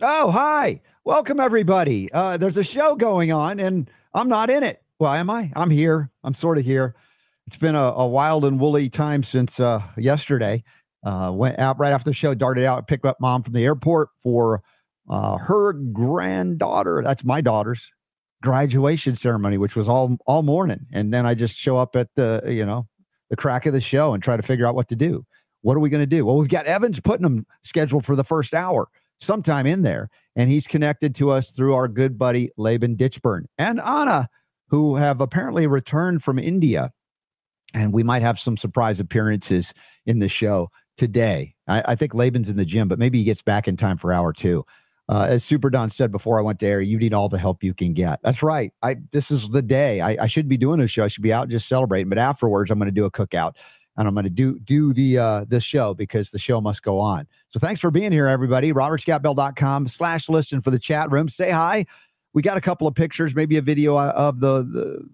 Oh, hi. Welcome, everybody. Uh, there's a show going on, and I'm not in it. Well, am I? I'm here. I'm sort of here. It's been a, a wild and woolly time since uh, yesterday. Uh, went out right after the show, darted out, picked up mom from the airport for uh, her granddaughter. That's my daughter's graduation ceremony, which was all all morning. And then I just show up at the you know the crack of the show and try to figure out what to do. What are we going to do? Well, we've got Evans Putnam scheduled for the first hour sometime in there. And he's connected to us through our good buddy Laban Ditchburn and Anna, who have apparently returned from India. And we might have some surprise appearances in the show today. I, I think Laban's in the gym, but maybe he gets back in time for hour two. Uh, as Super Don said before I went to air, you need all the help you can get. That's right. I this is the day. I, I should be doing a show. I should be out just celebrating. But afterwards, I'm going to do a cookout and I'm going to do do the uh the show because the show must go on. So thanks for being here, everybody. RobertScottBell.com slash listen for the chat room. Say hi. We got a couple of pictures, maybe a video of the, the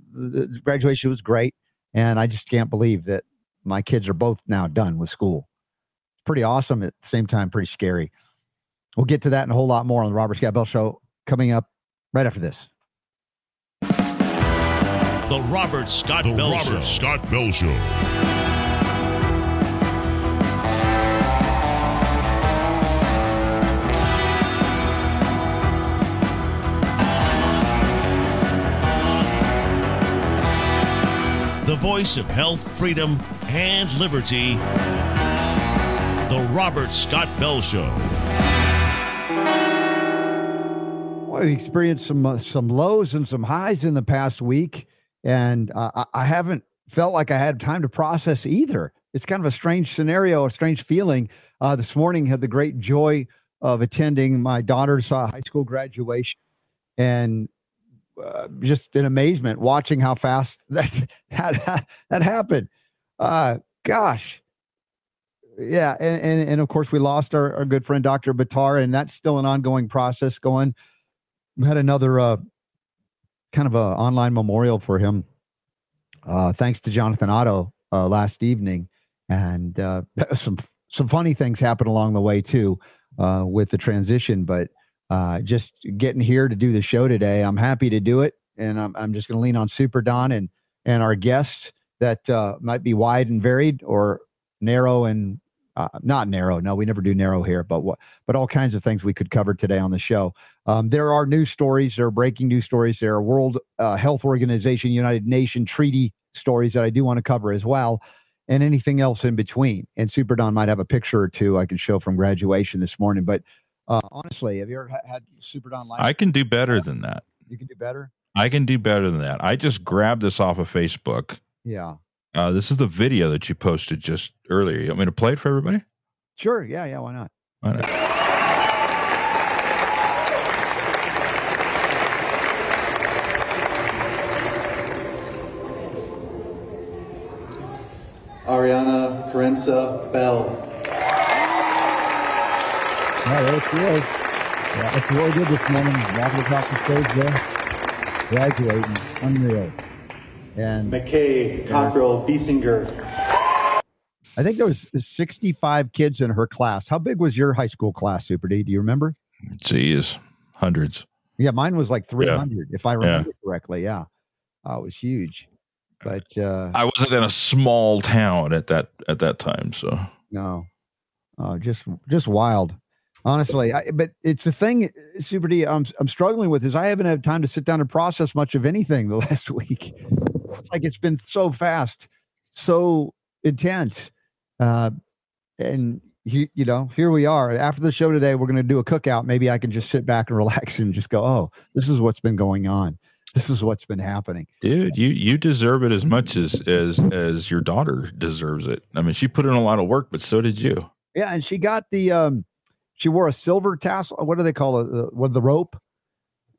the graduation was great, and I just can't believe that my kids are both now done with school. Pretty awesome at the same time, pretty scary. We'll get to that and a whole lot more on the Robert Scott Bell Show coming up right after this. The Robert Scott The Bell Robert Show. Scott Bell Show. Voice of health, freedom, and liberty. The Robert Scott Bell Show. Well, we experienced some uh, some lows and some highs in the past week, and uh, I- haven't felt like I had time to process either. It's kind of a strange scenario, a strange feeling. Uh, this morning, had the great joy of attending my daughter's uh, high school graduation, and uh, just in amazement watching how fast that that, that happened. Uh, gosh, yeah, and, and and of course we lost our, our good friend Dr. Buttar, and that's still an ongoing process going. We had another uh, kind of a online memorial for him, uh, thanks to Jonathan Otto uh, last evening, and uh, some some funny things happened along the way too uh, with the transition. But uh, just getting here to do the show today, I'm happy to do it, and I'm I'm just going to lean on Super Don and and our guests that uh, might be wide and varied or narrow and uh, not narrow. No, we never do narrow here, but what, but all kinds of things we could cover today on the show. Um, there are news stories, there are breaking news stories, there are World uh, Health Organization, United Nation treaty stories that I do want to cover as well, and anything else in between. And Super Don might have a picture or two I can show from graduation this morning. But uh, honestly, have you ever had Super Don live? I can do better than that. you can do better. I can do better than that. I just grabbed this off of Facebook. Yeah, Uh, this is the video that you posted just earlier. You want me to play it for everybody? sure. Yeah, yeah. Why not? Why not? Ariana Carenza Bell. Yeah, there she is. Yeah, that's what we did this morning. Walking across the stage there, graduating, unreal. And McKay Cockrell Biesinger. I think there was 65 kids in her class. How big was your high school class, Super D? Do you remember? Geez, hundreds. Yeah, mine was like 300, if I Yeah. remember correctly. Yeah, uh, it was huge. But uh, I wasn't in a small town at that at that time, so no, uh, just just wild. Honestly, I, but it's the thing, Super D. I'm I'm struggling with is I haven't had time to sit down and process much of anything the last week. It's like it's been so fast, so intense, uh, and you, you know, here we are. After the show today, we're going to do a cookout. Maybe I can just sit back and relax and just go, "Oh, this is what's been going on. This is what's been happening." dude, you you deserve it as much as as as your daughter deserves it. I mean, she put in a lot of work, but so did you. Yeah, and she got the um she wore a silver tassel. What do they call it? The, with the rope.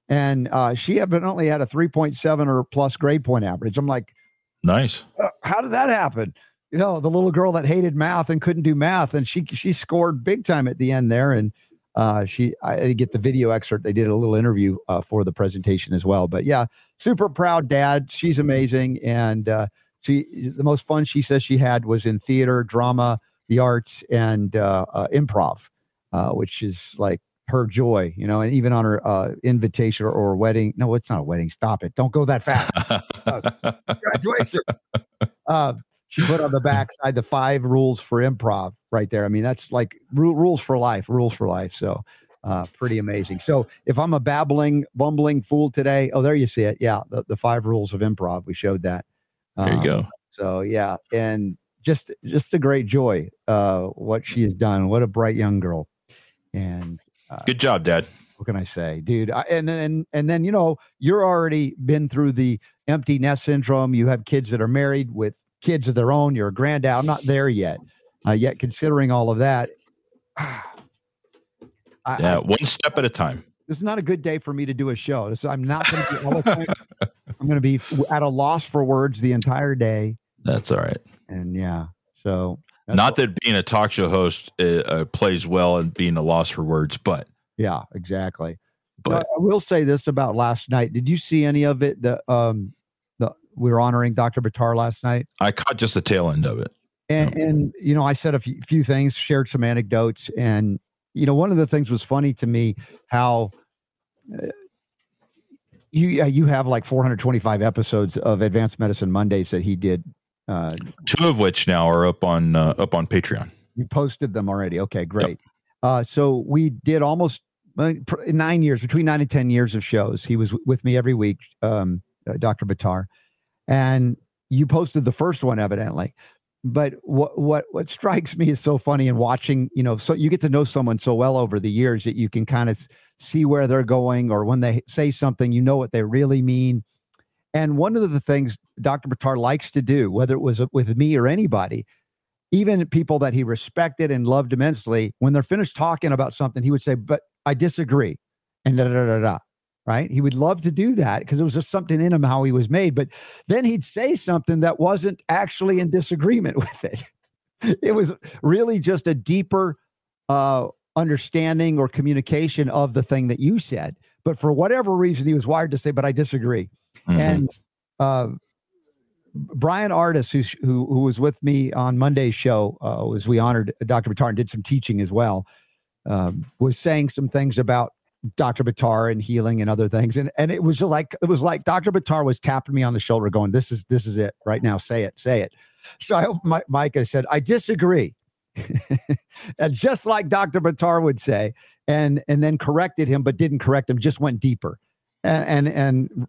And uh, she evidently had a 3.7 or plus grade point average. I'm like, Nice. uh, how did that happen? You know, the little girl that hated math and couldn't do math, and she she scored big time at the end there. And uh, she, I get the video excerpt. They did a little interview uh, for the presentation as well. But yeah, super proud dad. She's amazing, and uh, she the most fun she says she had was in theater, drama, the arts, and uh, uh, improv, uh, which is like her joy, you know, and even on her uh, invitation or, or wedding. No, it's not a wedding. Stop it. Don't go that fast. Graduation. Uh, she put on the backside the five rules for improv right there. I mean, that's like ru- rules for life, rules for life. So, uh, pretty amazing. So, if I'm a babbling, bumbling fool today, oh, there you see it. Yeah, the, the five rules of improv. We showed that. There you Um, go. So, yeah, and just just a great joy. Uh, what she has done. What a bright young girl. And Good job, Dad. what can I say, dude? I, and then and then you know you're already been through the empty nest syndrome. You have kids that are married with kids of their own. You're a granddad. I'm not there yet. Uh, yet considering all of that, I, Yeah, I, one step at a time. this is not a good day for me to do a show. This, I'm not going to be eloquent. I'm going to be at a loss for words the entire day. That's all right. And yeah, so that's Not that being a talk show host uh, uh, plays well and being a loss for words, but yeah, exactly. but But I will say this about last night. Did you see any of it? The um, the we were honoring Dr. Buttar last night. I caught just the tail end of it. And, and you know, I said a few, few things, shared some anecdotes, and you know, one of the things was funny to me how uh, you uh, you have like 425 episodes of Advanced Medicine Mondays that he did. Uh, Two of which now are up on uh, up on Patreon. you posted them already. Okay, great. Uh, so we did almost uh, nine years, between nine and ten years of shows. He was w- with me every week, um, uh, Dr. Buttar, and you posted the first one evidently. But what what what strikes me is so funny in watching, you know, so you get to know someone so well over the years that you can kind of see where they're going, or when they say something, you know what they really mean. And one of the things Dr. Buttar likes to do, whether it was with me or anybody, even people that he respected and loved immensely, when they're finished talking about something, he would say, But I disagree. And da da da da. Right. He would love to do that because it was just something in him how he was made. But then he'd say something that wasn't actually in disagreement with it. It was really just a deeper uh, understanding or communication of the thing that you said. But for whatever reason, he was wired to say, But I disagree Mhm. and uh, Brian Artis, who's, who who was with me on Monday's show, uh, was we honored Dr. Buttar and did some teaching as well. Um, was saying some things about Dr. Buttar and healing and other things, and and it was just like it was like Dr. Buttar was tapping me on the shoulder, going, "This is this is it right now. Say it, say it." So I, my, Micah said, "I disagree," and just like Dr. Buttar would say, and and then corrected him, but didn't correct him, just went deeper, and and and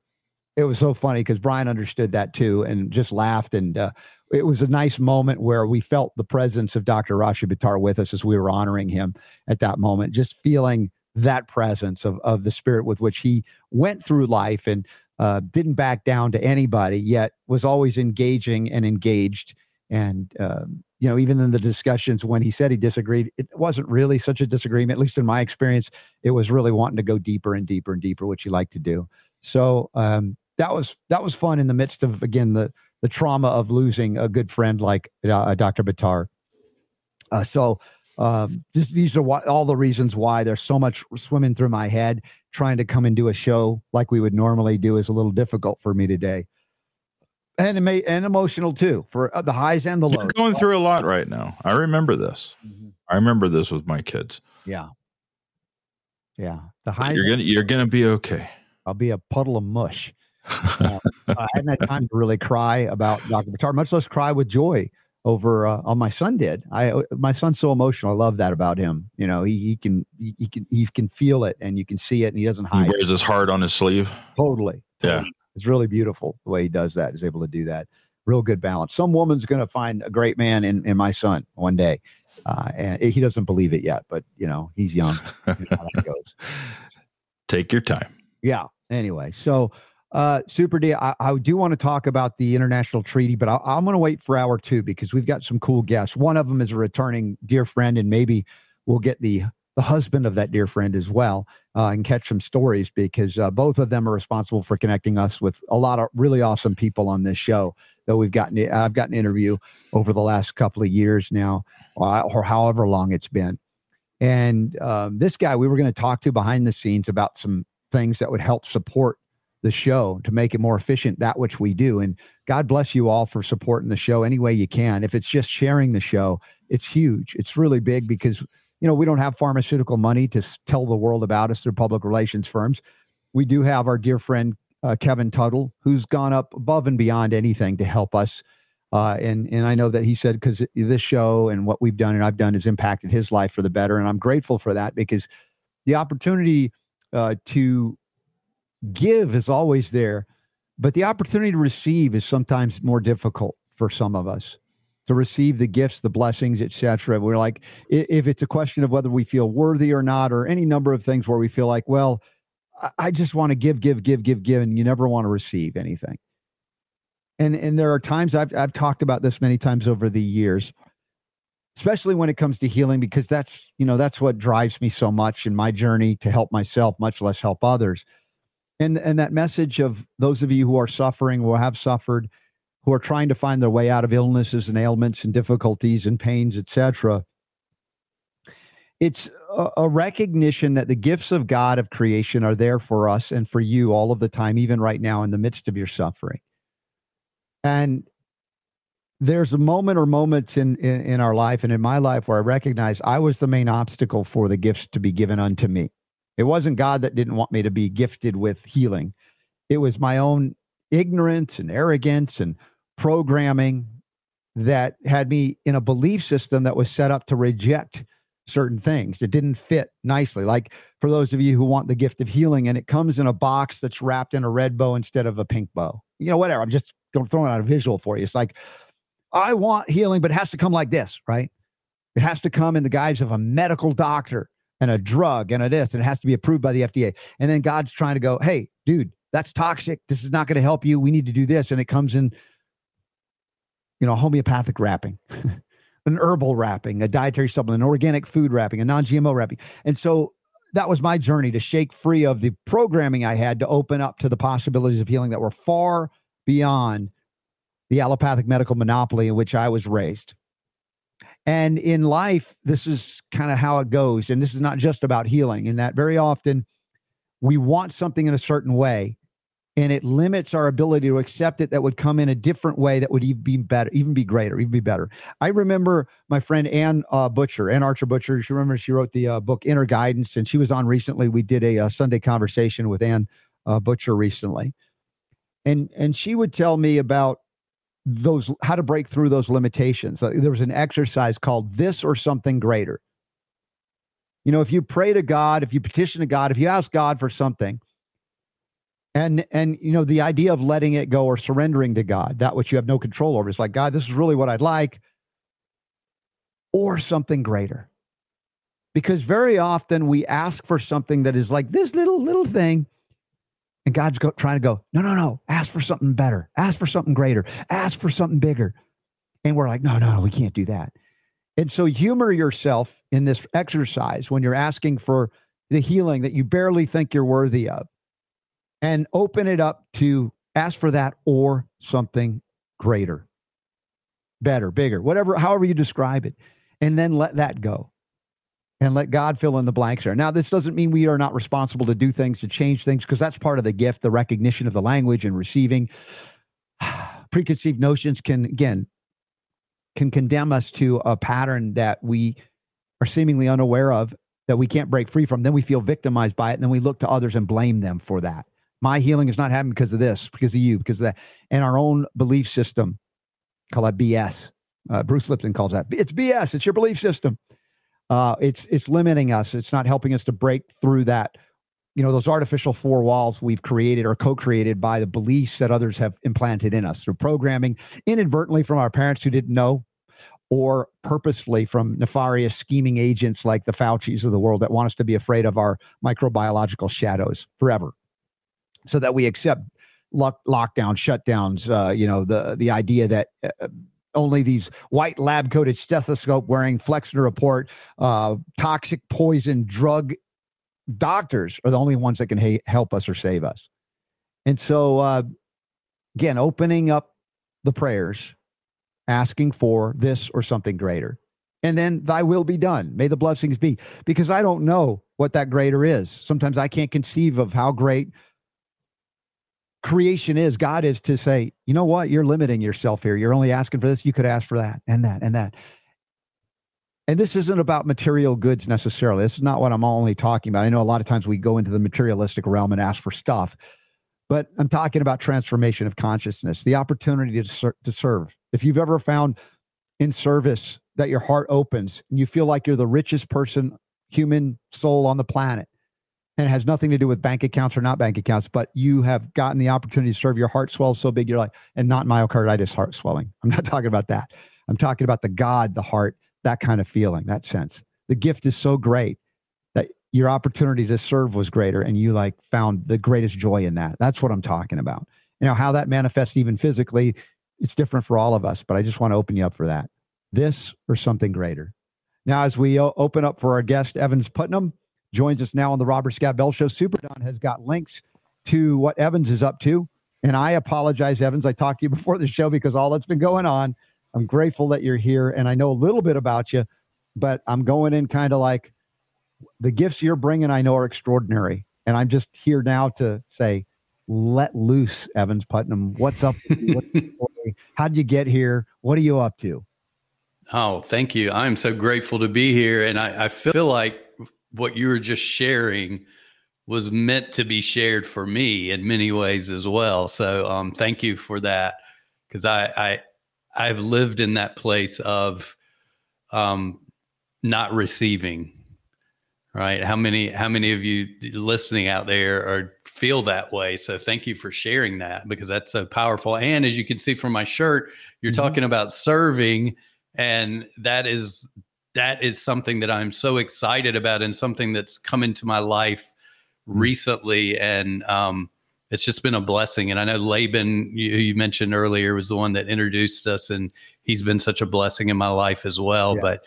it was so funny because Brian understood that too and just laughed. And uh, it was a nice moment where we felt the presence of Dr. Rashid Buttar with us as we were honoring him at that moment, just feeling that presence of, of the spirit with which he went through life and uh, didn't back down to anybody, yet was always engaging and engaged. And, um, you know, even in the discussions when he said he disagreed, it wasn't really such a disagreement, at least in my experience. It was really wanting to go deeper and deeper and deeper, which he liked to do. So um, that was that was fun in the midst of again the the trauma of losing a good friend like uh, Dr. Buttar. Uh, so um, this, these are why, all the reasons why there's so much swimming through my head. Trying to come and do a show like we would normally do is a little difficult for me today, and it may and emotional too for uh, the highs and the You're lows. going through a lot right now. I remember this. Mhm. I remember this with my kids. Yeah, yeah. The But highs. You're gonna you're gonna be okay. I'll be a puddle of mush. Uh, I hadn't had time to really cry about Dr. Buttar, much less cry with joy over uh, on my son did. I uh, my son's so emotional. I love that about him. You know, he, he can he, he can he can feel it and you can see it and he doesn't He hide. it. wears his heart on his sleeve. Totally. Yeah. It's really beautiful the way he does that. Is able to do that. Real good balance. Some woman's going to find a great man in, in my son one day. Uh, and he doesn't believe it yet, but you know, he's young. You know how that goes. Take your time. Yeah. Anyway, so uh, Super D, I, I do want to talk about the international treaty, but I, I'm going to wait for hour two because we've got some cool guests. One of them is a returning dear friend, and maybe we'll get the the husband of that dear friend as well uh, and catch some stories because uh, both of them are responsible for connecting us with a lot of really awesome people on this show that we've gotten. I've gotten interview over the last couple of years now, or however long it's been. And um, this guy, we were going to talk to behind the scenes about some things that would help support the show to make it more efficient, that which we do. And God bless you all for supporting the show any way you can. If it's just sharing the show, it's huge. It's really big because you know, we don't have pharmaceutical money to tell the world about us through public relations firms. We do have our dear friend uh, Kevin Tuttle, who's gone up above and beyond anything to help us. Uh, and and I know that he said because this show and what we've done and I've done has impacted his life for the better, and I'm grateful for that because the opportunity uh, to give is always there, but the opportunity to receive is sometimes more difficult for some of us to receive the gifts, the blessings, etc. We're like, if it's a question of whether we feel worthy or not, or any number of things where we feel like, well, I- just want to give, give, give, give, give, and you never want to receive anything. And and there are times I've I've talked about this many times over the years, especially when it comes to healing, because that's you know that's what drives me so much in my journey to help myself, much less help others. And and that message of those of you who are suffering, who have suffered, who are trying to find their way out of illnesses and ailments and difficulties and pains, etc. It's a, a recognition that the gifts of God of creation are there for us and for you all of the time, even right now in the midst of your suffering. And there's a moment or moments in, in in our life and in my life where I recognize I was the main obstacle for the gifts to be given unto me. It wasn't God that didn't want me to be gifted with healing. It was my own ignorance and arrogance and programming that had me in a belief system that was set up to reject certain things that didn't fit nicely. Like for those of you who want the gift of healing and it comes in a box that's wrapped in a red bow instead of a pink bow. You know, whatever. I'm just throwing out a visual for you. It's like, I want healing, but it has to come like this, right? It has to come in the guise of a medical doctor and a drug and a this, and it has to be approved by the FDA. And then God's trying to go, hey, dude, that's toxic. This is not going to help you. We need to do this. And it comes in, you know, homeopathic wrapping, an herbal wrapping, a dietary supplement, an organic food wrapping, a non GMO wrapping. And so that was my journey to shake free of the programming I had to open up to the possibilities of healing that were far beyond the allopathic medical monopoly in which I was raised. And in life, this is kind of how it goes. And this is not just about healing, in that very often we want something in a certain way and it limits our ability to accept it that would come in a different way that would even be better, even be greater, even be better. I remember my friend Ann uh, Butcher, Ann Archer Butcher. She remember she wrote the uh, book Inner Guidance, and she was on recently. We did a, uh Sunday conversation with Ann uh, Butcher recently, and and she would tell me about those how to break through those limitations. Uh, there was an exercise called "This or Something Greater." You know, if you pray to God, if you petition to God, if you ask God for something and and you know the idea of letting it go or surrendering to god that which you have no control over, is like god this is really what i'd like or something greater because very often we ask for something that is like this little little thing and god's go, trying to go no no no ask for something better. Ask for something greater. Ask for something bigger. And we're like no no we can't do that. And so humor yourself in this exercise when you're asking for the healing that you barely think you're worthy of. And open it up to ask for that or something greater, better, bigger, whatever, however you describe it. And then let that go and let God fill in the blanks there. Now, this doesn't mean we are not responsible to do things, to change things, because that's part of the gift, the recognition of the language and receiving. Preconceived notions can, again, can condemn us to a pattern that we are seemingly unaware of that we can't break free from. Then we feel victimized by it. And then we look to others and blame them for that. My healing is not happening because of this, because of you, because of that. And our own belief system, call that BS. Uh, Bruce Lipton calls that it's BS. It's your belief system. Uh, it's it's limiting us. It's not helping us to break through that. You know those artificial four walls we've created or co-created by the beliefs that others have implanted in us through programming, inadvertently from our parents who didn't know, or purposefully from nefarious scheming agents like the Fauci's of the world that want us to be afraid of our microbiological shadows forever so that we accept lock, lockdown shutdowns uh, you know the the idea that uh, only these white lab coated stethoscope wearing flexner report uh, toxic poison drug doctors are the only ones that can ha- help us or save us. And so uh, again opening up the prayers asking for this or something greater. And then thy will be done. May the blessings be. Because i don't know what that greater is. Sometimes i can't conceive of how great creation is god is to say you know what you're limiting yourself here you're only asking for this you could ask for that and that and that and this isn't about material goods necessarily. This is not what I'm only talking about. I know a lot of times we go into the materialistic realm and ask for stuff, but I'm talking about transformation of consciousness, the opportunity to, ser- to serve. If you've ever found in service that your heart opens and you feel like you're the richest person, human soul on the planet, and it has nothing to do with bank accounts or not bank accounts, but you have gotten the opportunity to serve. Your heart swells so big, you're like, and not myocarditis heart swelling. I'm not talking about that. I'm talking about the God, the heart, that kind of feeling, that sense. The gift is so great that your opportunity to serve was greater and you like found the greatest joy in that. That's what I'm talking about. You know, how that manifests even physically, it's different for all of us, but I just want to open you up for that. This or something greater. Now, as we open up for our guest, Evans Putnam joins us now on the Robert Scott Bell Show. Super Don has got links to what Evans is up to. And I apologize, Evans. I talked to you before the show because all that's been going on. I'm grateful that you're here and I know a little bit about you, but I'm going in kind of like the gifts you're bringing, I know are extraordinary. And I'm just here now to say, let loose, Evans Putnam. What's up? How'd you get here? What are you up to? Oh, thank you. I'm so grateful to be here. And I, I feel like what you were just sharing was meant to be shared for me in many ways as well. So um, thank you for that. Because I, I I've lived in that place of um, not receiving. Right? How many how many of you listening out there are feel that way? So thank you for sharing that because that's so powerful. And as you can see from my shirt, you're mm-hmm. talking about serving, and that is that is something that I'm so excited about and something that's come into my life mm-hmm. recently. And um, it's just been a blessing. And I know Laban, you, you, mentioned earlier, was the one that introduced us, and he's been such a blessing in my life as well. Yeah. But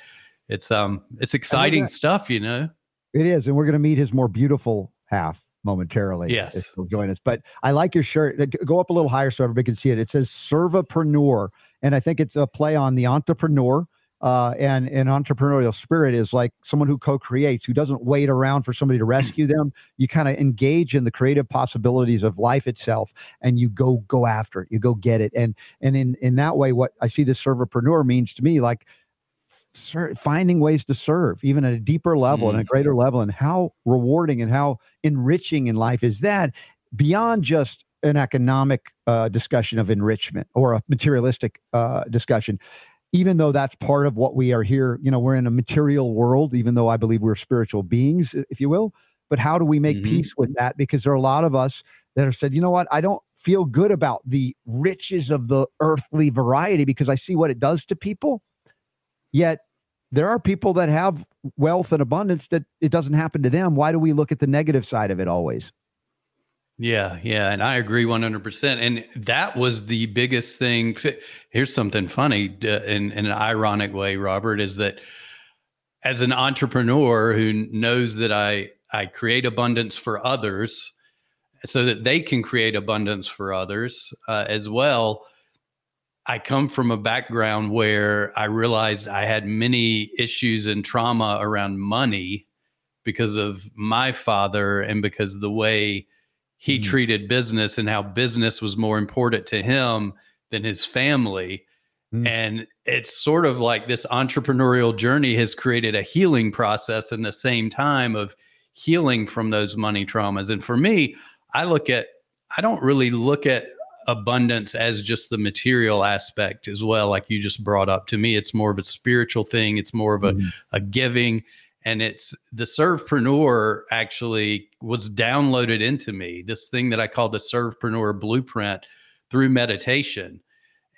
it's um it's exciting stuff, you know. It is, and we're going to meet his more beautiful half momentarily. Yes, he'll join us. But I like your shirt. Go up a little higher so everybody can see it. It says "Servepreneur," and I think it's a play on the entrepreneur uh, and an entrepreneurial spirit is like someone who co-creates who doesn't wait around for somebody to rescue them. You kind of engage in the creative possibilities of life itself and you go go after it. You go get it. And and in in that way what i see the servepreneur means to me like finding ways to serve even at a deeper level mm. and a greater level and how rewarding and how enriching in life is that beyond just an economic uh, discussion of enrichment or a materialistic uh, discussion even though that's part of what we are here, you know, we're in a material world, even though I believe we're spiritual beings, if you will. But how do we make mm-hmm. peace with that? Because there are a lot of us that have said, you know what, I don't feel good about the riches of the earthly variety because I see what it does to people. Yet there are people that have wealth and abundance that it doesn't happen to them. Why do we look at the negative side of it always? Yeah, yeah, and I agree 100%. And that was the biggest thing. Here's something funny in, in an ironic way, Robert, is that as an entrepreneur who knows that I, I create abundance for others so that they can create abundance for others uh, as well. I come from a background where I realized I had many issues and trauma around money because of my father and because the way he mm treated business and how business was more important to him than his family. mm And it's sort of like this entrepreneurial journey has created a healing process in the same time of healing from those money traumas. And for me, I look at, I don't really look at abundance as just the material aspect as well, like you just brought up. To me, it's more of a spiritual thing, it's more of a, mm a giving and it's the servepreneur actually was downloaded into me this thing that i call the servepreneur blueprint through meditation.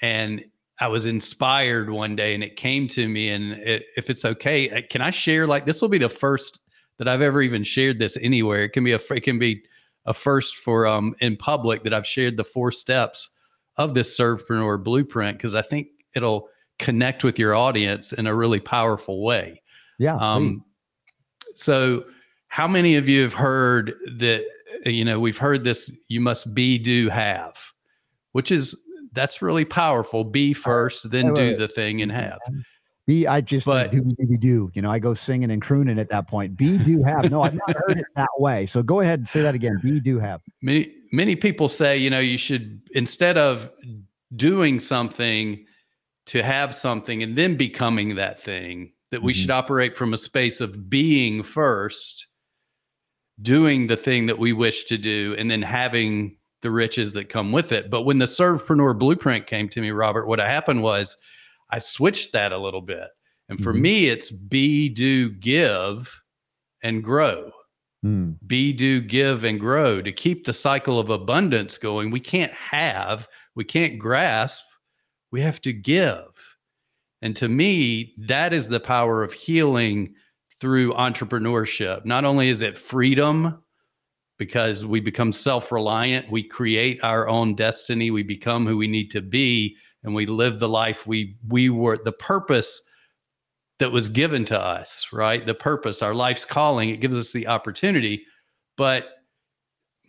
And i was inspired one day and it came to me and it, if it's okay uh, can i share like this will be the first that i've ever even shared this anywhere. It can be a it can be a first for um in public that i've shared the four steps of this servepreneur blueprint because i think it'll connect with your audience in a really powerful way. Yeah um, so, how many of you have heard that? You know, we've heard this. You must be, do, have, which is that's really powerful. Be first, then do the thing, and have. Be, I just but, do, do, do, You know, I go singing and crooning at that point. Be, do, have. No, I've not heard it that way. So go ahead and say that again. Be, do, have. Many, many people say, you know, you should, instead of doing something to have something and then becoming that thing, that we Mhm. should operate from a space of being first, doing the thing that we wish to do, and then having the riches that come with it. But when the Servepreneur Blueprint came to me, Robert, what happened was I switched that a little bit. And for Mhm. me, it's be, do, give, and grow Mm. be, do, give, and grow to keep the cycle of abundance going. We can't have, we can't grasp, we have to give. And to me, that is the power of healing through entrepreneurship. Not only is it freedom, because we become self reliant, we create our own destiny, we become who we need to be, and we live the life we we were the purpose that was given to us, right? The purpose, our life's calling, it gives us the opportunity. But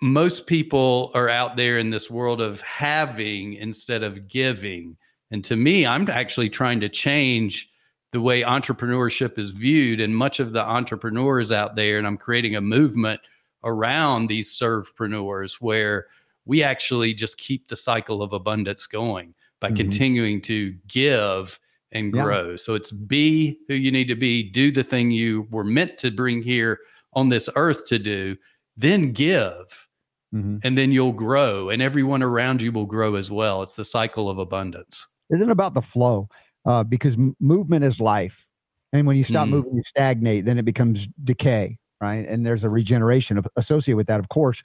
most people are out there in this world of having instead of giving. And to me, I'm actually trying to change the way entrepreneurship is viewed. And much of the entrepreneurs out there, and I'm creating a movement around these servepreneurs where we actually just keep the cycle of abundance going by Mhm. continuing to give and Yeah. grow. So it's be who you need to be, do the thing you were meant to bring here on this earth to do, then give, Mhm. and then you'll grow, and everyone around you will grow as well. It's the cycle of abundance. Isn't about the flow? Uh, because m- movement is life. And when you stop Mm. moving, you stagnate, then it becomes decay, right? And there's a regeneration associated with that, of course.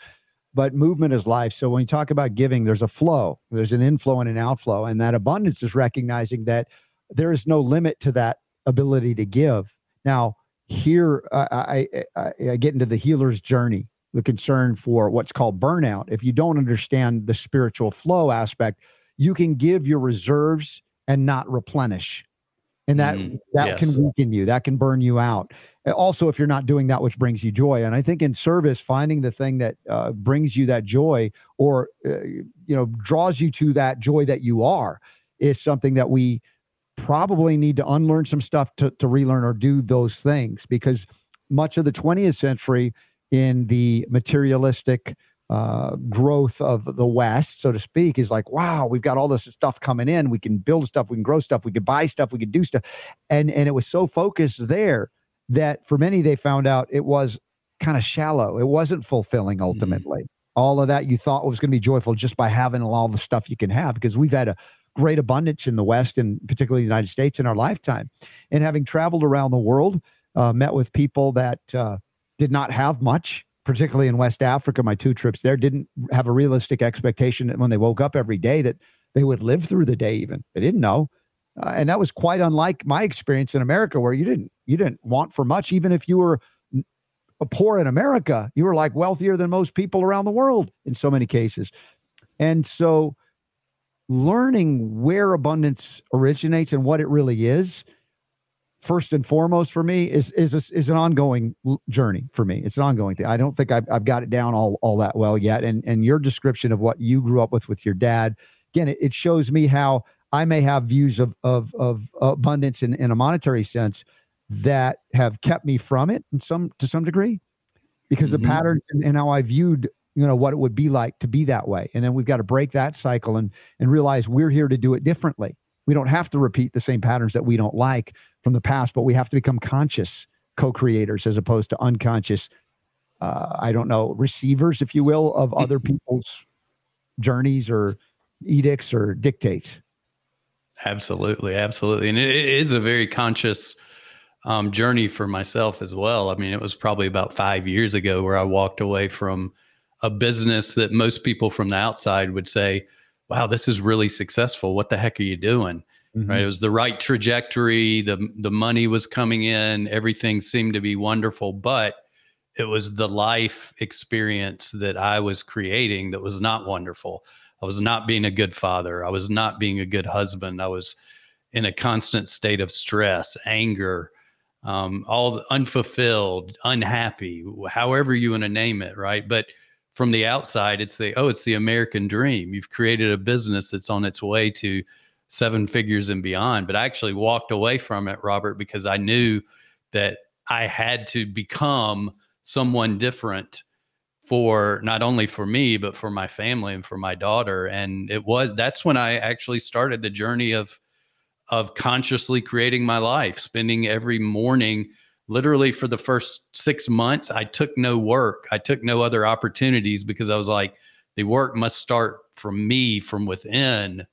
But movement is life. So when you talk about giving, there's a flow, there's an inflow and an outflow. And that abundance is recognizing that there is no limit to that ability to give. Now, here uh, I, I, I get into the healer's journey, the concern for what's called burnout. If you don't understand the spiritual flow aspect, you can give your reserves and not replenish. And that Mm, that yes. can weaken you, that can burn you out. Also, if you're not doing that which brings you joy, and I think in service, finding the thing that uh, brings you that joy, or uh, you know, draws you to that joy that you are, is something that we probably need to unlearn some stuff to, to relearn or do those things because much of the 20th century in the materialistic uh, growth of the West, so to speak, is like, wow, we've got all this stuff coming in. We can build stuff, we can grow stuff, we can buy stuff, we can do stuff. And and it was so focused there that for many they found out it was kind of shallow. It wasn't fulfilling ultimately. All of that you thought was going to be joyful just by having all the stuff you can have because we've had a great abundance in the West and particularly the United States in our lifetime. And having traveled around the world, uh, met with people that uh, did not have much, particularly in West Africa. My two trips there didn't have a realistic expectation that when they woke up every day that they would live through the day. Even they didn't know, uh, and that was quite unlike my experience in America, where you didn't you didn't want for much, even if you were n- poor in America. You were like wealthier than most people around the world in so many cases, and so learning where abundance originates and what it really is first and foremost for me is is a, is an ongoing journey for me. It's an ongoing thing. I don't think I've, I've got it down all all that well yet. And and your description of what you grew up with with your dad again it, it shows me how i may have views of of of abundance in, in a monetary sense that have kept me from it in some to some degree because Mhm. the patterns and, and how i viewed you know what it would be like to be that way. And then we've got to break that cycle and and realize we're here to do it differently we don't have to repeat the same patterns that we don't like from the past but we have to become conscious co-creators as opposed to unconscious uh, i don't know receivers if you will of other people's journeys or edicts or dictates Absolutely, absolutely, and it, it is a very conscious um, journey for myself as well. I mean, it was probably about five years ago where I walked away from a business that most people from the outside would say, "Wow, this is really successful. What the heck are you doing?" Right? It was the right trajectory. the The money was coming in. Everything seemed to be wonderful, but it was the life experience that I was creating that was not wonderful. I was not being a good father. I was not being a good husband. I was in a constant state of stress, anger, um, all unfulfilled, unhappy, however you want to name it, right? But from the outside, it's the oh, it's the American dream. You've created a business that's on its way to seven figures and beyond. But I actually walked away from it, Robert, because I knew that I had to become someone different for not only for me but for my family and for my daughter and it was that's when i actually started the journey of of consciously creating my life, spending every morning literally for the first six months, I took no work. I took no other opportunities because I was like, the work must start from me from within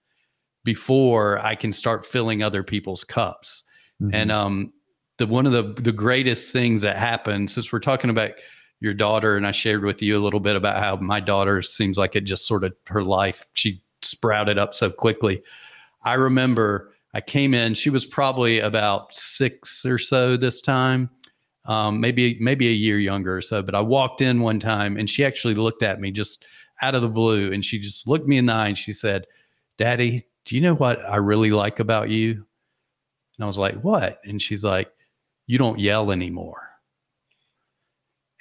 before I can start filling other people's cups. Mm-hmm. And um, the one of the the greatest things that happened since we're talking about your daughter, and I shared with you a little bit about how my daughter seems like it just sort of her life she sprouted up so quickly. I remember I came in. She was probably about six or so this time, um, maybe maybe a year younger or so. But I walked in one time, and she actually looked at me just out of the blue, and she just looked me in the eye, and she said, "Daddy, do you know what I really like about you?" And I was like, "What?" And she's like, "You don't yell anymore."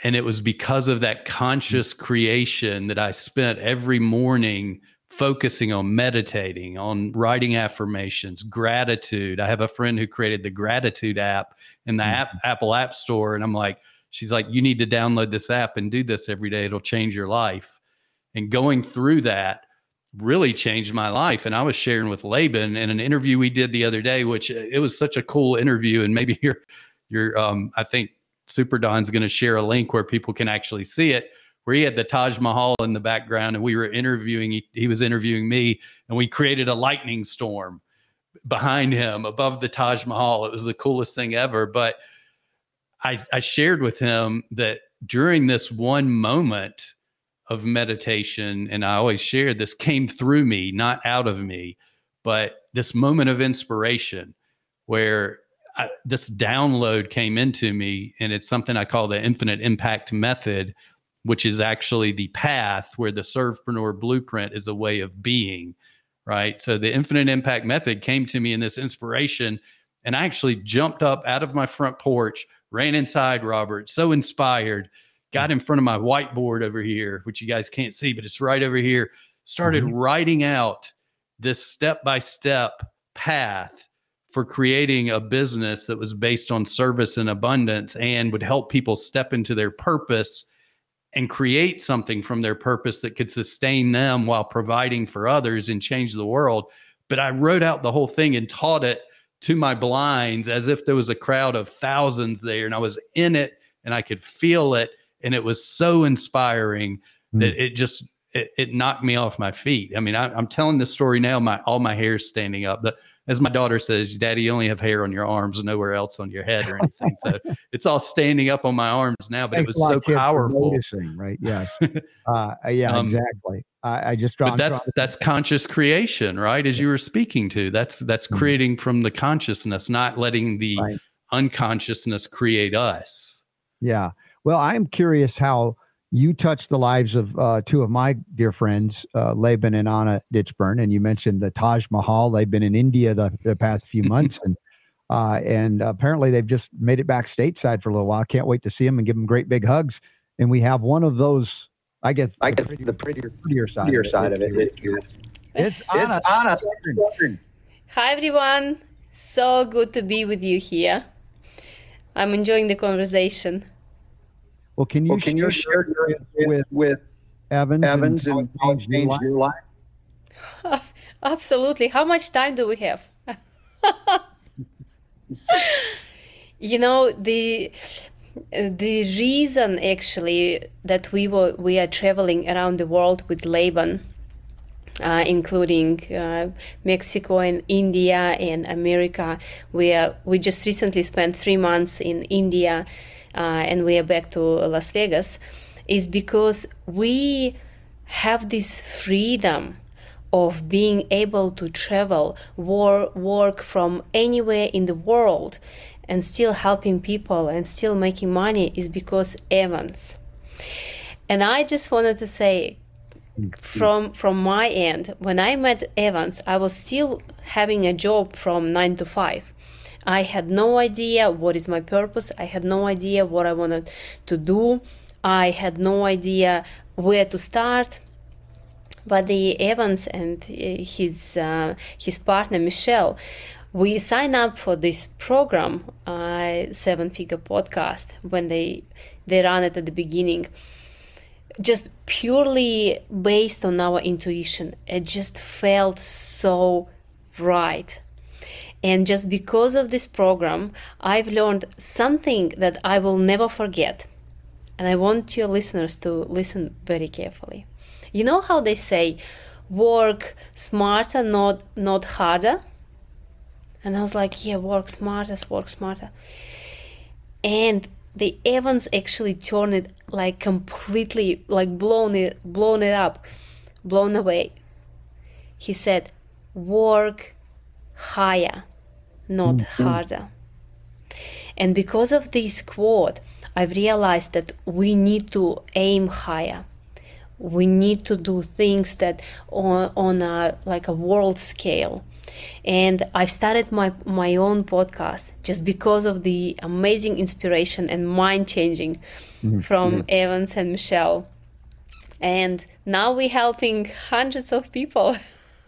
And it was because of that conscious creation that I spent every morning focusing on meditating, on writing affirmations, gratitude. I have a friend who created the gratitude app in the mm-hmm. Apple App Store. And I'm like, she's like, you need to download this app and do this every day. It'll change your life. And going through that really changed my life. And I was sharing with Laban in an interview we did the other day, which uh, it was such a cool interview. And maybe you're, you're, um, I think Super Don's going to share a link where people can actually see it where he had the Taj Mahal in the background and we were interviewing, he, he was interviewing me and we created a lightning storm behind him above the Taj Mahal. It was the coolest thing ever. But I, I shared with him that during this one moment of meditation, and I always shared this came through me, not out of me, but this moment of inspiration where I, this download came into me, and it's something I call the infinite impact method, which is actually the path where the Servepreneur blueprint is a way of being, right? So the infinite impact method came to me in this inspiration, and I actually jumped up out of my front porch, ran inside, Robert, so inspired, got in front of my whiteboard over here, which you guys can't see, but it's right over here, started mm-hmm. writing out this step by step path for creating a business that was based on service and abundance and would help people step into their purpose and create something from their purpose that could sustain them while providing for others and change the world. But I wrote out the whole thing and taught it to my blinds as if there was a crowd of thousands there and I was in it and I could feel it. And it was so inspiring mm. that it just it, it, knocked me off my feet. I mean, I, am telling this story now. My all my hair is standing up. The as my daughter says, Daddy, you only have hair on your arms nowhere else on your head or anything. so it's all standing up on my arms now, but Thanks it was so powerful. Noticing, right? Yes. uh, yeah, um, exactly. I, I just but that's that's conscious creation, right? As you were speaking to, that's that's mm-hmm. creating from the consciousness, not letting the right. unconsciousness create us. Yeah. Well, I'm curious how you touched the lives of uh, two of my dear friends, uh, Laban and Anna Ditchburn, and you mentioned the Taj Mahal. They've been in India the, the past few months, and uh, and apparently they've just made it back stateside for a little while. Can't wait to see them and give them great big hugs. And we have one of those. I guess I guess the prettier, prettier side, prettier of it. side of it. it, it it's Anna. It's Anna. Hi everyone. So good to be with you here. I'm enjoying the conversation. Well, can you, well, can you share with, with, with Evans, Evans and, and how it changed your life? Absolutely. How much time do we have? you know the the reason actually that we were we are traveling around the world with Laban, uh, including uh, Mexico and India and America. We are, we just recently spent three months in India uh, Uh, and we are back to Las Vegas, is because we have this freedom of being able to travel, war, work from anywhere in the world, and still helping people and still making money is because Evans. And I just wanted to say, from from my end, when I met Evans, I was still having a job from nine to five. I had no idea what is my purpose. I had no idea what I wanted to do. I had no idea where to start. But the Evans and uh, his uh, his partner Michelle, we signed up for this program, uh, Seven Figure Podcast, when they they ran it at the beginning just purely based on our intuition. It just felt so right. And just because of this program, I've learned something that I will never forget. And I want your listeners to listen very carefully. You know how they say, work smarter, not not harder? And I was like, yeah, work smarter, work smarter. And the Evans actually turned it like completely, like blown it, blown it up, blown away. He said, work higher, not mm-hmm. harder. And because of this quote, I've realized that we need to aim higher. We need to do things that on, on a like a world scale. And I started my, my own podcast just because of the amazing inspiration and mind changing mm-hmm. from Evans and Michelle. And now we're helping hundreds of people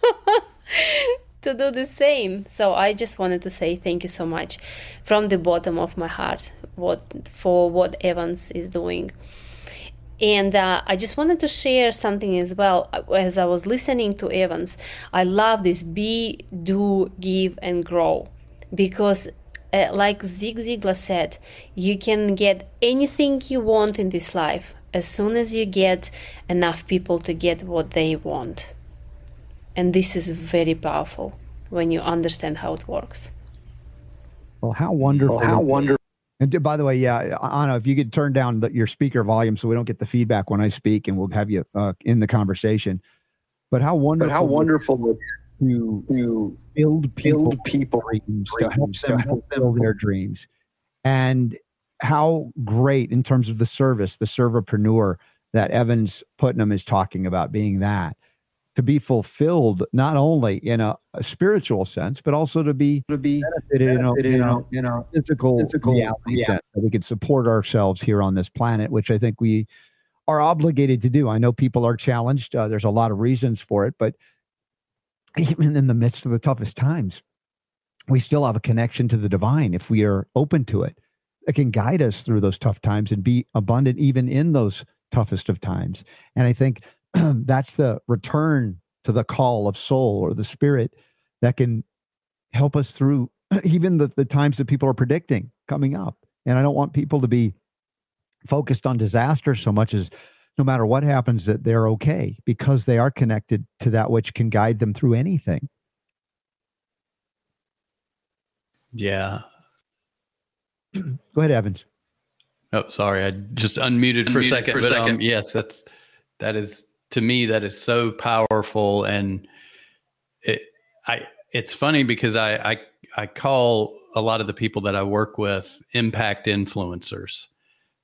to do the same. So I just wanted to say thank you so much from the bottom of my heart what for what Evans is doing. And uh, I just wanted to share something as well. As I was listening to Evans, I love this be, do, give, and grow. Because, uh, like Zig Ziglar said, you can get anything you want in this life as soon as you get enough people to get what they want. And this is very powerful when you understand how it works. Well, how wonderful! Well, how wonderful! And by the way, yeah, Anna, if you could turn down the, your speaker volume so we don't get the feedback when I speak, and we'll have you uh, in the conversation. But how wonderful! But how wonderful to to build people, build people dreams, to help them fulfill their dreams, and how great in terms of the service, the servepreneur that Evans Putnam is talking about being that to be fulfilled not only in a, a, spiritual sense but also to be to be benefited, benefited in, a, in, a, in a physical, physical yeah. sense that we can support ourselves here on this planet which i think we are obligated to do i know people are challenged uh, there's a lot of reasons for it but even in the midst of the toughest times we still have a connection to the divine if we are open to it it can guide us through those tough times and be abundant even in those toughest of times and i think that's the return to the call of soul or the spirit that can help us through even the, the times that people are predicting coming up. And I don't want people to be focused on disaster so much as no matter what happens, that they're okay because they are connected to that which can guide them through anything. Yeah. Go ahead, Evans. Oh, sorry. I just unmuted, unmuted for a second. For a but, second. Um, yes, that's that is to me that is so powerful. And it i it's funny because i i i call a lot of the people that i work with impact influencers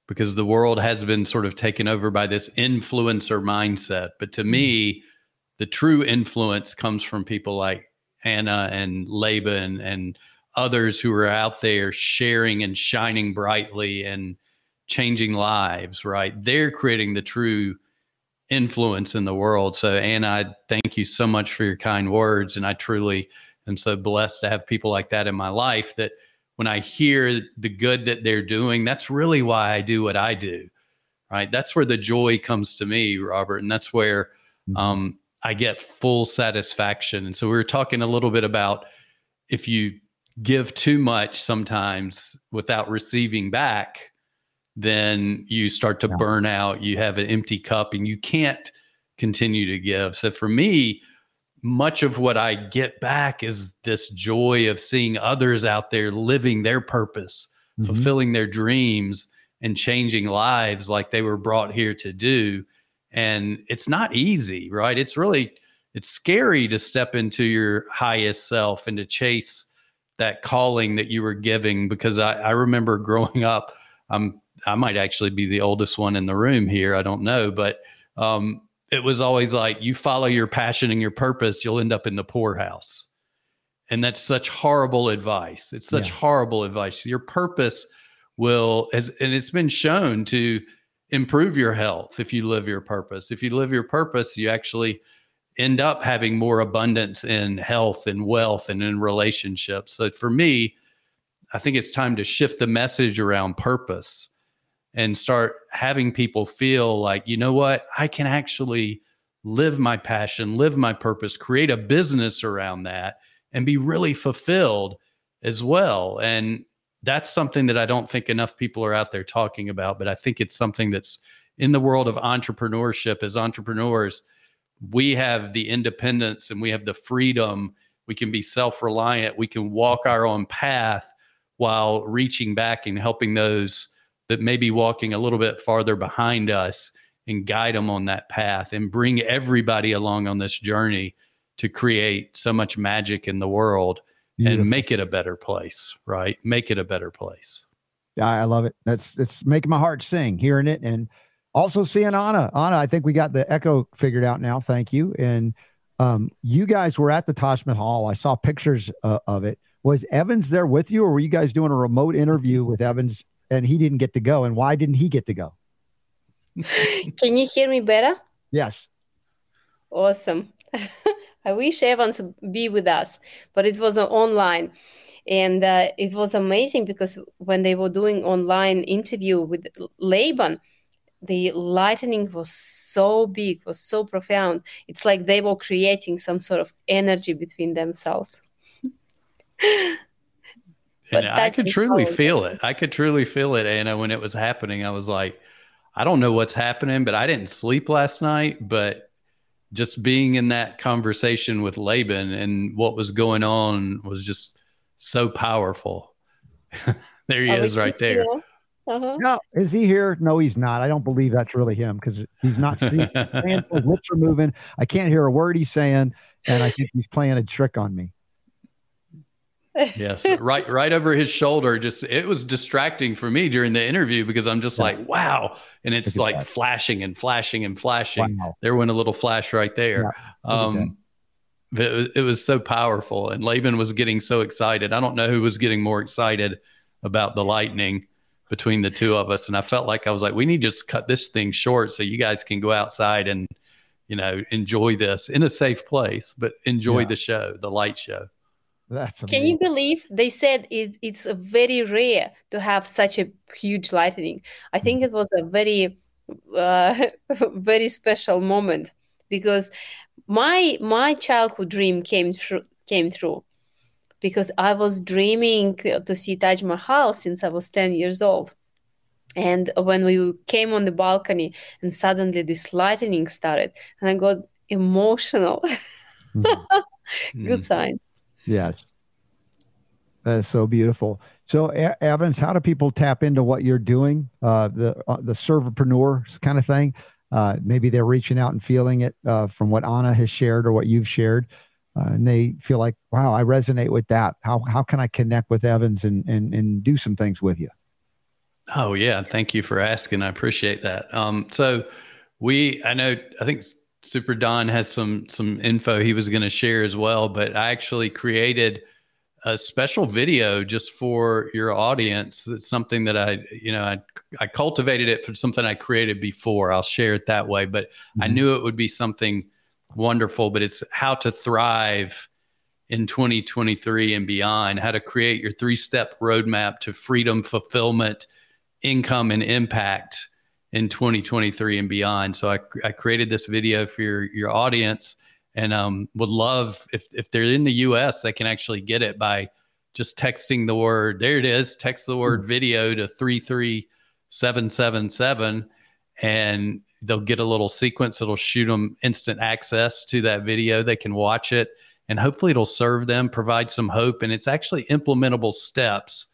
because the world has been sort of taken over by this influencer mindset. But to me the true influence comes from people like anna and laban and others who are out there sharing and shining brightly and changing lives right? They're creating the true influence in the world. So, Anna, I thank you so much for your kind words. And I truly am so blessed to have people like that in my life that when I hear the good that they're doing, that's really why I do what I do. Right. That's where the joy comes to me, Robert. And that's where mm-hmm. um, I get full satisfaction. And so we were talking a little bit about if you give too much sometimes without receiving back, then you start to yeah. burn out. You have an empty cup and you can't continue to give. So for me, much of what I get back is this joy of seeing others out there living their purpose, mm-hmm. fulfilling their dreams, and changing lives like they were brought here to do. And it's not easy, right? It's really it's scary to step into your highest self and to chase that calling that you were giving because I, I remember growing up, I'm I might actually be the oldest one in the room here. I don't know, but um, it was always like you follow your passion and your purpose, you'll end up in the poorhouse. And that's such horrible advice. It's such yeah. horrible advice. Your purpose will, as, and it's been shown to improve your health if you live your purpose. If you live your purpose, you actually end up having more abundance in health and wealth and in relationships. So for me, I think it's time to shift the message around purpose and start having people feel like, you know what, I can actually live my passion, live my purpose, create a business around that, and be really fulfilled as well. And that's something that I don't think enough people are out there talking about, but I think it's something that's in the world of entrepreneurship. As entrepreneurs we have the independence and we have the freedom. We can be self-reliant. We can walk our own path while reaching back and helping those that may be walking a little bit farther behind us and guide them on that path and bring everybody along on this journey to create so much magic in the world Beautiful. and make it a better place right make it a better place i love it that's it's making my heart sing hearing it and also seeing Anna. Anna, I think we got the echo figured out now. Thank you. And um, you guys were at the Taj Mahal. I saw pictures uh, of it. Was Evans there with you, or were you guys doing a remote interview with Evans and he didn't get to go? And why didn't he get to go? Can you hear me better? Yes. Awesome. I wish Evans be with us, but it was online and uh, it was amazing because when they were doing online interview with Laban, the lightning was so big, was so profound. It's like they were creating some sort of energy between themselves. and I could truly feel it. I could truly feel it, Anna, when it was happening. I was like, I don't know what's happening, but I didn't sleep last night. But just being in that conversation with Laban and what was going on was just so powerful. there he is, right there. Uh-huh. No, is he here? No, he's not. I don't believe that's really him because he's not seeing. his lips are moving. I can't hear a word he's saying, and I think he's playing a trick on me. Yes, right, right over his shoulder. Just it was distracting for me during the interview because I'm just yeah. like, wow, and it's like flashing and flashing and flashing. Wow. There went a little flash right there. Yeah. Um, it, it was so powerful, and Laban was getting so excited. I don't know who was getting more excited about the lightning between the two of us. And I felt like I was like, we need to just cut this thing short so you guys can go outside and, you know, enjoy this in a safe place, but enjoy yeah. the show, the light show. That's amazing. Can you believe they said it, it's very rare to have such a huge lightning? I think it was a very, uh, very special moment because my my childhood dream came through came through because I was dreaming to see Taj Mahal since I was 10 years old. And when we came on the balcony and suddenly this lightning started, and I got emotional. Mm. Good mm. sign. Yes. That's so beautiful. So, Evans, how do people tap into what you're doing? Uh, the uh, the servepreneur kind of thing. Uh, maybe they're reaching out and feeling it uh, from what Anna has shared or what you've shared uh, and they feel like, wow, I resonate with that. How how can I connect with Evans and and and do some things with you? Oh yeah, thank you for asking. I appreciate that. Um, so we, I know, I think Super Don has some some info he was going to share as well, but I actually created a special video just for your audience. It's something that I, you know, I I cultivated it for something I created before. I'll share it that way, but mm-hmm. I knew it would be something wonderful, but it's how to thrive in 2023 and beyond, how to create your three step roadmap to freedom, fulfillment, income, and impact in 2023 and beyond. So I, I created this video for your, your audience and um, would love if, if they're in the US, they can actually get it by just texting the word, there it is, text the word mm-hmm. video to 33777 and they'll get a little sequence that'll shoot them instant access to that video. They can watch it and hopefully it'll serve them, provide some hope. And it's actually implementable steps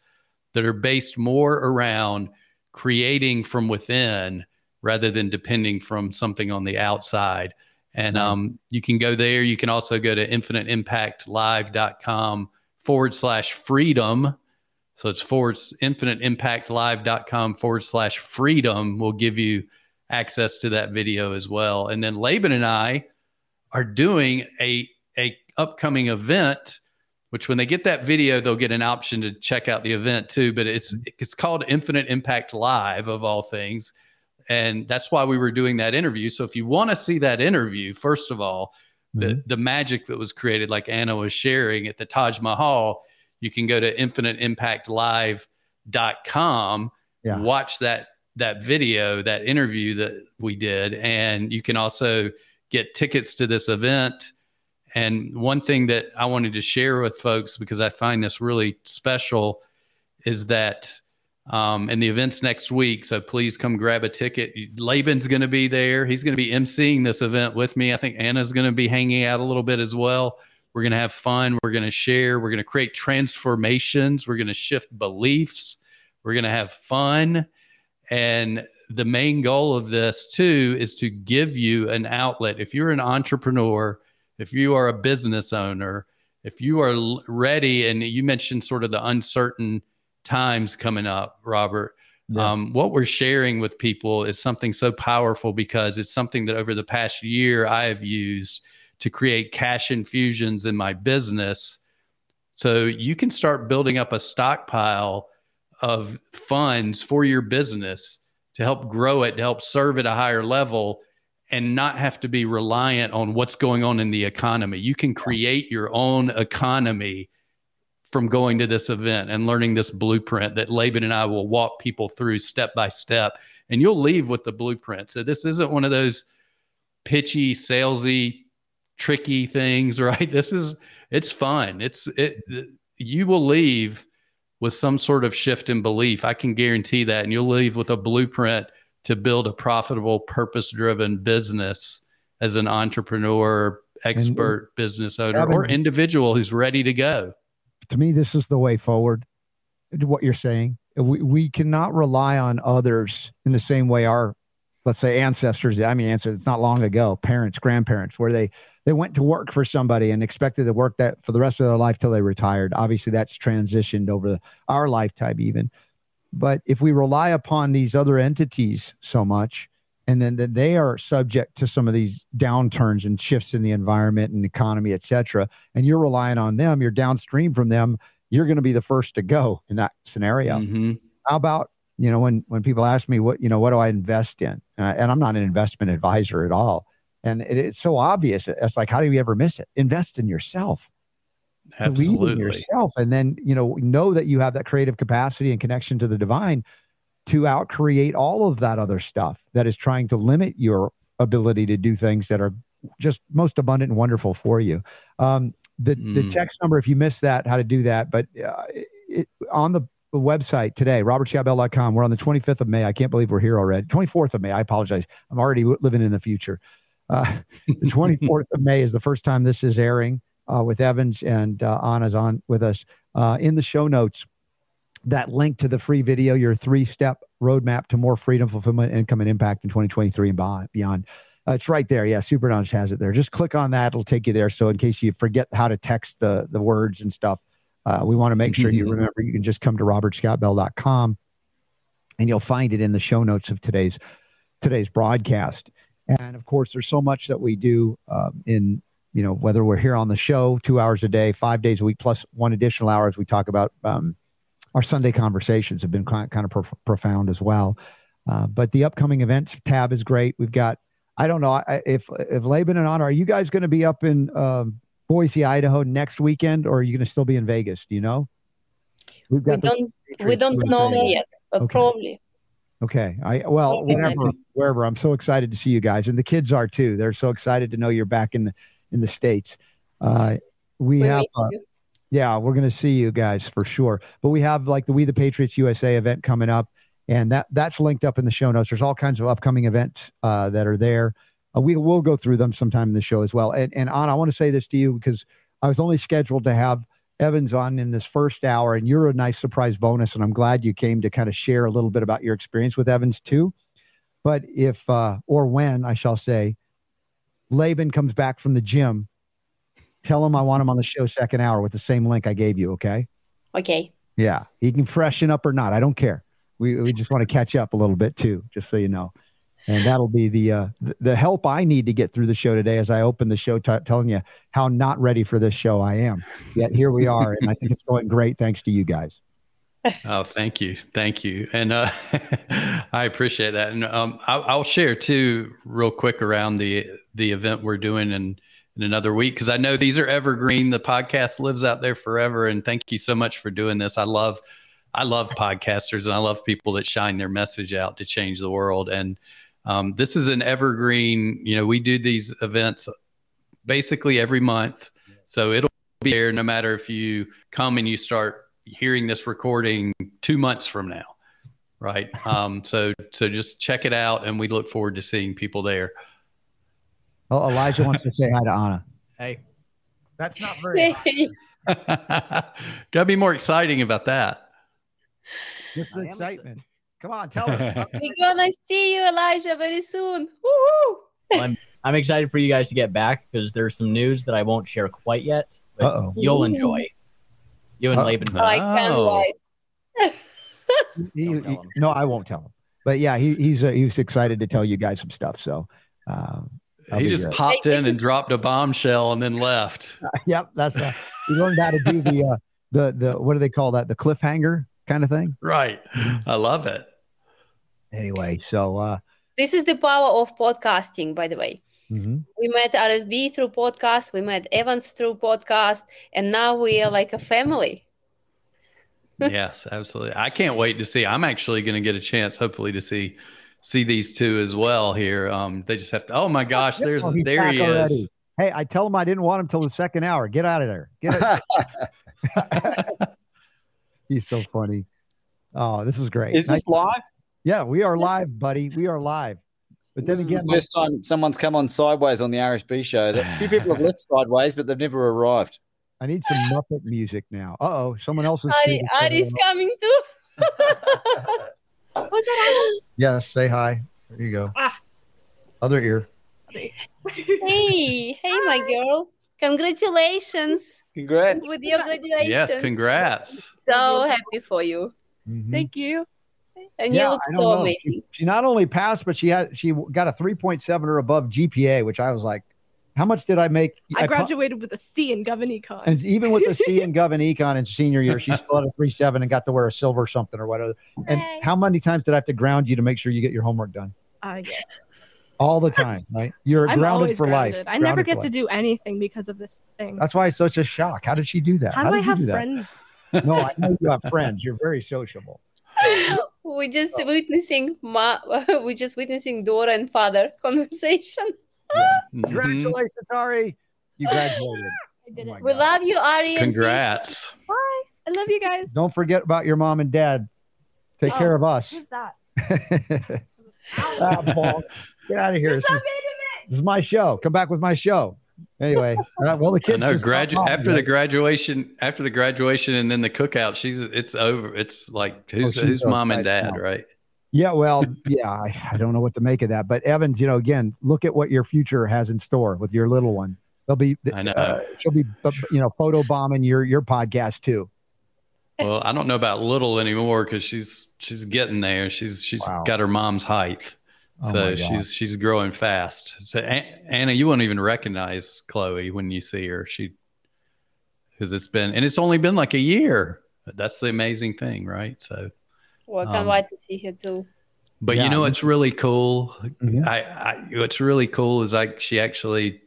that are based more around creating from within rather than depending from something on the outside. And um, you can go there. You can also go to infiniteimpactlive.com forward slash freedom. So it's forward infiniteimpactlive.com forward slash freedom will give you access to that video as well. And then Laban and I are doing a a upcoming event which when they get that video they'll get an option to check out the event too but it's it's called infinite impact live of all things and that's why we were doing that interview so if you want to see that interview first of all the mm-hmm. the magic that was created like anna was sharing at the taj mahal you can go to infiniteimpactlive.com yeah. watch that that video, that interview that we did, and you can also get tickets to this event And one thing that I wanted to share with folks because I find this really special is that um, and the event's next week. So please come grab a ticket. Laban's going to be there. He's going to be emceeing this event with me. I think Anna's going to be hanging out a little bit as well. We're going to have fun. We're going to share. We're going to create transformations. We're going to shift beliefs. We're going to have fun. And the main goal of this, too, is to give you an outlet. If you're an entrepreneur, if you are a business owner, if you are ready, and you mentioned sort of the uncertain times coming up, Robert. Yes. Um, what we're sharing with people is something so powerful because it's something that over the past year I have used to create cash infusions in my business. So you can start building up a stockpile of funds for your business to help grow it, to help serve at a higher level, and not have to be reliant on what's going on in the economy. You can create your own economy from going to this event and learning this blueprint that Laban and I will walk people through step by step. And you'll leave with the blueprint. So this isn't one of those pitchy, salesy, tricky things, right? This is it's fun. It's it you will leave with some sort of shift in belief. I can guarantee that. And you'll leave with a blueprint to build a profitable, purpose driven business as an entrepreneur, expert and, uh, business owner, or individual who's ready to go to me, this is the way forward. To What you're saying, we, we cannot rely on others in the same way our, let's say, ancestors. I mean, ancestors. It's not long ago. Parents, grandparents, where they they went to work for somebody and expected to work that for the rest of their life till they retired. Obviously, that's transitioned over our lifetime, even. But if we rely upon these other entities so much, and then that they are subject to some of these downturns and shifts in the environment and economy, et cetera, and you're relying on them, you're downstream from them, you're going to be the first to go in that scenario. Mm-hmm. How about you know when when people ask me what you know what do I invest in, uh, and I'm not an investment advisor at all, and it, it's so obvious. It's like how do you ever miss it? Invest in yourself. Absolutely. Believe in yourself, and then you know know that you have that creative capacity and connection to the divine to outcreate all of that other stuff that is trying to limit your ability to do things that are just most abundant and wonderful for you. Um, the mm. the text number, if you missed that, how to do that, but uh, it, on the website today, robertscottbell.com. We're on the 25th of May. I can't believe we're here already. 24th of May. I apologize. I'm already living in the future. Uh, the 24th of May is the first time this is airing uh, with Evans and uh, Anna's on with us. Uh, in the show notes, that link to the free video, your three step roadmap to more freedom, fulfillment, income, and impact in 2023 and beyond. Uh, it's right there. Yeah, Super Knowledge has it there. Just click on that; it'll take you there. So in case you forget how to text the the words and stuff, uh, we want to make sure you mm-hmm. remember. You can just come to robertscottbell.com, and you'll find it in the show notes of today's today's broadcast. And of course, there's so much that we do um, in you know whether we're here on the show two hours a day, five days a week, plus one additional hour as we talk about um, our Sunday conversations have been kind of pro- profound as well. Uh, but the upcoming events tab is great. We've got, I don't know if if Laban and Anna, are you guys going to be up in um, Boise, Idaho next weekend, or are you going to still be in Vegas? Do you know? We've got we don't we don't know yet, but okay. probably. Okay. I well, whenever wherever. I'm so excited to see you guys, and the kids are too. They're so excited to know you're back in the in the states. Uh, we, have. Uh, yeah, we're going to see you guys for sure. But we have like the We the Patriots USA event coming up, and that that's linked up in the show notes. There's all kinds of upcoming events uh, that are there. Uh, we will go through them sometime in the show as well. And, and Anna, I want to say this to you because I was only scheduled to have Evans on in this first hour, and you're a nice surprise bonus. And I'm glad you came to kind of share a little bit about your experience with Evans too. But if uh, or when I shall say, Laban comes back from the gym Tell him I want him on the show second hour with the same link I gave you. Okay. Okay. Yeah. He can freshen up or not. I don't care. We, we just want to catch up a little bit too, just so you know. And that'll be the, uh, the, the help I need to get through the show today as I open the show, t- telling you how not ready for this show I am. Yet here we are. and I think it's going great thanks to you guys. Oh, thank you, thank you, and uh, I appreciate that. And um, I'll, I'll, share too, real quick, around the the event we're doing and in another week because I know these are evergreen. The podcast lives out there forever. And thank you so much for doing this. I love, I love podcasters and I love people that shine their message out to change the world. And um, this is an evergreen. You know, we do these events basically every month. So it'll be there no matter if you come and you start hearing this recording two months from now. Right. Um, so so just check it out and we look forward to seeing people there. Oh, Elijah wants to say hi to Anna. Hey, That's not very Gotta be more exciting about that. just the am excitement. Come on, tell her. We're gonna see you, Elijah, very soon. Woohoo! I'm excited for you guys to get back because there's some news that I won't share quite yet, but Uh-oh. you'll enjoy. You and Uh-oh. Laban. I can't Oh. wait. He- he- no, I won't tell him. But yeah, he, he's uh, he's excited to tell you guys some stuff. So, um, that'll he just great. popped Hey, in and is- dropped a bombshell and then left. yep, that's uh, he learned how to do the uh, the the what do they call that? The cliffhanger kind of thing. Right. I love it. Anyway, so uh, This is the power of podcasting, by the way. mhm. We met RSB through podcast, we met Evans through podcast, and now we are like a family. yes, absolutely. I can't wait to see. I'm actually going to get a chance, hopefully, to see see these two as well here. Um, they just have to. Oh my gosh, there's Oh, there back he already. is. Hey, I tell him I didn't want him till the second hour. Get out of there. Get it. He's so funny. Oh, this is great. Is this Nice- live? Yeah, we are live, buddy. We are live. But then This is again, the first time someone's come on sideways on the RSB show. A few people have left sideways, but they've never arrived. I need some Muppet music now. Uh oh, someone else is. Ari, Ari's coming too. What's that? Yes, say hi. There you go. Ah. Other ear. hey, hey, my girl. Congratulations Congrats. with your graduation. Yes, congrats. So happy for you. Mhm. Thank you. And Yeah, you look so know. amazing. She, she not only passed, but she had she got a 3.7 or above GPA, which I was like, how much did I make? I pu- graduated with a C in Gov Econ. And even with a C in Gov Econ in senior year, she still had a three seven and got to wear a silver something or whatever. And Yay. how many times did I have to ground you to make sure you get your homework done? Uh, yes. All the time, right? You're I'm grounded for grounded. life. I never get to do anything because of this thing. That's why it's such a shock. How did she do that? How, do I did you have do that? friends? No, I know you have friends. You're very sociable. We're just witnessing ma- we're just witnessing daughter and father conversation. Mhm. Congratulations, Ari. You graduated. I did Oh. We God. love you, Ari. and Congrats. Bye. I love you guys. Don't forget about your mom and dad. Take Oh, care of us. Who's that? ah, Paul, get out of here. This so is, this is my show. Come back with my show. Anyway, uh, well, the kids know. Gradu- stopped by, after the graduation, after the graduation, and then the cookout, she's it's over. It's like who's Oh, who's so mom and dad, now. right? Yeah, well, yeah, I, I don't know what to make of that. But Evans, you know, again, look at what your future has in store with your little one. They'll be, I know. uh, she'll be, you know, photo bombing your your podcast too. Well, I don't know about little anymore because she's she's getting there. She's she's Wow. got her mom's height, Oh so she's she's growing fast. So Anna, you won't even recognize Chloe when you see her. She because it's been and it's only been like a year. That's the amazing thing, right? So, Well, I can't Um, wait to see her too. but Yeah. you know what's really cool? Mhm. I, I what's really cool is like she actually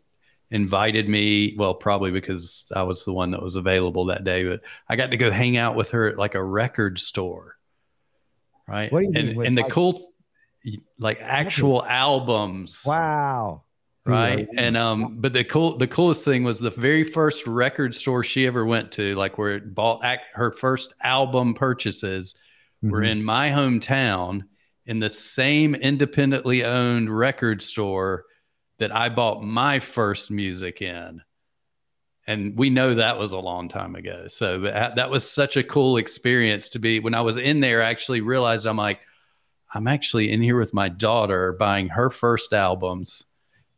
invited me well probably because i was the one that was available that day but i got to go hang out with her at like a record store right What do you and mean with, and the like- cool like actual albums Wow. Right I- and um but the cool the coolest thing was the very first record store she ever went to like where it bought ac- her first album purchases were Mhm. in my hometown in the same independently owned record store that I bought my first music in. And we know that was a long time ago. So that was such a cool experience to be when I was in there, I actually realized I'm like, I'm actually in here with my daughter buying her first albums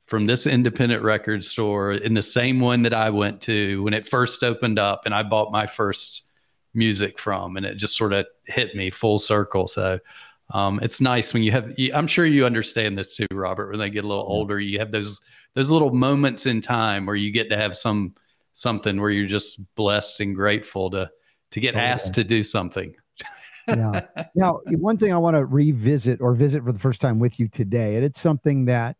from this independent record store in the same one that I went to when it first opened up and I bought my first music from and it just sort of hit me full circle so um, it's nice when you have you, i'm sure you understand this too robert when they get a little older you have those those little moments in time where you get to have some something where you're just blessed and grateful to to get Oh, yeah. asked to do something yeah. Now, one thing I want to revisit or visit for the first time with you today, and it's something that,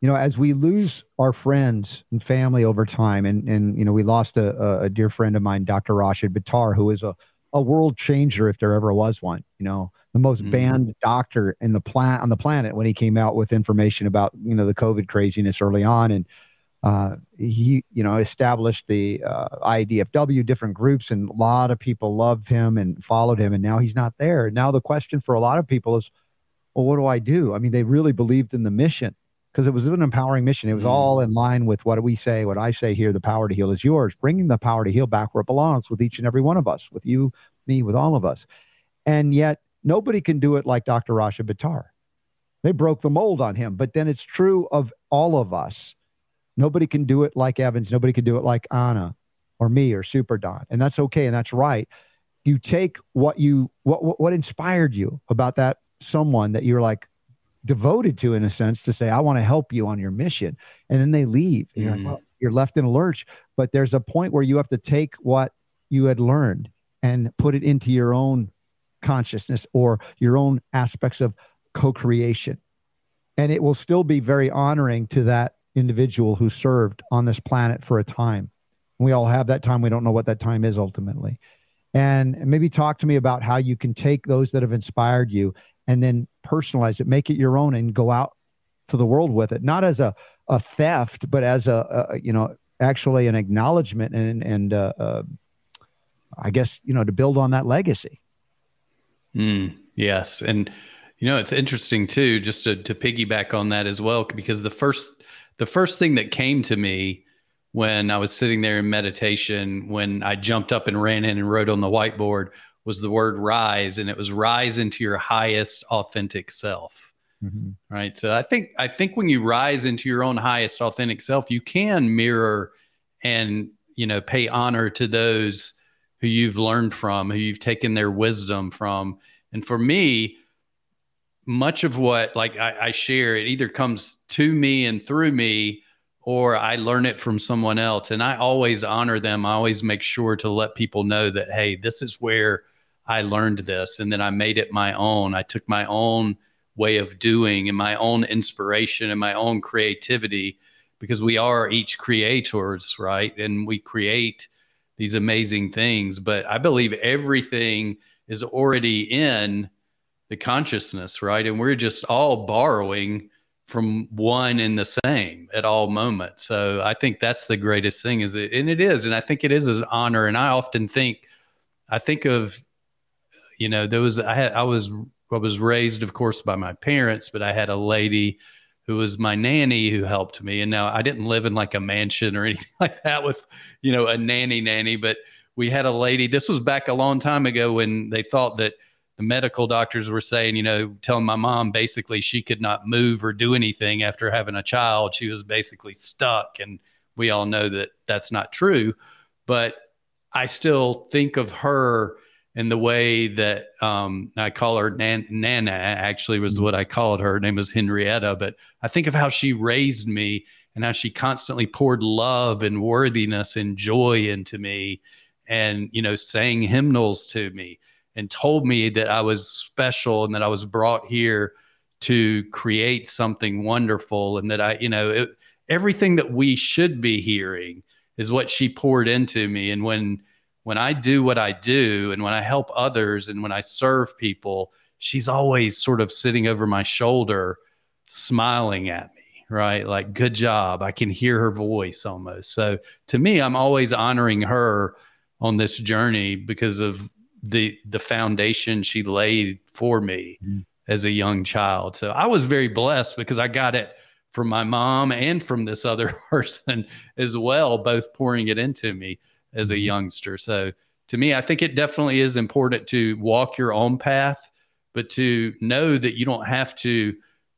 you know, as we lose our friends and family over time, and and you know, we lost a, a- dear friend of mine, Dr. Rashid Buttar, who is a a world changer if there ever was one. You know, the most Mhm. banned doctor in the planet on the planet when he came out with information about you know the COVID craziness early on, and Uh, he, you know, established the uh, IDFW, different groups, and a lot of people loved him and followed him. And now he's not there. Now the question for a lot of people is, well, what do I do? I mean, they really believed in the mission because it was an empowering mission. It was mm. all in line with what we say, what I say here. The power to heal is yours. Bringing the power to heal back where it belongs with each and every one of us, with you, me, with all of us. And yet, nobody can do it like Dr. Rashid Buttar. They broke the mold on him. But then it's true of all of us. Nobody can do it like Evans. Nobody can do it like Anna or me or Super Don. And that's okay. And that's right. You take what you what what, what inspired you about that someone that you're like devoted to in a sense to say, I want to help you on your mission. And then they leave. You're like, Mhm. well, you're left in a lurch. But there's a point where you have to take what you had learned and put it into your own consciousness or your own aspects of co-creation and it will still be very honoring to that individual who served on this planet for a time we all have that time we don't know what that time is ultimately and maybe talk to me about how you can take those that have inspired you and then personalize it make it your own and go out to the world with it. Not as a, a theft but as a, a you know actually an acknowledgement and and uh, uh, i guess you know to build on that legacy. Mm, yes, and you know it's interesting too, just to to piggyback on that as well, because the first the first thing that came to me when I was sitting there in meditation, when I jumped up and ran in and wrote on the whiteboard, was the word rise, and it was rise into your highest authentic self. Mm-hmm. Right. So I think I think when you rise into your own highest authentic self, you can mirror and you know pay honor to those who you've learned from, who you've taken their wisdom from. And for me, much of what like I, I share, it either comes to me and through me, or I learn it from someone else. And I always honor them. I always make sure to let people know that, hey, this is where I learned this. And then I made it my own. I took my own way of doing and my own inspiration and my own creativity because we are each creators, right? And we create these amazing things. But I believe everything is already in the consciousness, right? And we're just all borrowing from one and the same at all moments. So I think that's the greatest thing is it, and it is, and I think it is an honor. And I often think, I think of, you know, there was I had I was I was raised, of course, by my parents, but I had a lady who was my nanny who helped me. And now I didn't live in like a mansion or anything like that with, you know, a nanny nanny, but we had a lady. This was back a long time ago when they thought that the medical doctors were saying, you know, telling my mom basically she could not move or do anything after having a child. She was basically stuck. And we all know that that's not true. But I still think of her in the way that um, I call her Nan- Nana, actually, was what I called her. Her name was Henrietta. But I think of how she raised me and how she constantly poured love and worthiness and joy into me and, you know, sang hymnals to me and told me that I was special and that I was brought here to create something wonderful and that I, you know, it, everything that we should be hearing is what she poured into me. And when, when I do what I do and when I help others and when I serve people, she's always sort of sitting over my shoulder, smiling at me, right? Like, good job. I can hear her voice almost. So to me, I'm always honoring her on this journey because of the the foundation she laid for me mm-hmm. as a young child. So I was very blessed because I got it from my mom and from this other person as well, both pouring it into me as a mm-hmm. youngster. So to me, I think it definitely is important to walk your own path, but to know that you don't have to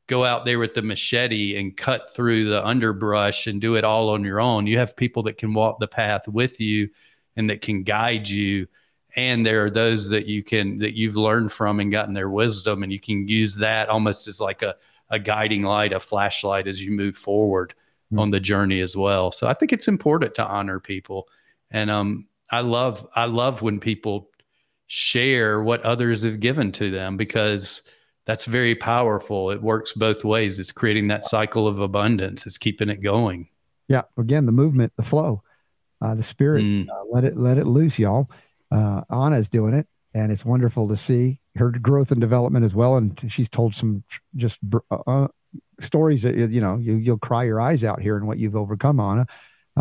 go out there with the machete and cut through the underbrush and do it all on your own. You have people that can walk the path with you and that can guide you. And there are those that you can that you've learned from and gotten their wisdom, and you can use that almost as like a, a guiding light, a flashlight as you move forward mm-hmm. on the journey as well. So I think it's important to honor people. And um I love I love when people share what others have given to them because that's very powerful. It works both ways. It's creating that cycle of abundance. It's keeping it going. Yeah. Again, the movement, the flow, uh, the spirit. Uh, let it let it loose, y'all. Uh, Anna's doing it, and it's wonderful to see her growth and development as well. And she's told some just uh, stories that you know you you'll cry your eyes out here and what you've overcome, Anna.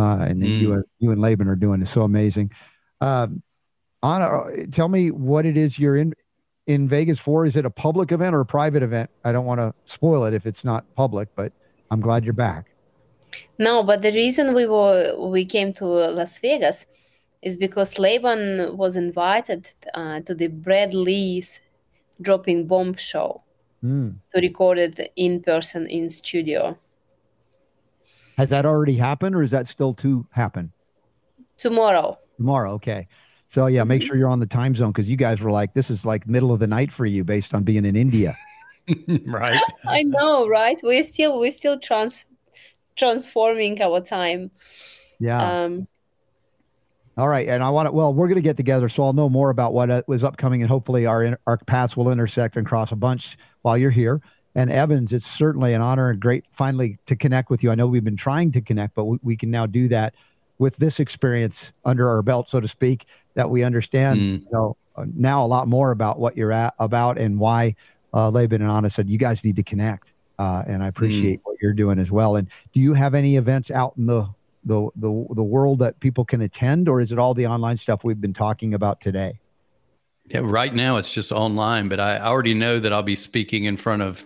Uh, and then Mm. you and you and Laban are doing is so amazing. Um, Anna, uh, tell me what it is you're in in Vegas for. Is it a public event or a private event? I don't want to spoil it if it's not public, but I'm glad you're back. No, but the reason we were we came to Las Vegas is because Laban was invited uh, to the Brad Lea's dropping bomb show Hmm. to record it in person in studio Has that already happened, or is that still to happen tomorrow. tomorrow? Okay. So yeah, make sure you're on the time zone because you guys were like, this is like middle of the night for you based on being in India. right. I know, right? We're still we're still trans transforming our time. Yeah. Um, All right, and I want to. Well, we're going to get together, so I'll know more about what uh, was upcoming, and hopefully our our paths will intersect and cross a bunch while you're here. And Evans, it's certainly an honor and great finally to connect with you. I know we've been trying to connect, but we, we can now do that with this experience under our belt, so to speak. That we understand, Mm. you know, uh, now a lot more about what you're at about and why uh, Laban and Anna said you guys need to connect. Uh, and I appreciate what you're doing as well. And do you have any events out in the the the the world that people can attend, or is it all the online stuff we've been talking about today? Yeah, right now it's just online, but I already know that I'll be speaking in front of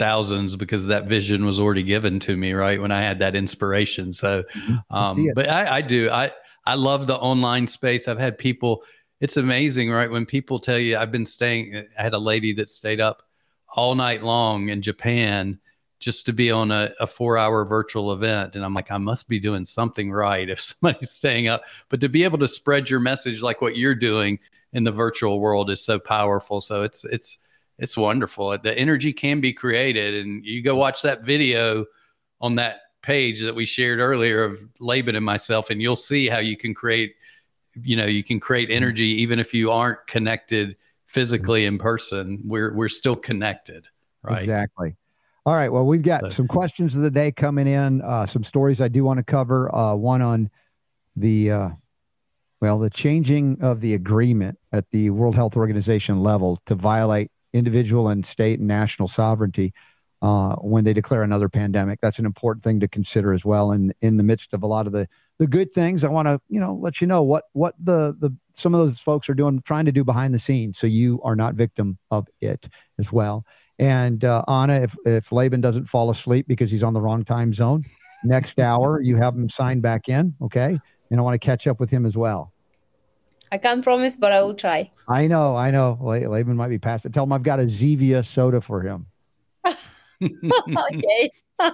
thousands because that vision was already given to me, right? When I had that inspiration. So, I um, it. but I, I do. I, I love the online space. I've had people, it's amazing, right? When people tell you, I've been staying, I had a lady that stayed up all night long in Japan just to be on a, a four hour virtual event. And I'm like, I must be doing something right if somebody's staying up. But to be able to spread your message like what you're doing in the virtual world is so powerful. So it's, it's, it's wonderful. The energy can be created. And you go watch that video on that page that we shared earlier of Laban and myself, and you'll see how you can create, you know, you can create energy even if you aren't connected physically in person. We're we're still connected, right? Exactly. All right. Well, we've got So- some questions of the day coming in. Uh, some stories I do want to cover. Uh, one on the uh, well, the changing of the agreement at the World Health Organization level to violate individual and state and national sovereignty uh, when they declare another pandemic. That's an important thing to consider as well. And in the midst of a lot of the the good things, I want to you know let you know what what the the some of those folks are doing, trying to do behind the scenes, so you are not victim of it as well. And uh, Anna, if if Laban doesn't fall asleep because he's on the wrong time zone, next hour you have him sign back in, okay? And I want to catch up with him as well. I can't promise, but I will try. I know, I know. La- Laban might be past it. Tell him I've got a Zevia soda for him. okay. I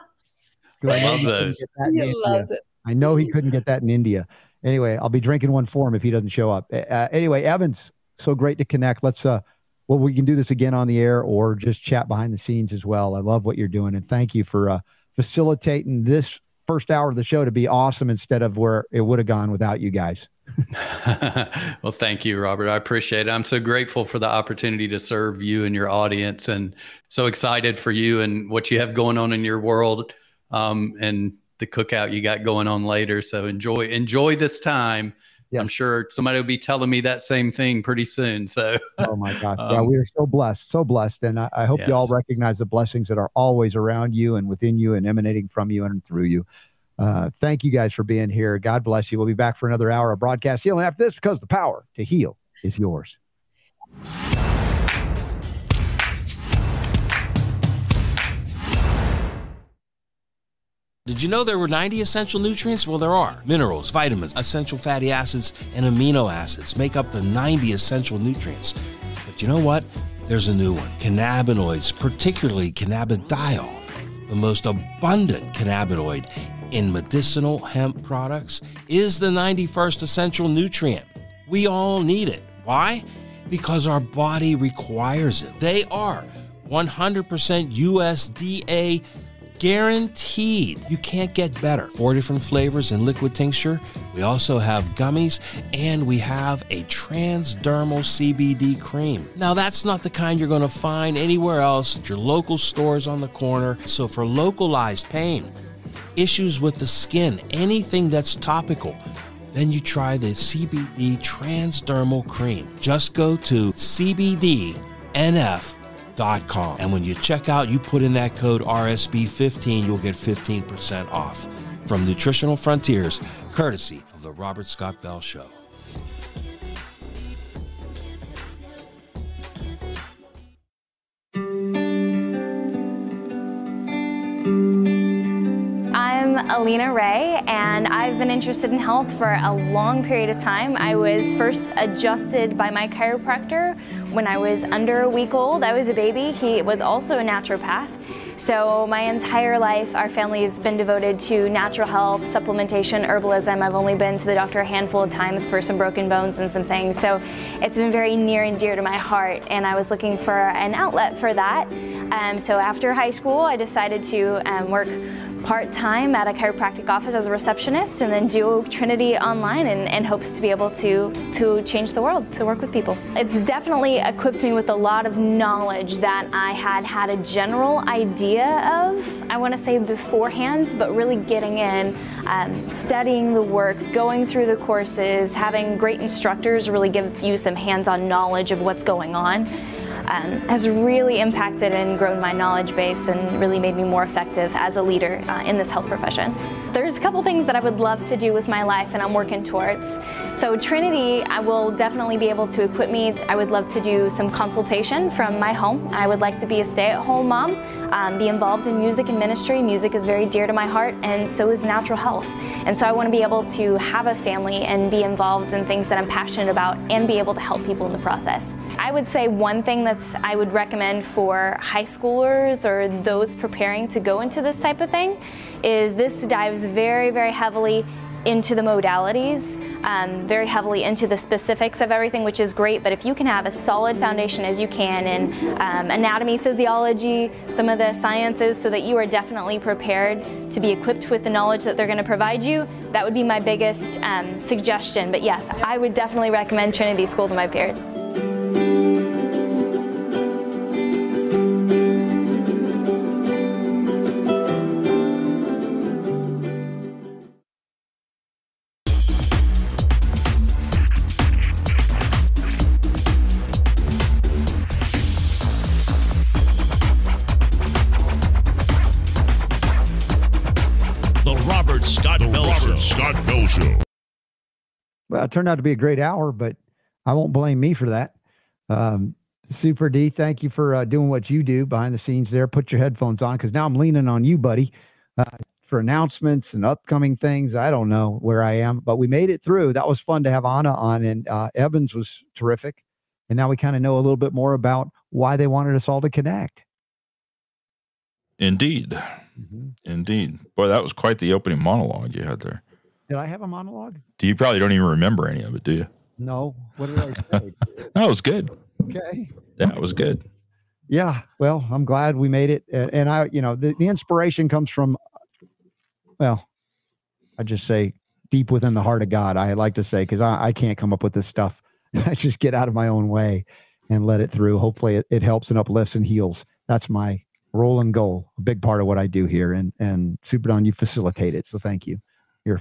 know Love he couldn't those. get that in He India. loves it. I know he couldn't get that in India. Anyway, I'll be drinking one for him if he doesn't show up. Uh, anyway, Evans, so great to connect. Let's uh well, we can do this again on the air or just chat behind the scenes as well. I love what you're doing and thank you for uh facilitating this first hour of the show to be awesome instead of where it would have gone without you guys. well, thank you, Robert. I appreciate it. I'm so grateful for the opportunity to serve you and your audience, and so excited for you and what you have going on in your world, um, and the cookout you got going on later. So enjoy enjoy this time. I'm sure somebody will be telling me that same thing pretty soon. So Oh my God. yeah, Um, we are so blessed, so blessed. And I, I hope you all recognize the blessings that are always around you and within you and emanating from you and through you. Uh, thank you guys for being here. God bless you. We'll be back for another hour of broadcast healing after this because the power to heal is yours. Did you know there were 90 essential nutrients? Well, there are. Minerals, vitamins, essential fatty acids, and amino acids make up the 90 essential nutrients. But you know what? There's a new one cannabinoids, particularly cannabidiol, the most abundant cannabinoid in medicinal hemp products, is the 91st essential nutrient. We all need it. Why? Because our body requires it. They are 100% USDA guaranteed. You can't get better. Four different flavors in liquid tincture. We also have gummies and we have a transdermal CBD cream. Now, that's not the kind you're going to find anywhere else at your local stores on the corner. So, for localized pain, issues with the skin, anything that's topical, then you try the CBD transdermal cream. Just go to CBDNF.com. And when you check out, you put in that code RSB15, you'll get 15% off. From Nutritional Frontiers, courtesy of The Robert Scott Bell Show. I'm Alina Ray, and I've been interested in health for a long period of time. I was first adjusted by my chiropractor when I was under a week old. I was a baby. He was also a naturopath. So, my entire life, our family has been devoted to natural health, supplementation, herbalism. I've only been to the doctor a handful of times for some broken bones and some things. So, it's been very near and dear to my heart, and I was looking for an outlet for that. Um, so, after high school, I decided to um, work part time at a chiropractic office as a receptionist and then do Trinity online and, and hopes to be able to, to change the world, to work with people. It's definitely equipped me with a lot of knowledge that I had had a general idea of, I want to say beforehand, but really getting in, um, studying the work, going through the courses, having great instructors really give you some hands on knowledge of what's going on um, has really impacted and grown my knowledge base and really made me more effective as a leader uh, in this health profession. There's a couple things that I would love to do with my life and I'm working towards. So, Trinity, I will definitely be able to equip me. I would love to do some consultation from my home. I would like to be a stay at home mom, um, be involved in music and ministry. Music is very dear to my heart, and so is natural health. And so, I want to be able to have a family and be involved in things that I'm passionate about and be able to help people in the process. I would say one thing that's I would recommend for high schoolers or those preparing to go into this type of thing is this dives very, very heavily into the modalities, um, very heavily into the specifics of everything, which is great. But if you can have a solid foundation as you can in um, anatomy, physiology, some of the sciences, so that you are definitely prepared to be equipped with the knowledge that they're going to provide you, that would be my biggest um, suggestion. But yes, I would definitely recommend Trinity School to my peers. Turned out to be a great hour, but I won't blame me for that. Um, Super D, thank you for uh, doing what you do behind the scenes there. Put your headphones on because now I'm leaning on you, buddy, uh, for announcements and upcoming things. I don't know where I am, but we made it through. That was fun to have Anna on, and uh, Evans was terrific. And now we kind of know a little bit more about why they wanted us all to connect. Indeed. Indeed. Boy, that was quite the opening monologue you had there. Did I have a monologue? Do you probably don't even remember any of it, do you? No. What did I say? That was good. okay. Yeah, it was good. Yeah, well, I'm glad we made it, and, and I, you know, the, the inspiration comes from, well, I just say deep within the heart of God. I like to say because I, I can't come up with this stuff. I just get out of my own way and let it through. Hopefully, it, it helps and uplifts and heals. That's my role and goal. A big part of what I do here, and and Super Don, you facilitate it, so thank you. You're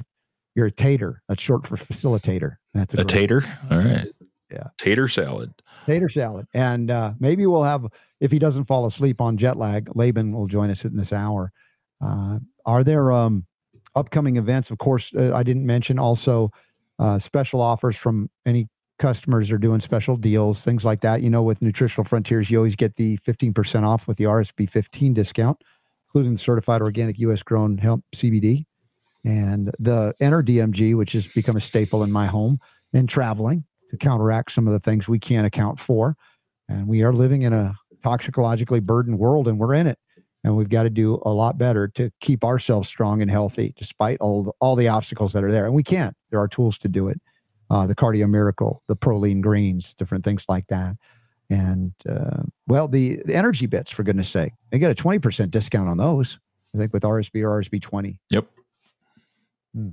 you're a tater. That's short for facilitator. That's A great- tater. All right. Yeah. Tater salad. tater salad. And uh, maybe we'll have, if he doesn't fall asleep on jet lag, Laban will join us in this hour. Uh, are there um, upcoming events? Of course, uh, I didn't mention also uh, special offers from any customers are doing special deals, things like that. You know, with Nutritional Frontiers, you always get the 15% off with the RSB 15 discount, including the certified organic US grown hemp CBD and the Enter DMG, which has become a staple in my home and traveling to counteract some of the things we can't account for. And we are living in a toxicologically burdened world, and we're in it. And we've got to do a lot better to keep ourselves strong and healthy, despite all the, all the obstacles that are there. And we can't. There are tools to do it. Uh, the Cardio Miracle, the Proline Greens, different things like that. And uh, well, the, the energy bits, for goodness sake, they get a 20% discount on those, I think, with RSB or RSB 20. Yep. Hmm.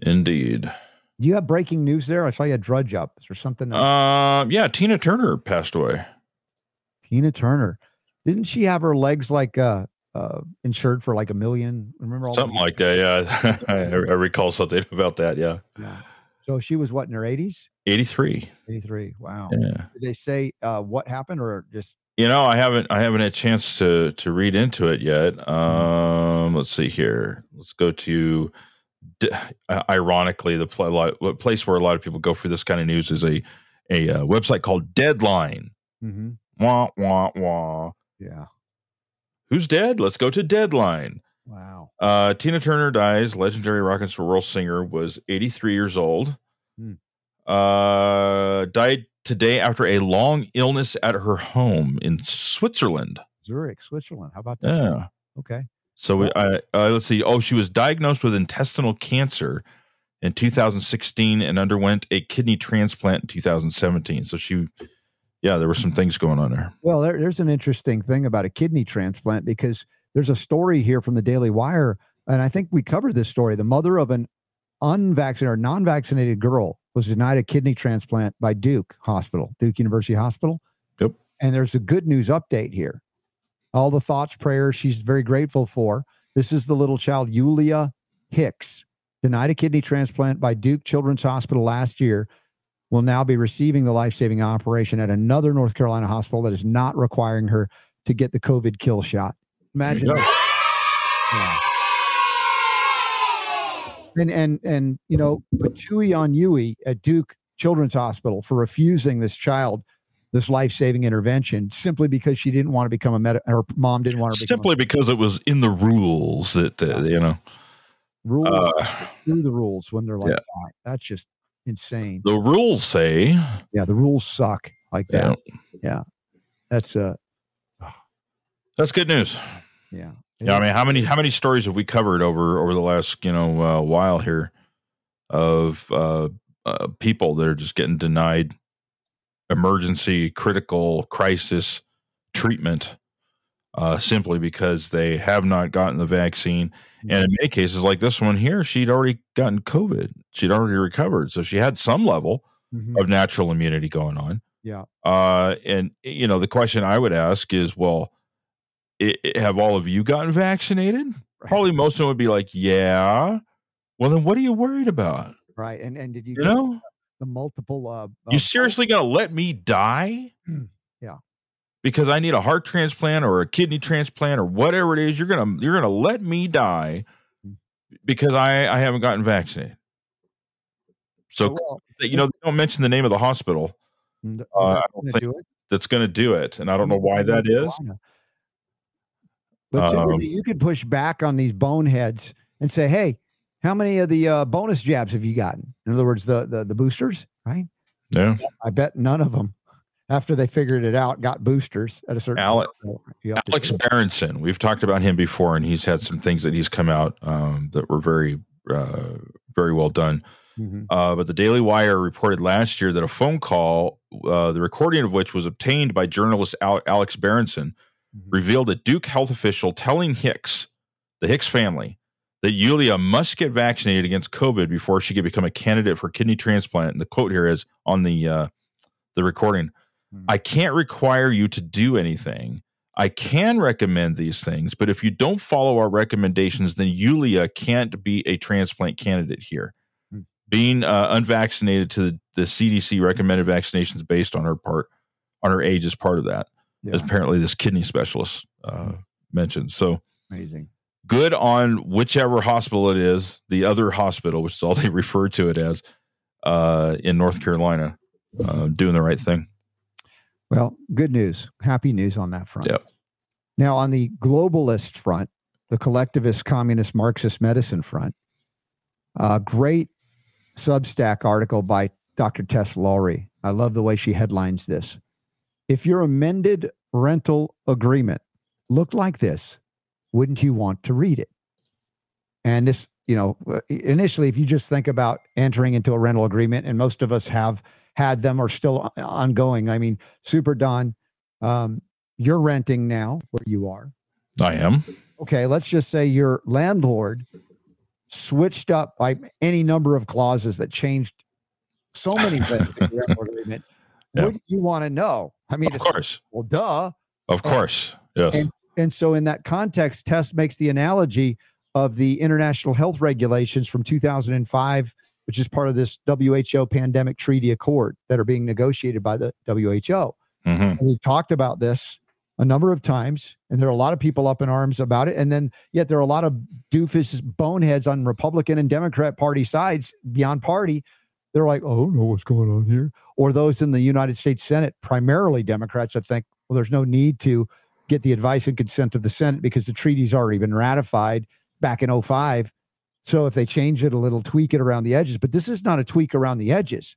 Indeed. Do you have breaking news there? I saw you had Drudge up. Is there something? else? Um, yeah, Tina Turner passed away. Tina Turner. Didn't she have her legs like uh, uh insured for like a million? Remember all Something like that. Yeah. I, I recall something about that. Yeah. Yeah. So she was what in her eighties? 83. 83. Wow. Yeah. Did they say uh what happened or just You know, I haven't I haven't had a chance to to read into it yet. Um, let's see here. Let's go to. d- uh, Ironically, the pl- a lot, the place where a lot of people go for this kind of news is a a uh, website called Deadline. Mm-hmm. Wah wah wah. Yeah. Who's dead? Let's go to Deadline. Wow. Uh, Tina Turner dies. Legendary rock and roll singer was 83 years old. Hmm. Uh, died today after a long illness at her home in Switzerland. Zurich, Switzerland. How about that? Yeah. Okay. So we, I, uh, let's see. Oh, she was diagnosed with intestinal cancer in 2016 and underwent a kidney transplant in 2017. So she, yeah, there were some things going on there. Well, there, there's an interesting thing about a kidney transplant because there's a story here from the Daily Wire, and I think we covered this story. The mother of an unvaccinated or non-vaccinated girl was denied a kidney transplant by Duke Hospital, Duke University Hospital. Yep. And there's a good news update here. All the thoughts, prayers she's very grateful for. This is the little child, Yulia Hicks, denied a kidney transplant by Duke Children's Hospital last year, will now be receiving the life saving operation at another North Carolina hospital that is not requiring her to get the COVID kill shot. Imagine. There you go. that. Yeah. And and and you know, Patui on Yui at Duke Children's Hospital for refusing this child this life saving intervention simply because she didn't want to become a med. Her mom didn't want her to Simply because it was in the rules that, uh, you know, rules uh, through the rules when they're like yeah. that. That's just insane. the rules say, Yeah, the rules suck like yeah, that. Yeah, that's uh, that's good news. yeah. Yeah, I mean, how many how many stories have we covered over over the last you know uh, while here of uh, uh, people that are just getting denied emergency, critical, crisis treatment uh, simply because they have not gotten the vaccine, and in many cases like this one here, she'd already gotten COVID, she'd already recovered, so she had some level Mhm. of natural immunity going on. Yeah. Uh, and you know, the question I would ask is, well, i i- have all of you gotten vaccinated? Probably most of them would be like, yeah. Well, then what are you worried about? Right. And and did you, You know, the multiple uh, you uh, seriously gonna let me die? Yeah. Because I need a heart transplant or a kidney transplant or whatever it is, you're gonna you're gonna let me die Mm. because I I haven't gotten vaccinated. So well, you know, they don't mention the name of the hospital. Uh, gonna it. that's going to do it, and I don't know why that is. But Um, you could push back on these boneheads and say, "Hey, how many of the uh, bonus jabs have you gotten? In other words, the the, the boosters, right? Yeah, I bet none of them, after they figured it out, got boosters at a certain. Ale- point. So you have to Alex. Berenson. We've talked about him before, and he's had some things that he's come out um, that were very, uh, very well done. Mhm. Uh, but the Daily Wire reported last year that a phone call, uh, the recording of which was obtained by journalist Al- Alex Berenson, revealed a Duke health official telling Hicks, the Hicks family, that Yulia must get vaccinated against COVID before she could become a candidate for kidney transplant. And the quote here is on the uh, the recording: "I can't require you to do anything." I can recommend these things, but if you don't follow our recommendations, then Yulia can't be a transplant candidate here. Being uh, unvaccinated to the, the CDC recommended vaccinations based on her part on her age is part of that, as apparently this kidney specialist uh, mentioned. So Amazing. good on whichever hospital it is, the other hospital, which is all they refer to it as uh, in North Carolina, uh, doing the right thing. Well, good news, happy news on that front. Yep. Now, on the globalist front, the collectivist, communist, Marxist medicine front, a great Substack article by Dr. Tess Lawrie. I love the way she headlines this. If your amended rental agreement looked like this, wouldn't you want to read it? And this, you know, uh, initially, if you just think about entering into a rental agreement, and most of us have had them or still ongoing. I mean, Super Don, um, you're renting now where you are. I am. Okay, let's just say your landlord switched up by any number of clauses that changed so many things in your rental agreement. Yeah. Wouldn't you want to know? I mean, Of course. well, duh. Of course. Yes. And, and so, in that context, Tess makes the analogy of the international health regulations from 2005, which is part of this WHO pandemic treaty accord that are being negotiated by the WHO. Mhm. And we've talked about this a number of times, and there are a lot of people up in arms about it. And then, yet, there are a lot of doofus boneheads on Republican and Democrat party sides beyond party. They're like, oh, I don't know what's going on here. Or those in the United States Senate, primarily Democrats, that think, well, there's no need to get the advice and consent of the Senate because the treaty's already been ratified back in 05. So if they change it a little, tweak it around the edges, but this is not a tweak around the edges.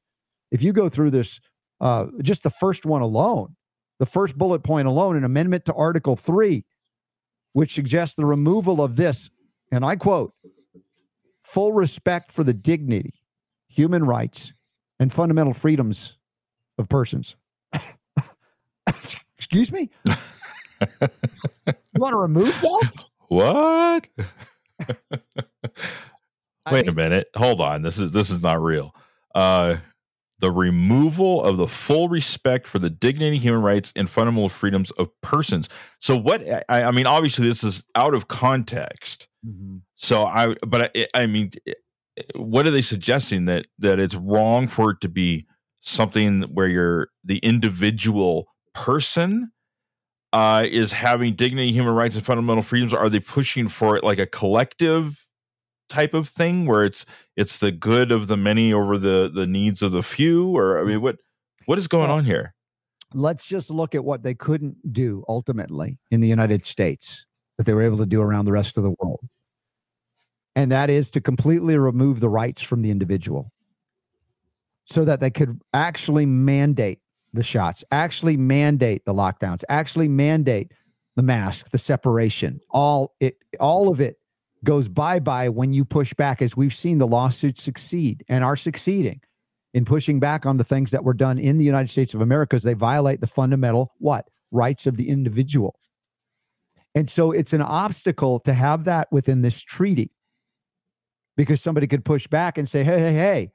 If you go through this, uh, just the first one alone, the first bullet point alone, an amendment to Article 3, which suggests the removal of this, and I quote, full respect for the dignity, human rights, and fundamental freedoms of persons. Excuse me? you want to remove that? What? Wait a minute. Hold on. This is this is not real. Uh the removal of the full respect for the dignity, human rights, and fundamental freedoms of persons. So what I, I mean, obviously this is out of context. So I, but I, I mean, what are they suggesting that that it's wrong for it to be something where you're the individual person uh, is having dignity, human rights, and fundamental freedoms? Are they pushing for it like a collective type of thing where it's it's the good of the many over the the needs of the few? Or I mean, what what is going on here? let's just look at what they couldn't do ultimately in the United States that they were able to do around the rest of the world. And that is to completely remove the rights from the individual so that they could actually mandate the shots, actually mandate the lockdowns, actually mandate the mask, the separation. All it all of it goes bye-bye when you push back as we've seen the lawsuits succeed and are succeeding in pushing back on the things that were done in the United States of America as they violate the fundamental what rights of the individual. And so it's an obstacle to have that within this treaty because somebody could push back and say, hey, hey, hey,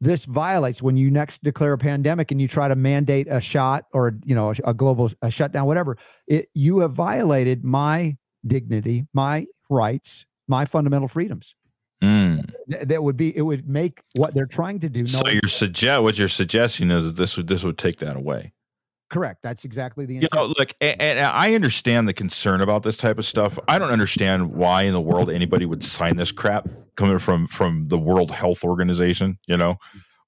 this violates when you next declare a pandemic and you try to mandate a shot or you know a, a global a shutdown, whatever. It, you have violated my dignity, my rights, my fundamental freedoms. Mm. Th- that would be it would make what they're trying to do. So no- you're suggest what you're suggesting is that this would this would take that away. Correct. That's exactly the You know, look, and, and I understand the concern about this type of stuff. I don't understand why in the world anybody would sign this crap coming from from the World Health Organization. You know,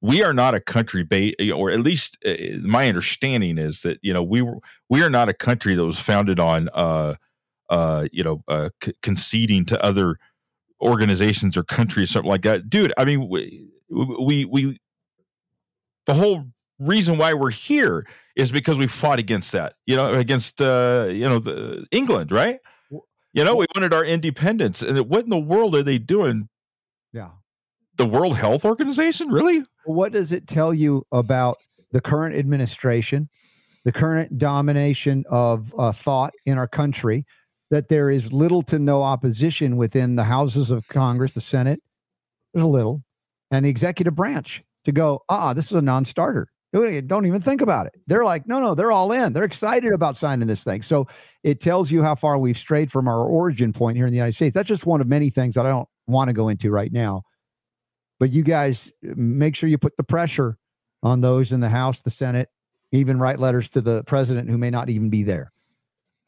we are not a country based, or at least uh, my understanding is that you know we were we are not a country that was founded on uh uh you know uh, c- conceding to other organizations or countries something like that dude i mean we we, we the whole reason why we're here is because we fought against that you know against uh you know the england right you know we wanted our independence and what in the world are they doing Yeah. the world health organization really what does it tell you about the current administration, the current domination of uh, thought in our country? That there is little to no opposition within the houses of Congress, the Senate. There's a little, and the executive branch to go. Ah, this is a non-starter. Don't even think about it. They're like, no, no, they're all in. They're excited about signing this thing. So it tells you how far we've strayed from our origin point here in the United States. That's just one of many things that I don't want to go into right now but you guys make sure you put the pressure on those in the House, the Senate, even write letters to the president who may not even be there.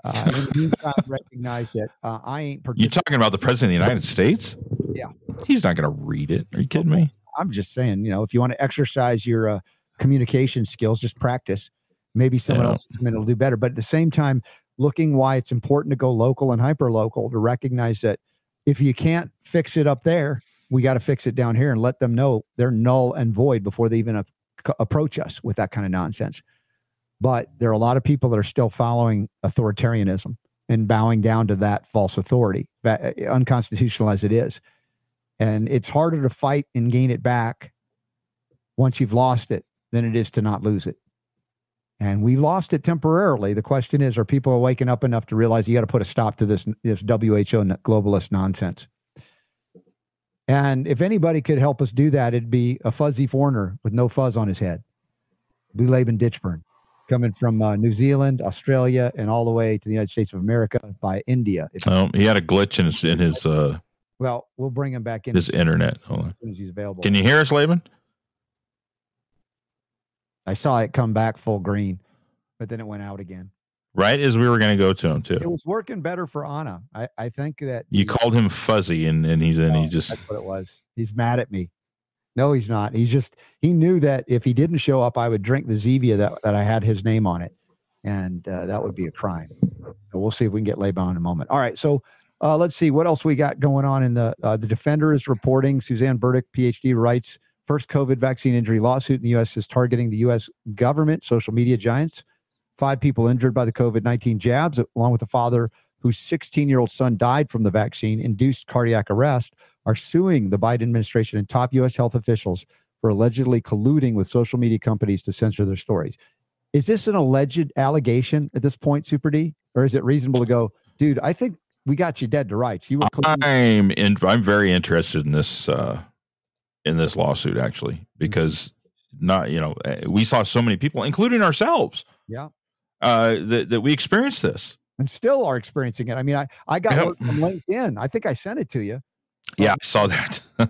Uh, recognize that uh, I ain't. you talking about the president of the united states Yeah. he's not going to read it are you kidding me I'm just saying, you know, if you want to exercise your uh, communication skills, just practice. Maybe someone Yeah. else will it'll do better. But at the same time, looking why it's important to go local and hyper local to recognize that if you can't fix it up there, we got to fix it down here and let them know they're null and void before they even a- approach us with that kind of nonsense. But there are a lot of people that are still following authoritarianism and bowing down to that false authority, ba- uh, unconstitutional as it is. And it's harder to fight and gain it back once you've lost it than it is to not lose it. And we lost it temporarily. The question is, are people waking up enough to realize you got to put a stop to this this WHO globalist nonsense? And if anybody could help us do that, it'd be a fuzzy foreigner with no fuzz on his head, Blue Laban Ditchburn, coming from uh, New Zealand, Australia, and all the way to the United States of America by India. Oh he had a glitch in his in his uh well, we'll bring him back in his as internet hold on soon as he's available. can you hear us laban I saw it come back full green, but then it went out again. right as we were going to go to him too. It was working better for Anna. I, I think that You called him fuzzy, and and he then he just that's what it was. He's mad at me. No, he's not. He's just he knew that if he didn't show up, I would drink the Zevia that, that I had his name on it, and uh, that would be a crime. So we'll see if we can get Laban in a moment. All right, so uh, let's see what else we got going on in the uh, the Defender is reporting. Suzanne Burdick, PhD, writes first COVID vaccine injury lawsuit in the U.S. is targeting the U.S. government, social media giants. Five people injured by the COVID 19 jabs, along with a father whose 16 year old son died from the vaccine induced cardiac arrest, are suing the Biden administration and top U.S. health officials for allegedly colluding with social media companies to censor their stories. Is this an alleged allegation at this point, Super D? Or is it reasonable to go, dude, I think we got you dead to rights. You were I'm in, I'm very interested in this uh, in this lawsuit actually because not you know eh, we saw so many people, including ourselves, Yeah. uh, that that we experienced this. And still are experiencing it. I mean, I, I got Yep. from LinkedIn. I think I sent it to you. Yeah, I saw that.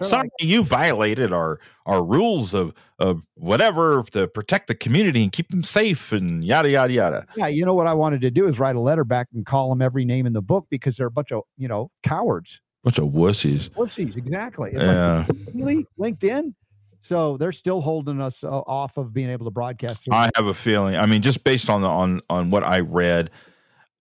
Sorry, you violated our our rules of of whatever to protect the community and keep them safe and yada yada yada. Yeah, you know what I wanted to do is write a letter back and call them every name in the book because they're a bunch of, you know, cowards. Bunch of wussies. Wussies, exactly. It's Yeah. like really LinkedIn. So they're still holding us uh, off of being able to broadcast. through I have a feeling. I mean, just based on the on on what I read,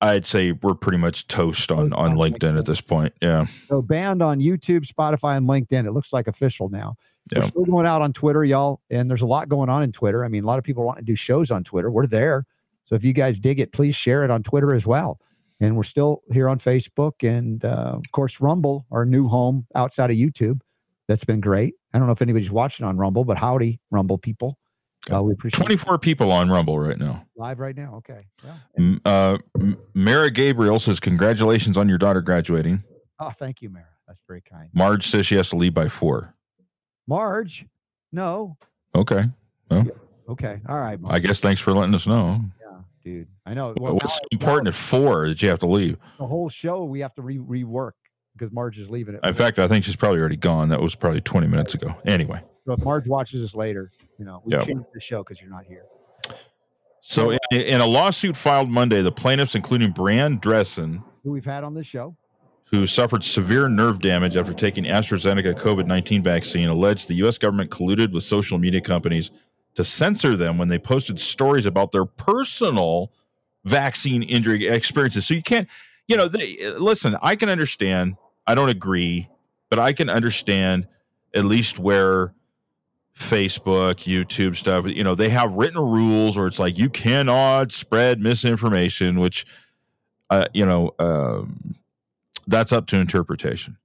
I'd say we're pretty much toast on on LinkedIn at this point. Yeah. So banned on YouTube, Spotify, and LinkedIn. It looks like official now. We're still going out on Twitter, y'all. And there's a lot going on in Twitter. I mean, a lot of people want to do shows on Twitter. We're there. So if you guys dig it, please share it on Twitter as well. And we're still here on Facebook and uh, of course Rumble, our new home outside of YouTube. That's been great. I don't know if anybody's watching on Rumble, but howdy, Rumble people. Uh, we appreciate Twenty four people on Rumble right now. live right now. Okay. Yeah. Uh, Mara Gabriel says, "Congratulations on your daughter graduating." Oh, thank you, Mara. That's very kind. Marge says she has to leave by four. Marge, no. Okay. Well, Okay. All right. I guess thanks for letting us know. Dude. I know. Well, What's now- important at four that you have to leave? the whole show we have to re- rework because Marge is leaving it. In fact, I think she's probably already gone. That was probably twenty minutes ago. Anyway, So if Marge watches this later, you know, we changed the show because you're not here. so in, in a lawsuit filed Monday, the plaintiffs, including Brianne Dressen, Who we've had on this show. who suffered severe nerve damage after taking AstraZeneca COVID 19 vaccine, alleged the U.S. government colluded with social media companies to censor them when they posted stories about their personal vaccine injury experiences. So you can't, you know, they, listen, I can understand, I don't agree, but I can understand at least where Facebook, YouTube stuff, you know, they have written rules where it's like you cannot spread misinformation, which, uh, you know, um, that's up to interpretation.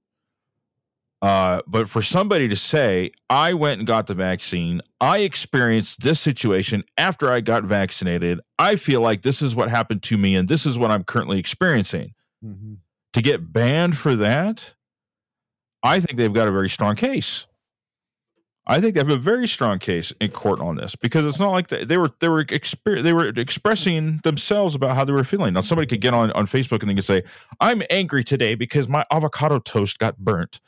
Uh, but for somebody to say, I went and got the vaccine, I experienced this situation after I got vaccinated, I feel like this is what happened to me and this is what I'm currently experiencing. To get banned for that, I think they've got a very strong case. I think they have a very strong case in court on this because it's not like they, they were they were exper- they were expressing themselves about how they were feeling. Now somebody could get on on Facebook and they could say, "I'm angry today because my avocado toast got burnt."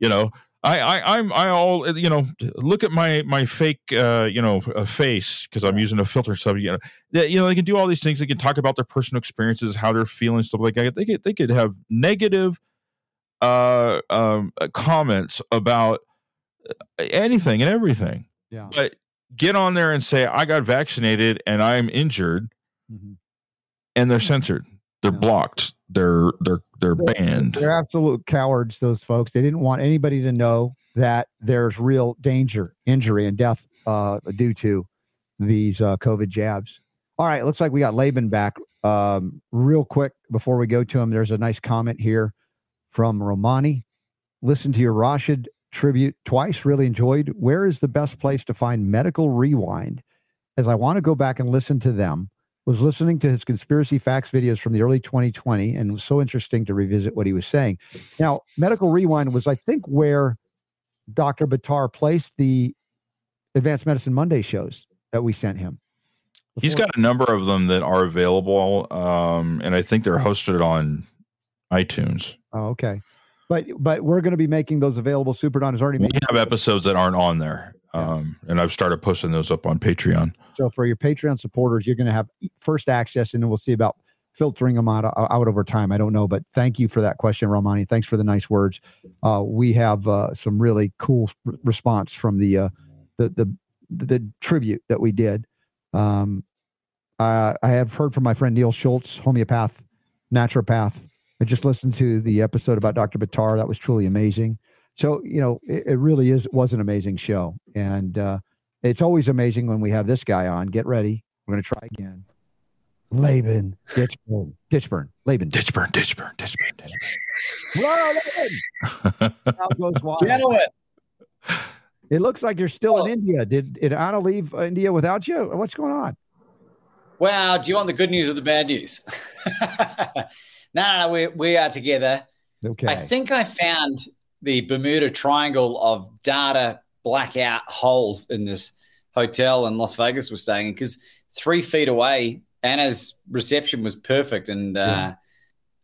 You know, I I I'm I all you know look at my my fake uh you know uh, face because I'm using a filter stuff. You know, they, you know they can do all these things. They can talk about their personal experiences, how they're feeling, stuff like that. They could they could have negative uh um uh, comments about anything and everything. Yeah. But get on there and say, I got vaccinated and I'm injured, and they're censored. They're blocked. They're they're they're banned. They're absolute cowards, those folks. They didn't want anybody to know that there's real danger, injury, and death uh, due to these uh, COVID jabs. All right, looks like we got Laban back. Um, real quick before we go to him, there's a nice comment here from Romani. Listen to your Rashid tribute twice. Really enjoyed. Where is the best place to find Medical Rewind? As I want to go back and listen to them. Was listening to his conspiracy facts videos from the early 2020 and it was so interesting to revisit what he was saying. Now, Medical Rewind was, I think, where Dr. Buttar placed the Advanced Medicine Monday shows that we sent him. He's got a number of them that are available, um, and I think they're hosted on iTunes. Oh, okay. But but we're going to be making those available. Super Don has already We have episodes that aren't on there. Um, and I've started posting those up on Patreon. So for your Patreon supporters, you're going to have first access, and then we'll see about filtering them out, out over time. I don't know, but thank you for that question, Romani. Thanks for the nice words. Uh, we have uh, some really cool r- response from the, uh, the the the tribute that we did. Um, uh, I have heard from my friend Neil Schultz, homeopath, naturopath. I just listened to the episode about Dr. Buttar. That was truly amazing. So you know, it, it really is was an amazing show, and uh, it's always amazing when we have this guy on. Get ready, we're going to try again. Laban Ditchburn, Ditchburn, Laban Ditchburn, Ditchburn, Ditchburn, Ditchburn. Hello, Laban. How goes wild. Gentlemen. It looks like you're still in India. Did did Anna leave India without you? What's going on? Wow, do you want the good news or the bad news? no, no, no, we, we are together. Okay. I think I found the Bermuda Triangle of data blackout holes in this hotel in Las Vegas we're staying in because three feet away, Anna's reception was perfect. And uh, Yeah.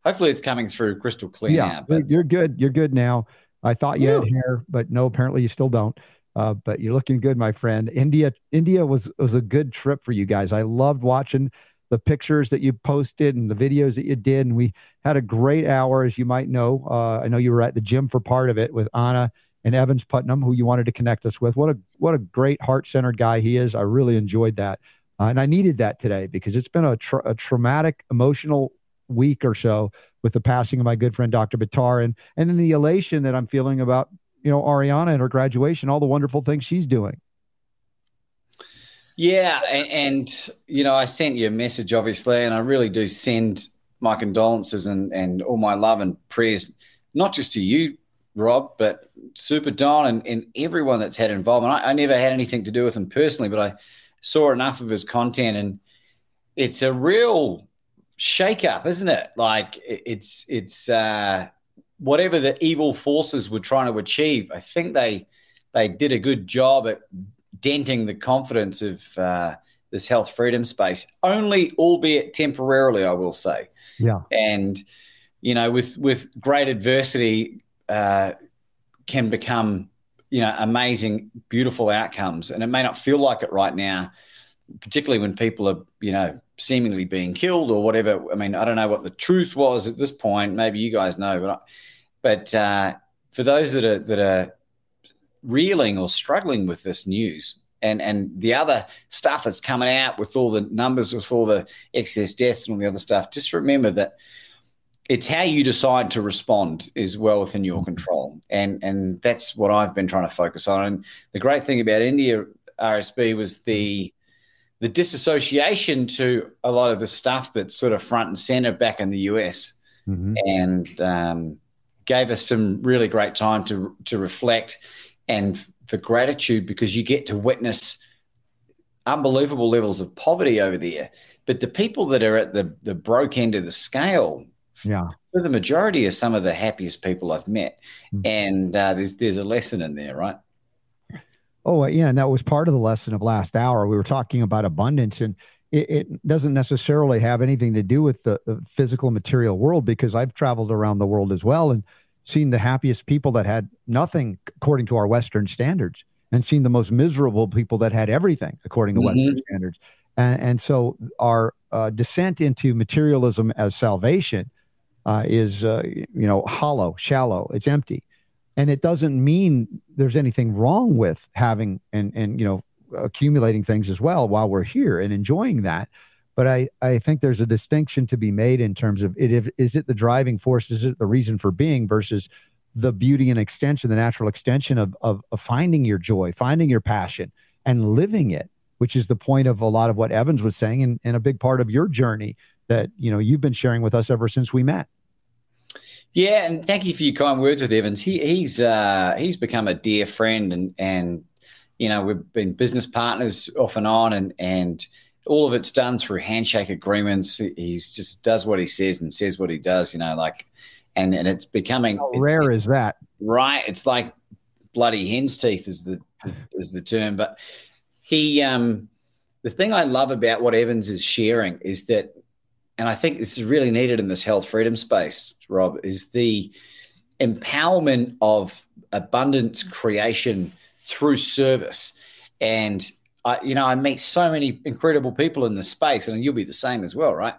hopefully it's coming through crystal clear yeah, now. But you're good. You're good now. I thought you had hair, but no, apparently you still don't. Uh, but you're looking good, my friend. India, India was was a good trip for you guys. I loved watching the pictures that you posted and the videos that you did, and we had a great hour, as you might know. Uh, I know you were at the gym for part of it with Anna and Evans Putnam, who you wanted to connect us with. What a what a great heart centered guy he is. I really enjoyed that, uh, and I needed that today because it's been a, tra- a traumatic, emotional week or so with the passing of my good friend Dr. Buttar, and and then the elation that I'm feeling about you know Ariana and her graduation, all the wonderful things she's doing. Yeah, and, and you know, I sent you a message, obviously, and I really do send my condolences and and all my love and prayers, not just to you, Rob, but Super Don and, and everyone that's had involvement. I, I never had anything to do with him personally, but I saw enough of his content, and it's a real shake-up, isn't it? Like it's it's uh, whatever the evil forces were trying to achieve. I think they they did a good job at denting the confidence of uh, this health freedom space, only albeit temporarily, I will say. Yeah. And you know, with with great adversity, uh, can become you know amazing, beautiful outcomes. And it may not feel like it right now, particularly when people are you know seemingly being killed or whatever. I mean, I don't know what the truth was at this point. Maybe you guys know, but I, but uh, for those that are that are reeling or struggling with this news. And and the other stuff that's coming out with all the numbers with all the excess deaths and all the other stuff just remember that it's how you decide to respond is well within your control. And and that's what i've been trying to focus on. And the great thing about india rsb was the the disassociation to a lot of the stuff that's sort of front and center back in the us and um, gave us some really great time to to reflect and for gratitude because you get to witness unbelievable levels of poverty over there. But the people that are at the the broke end of the scale, Yeah. for the majority, are some of the happiest people I've met. And uh, there's there's a lesson in there, right? Oh, yeah. And that was part of the lesson of last hour. We were talking about abundance, and it, it doesn't necessarily have anything to do with the, the physical material world because I've traveled around the world as well and seen the happiest people that had nothing according to our Western standards and seen the most miserable people that had everything according to Western Mhm. standards. And, and so our uh, descent into materialism as salvation uh, is, uh, you know, hollow, shallow, it's empty and it doesn't mean there's anything wrong with having and and you know accumulating things as well while we're here and enjoying that but i i think there's a distinction to be made in terms of it if, is it the driving force is it the reason for being versus the beauty and extension the natural extension of of, of finding your joy finding your passion and living it which is the point of a lot of what evans was saying and, and a big part of your journey that you know you've been sharing with us ever since we met Yeah, and thank you for your kind words with Evans. He he's uh, he's become a dear friend, and and you know we've been business partners off and on, and and all of it's done through handshake agreements. He's just does what he says and says what he does. You know, like, and and it's becoming how rare is that right. It's like bloody hen's teeth is the is the term, but he um the thing I love about what Evans is sharing is that and I think this is really needed in this health freedom space, Rob, is the empowerment of abundance creation through service. And I, you know, I meet so many incredible people in this space, and you'll be the same as well, right?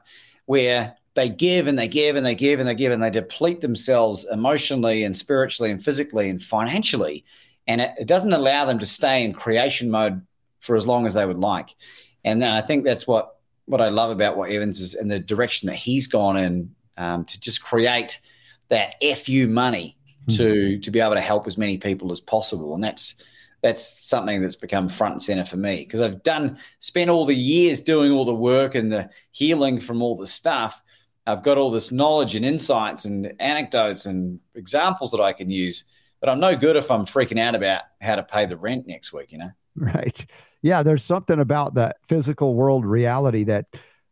Where they give and they give and they give and they give and they deplete themselves emotionally and spiritually and physically and financially. And it, it doesn't allow them to stay in creation mode for as long as they would like. And then I think that's what what I love about what Evans is and the direction that he's gone in um, to just create that fu money to to be able to help as many people as possible, and that's that's something that's become front and center for me because I've done spent all the years doing all the work and the healing from all the stuff. I've got all this knowledge and insights and anecdotes and examples that I can use, but I'm no good if I'm freaking out about how to pay the rent next week, you know? Right. Yeah. There's something about that physical world reality that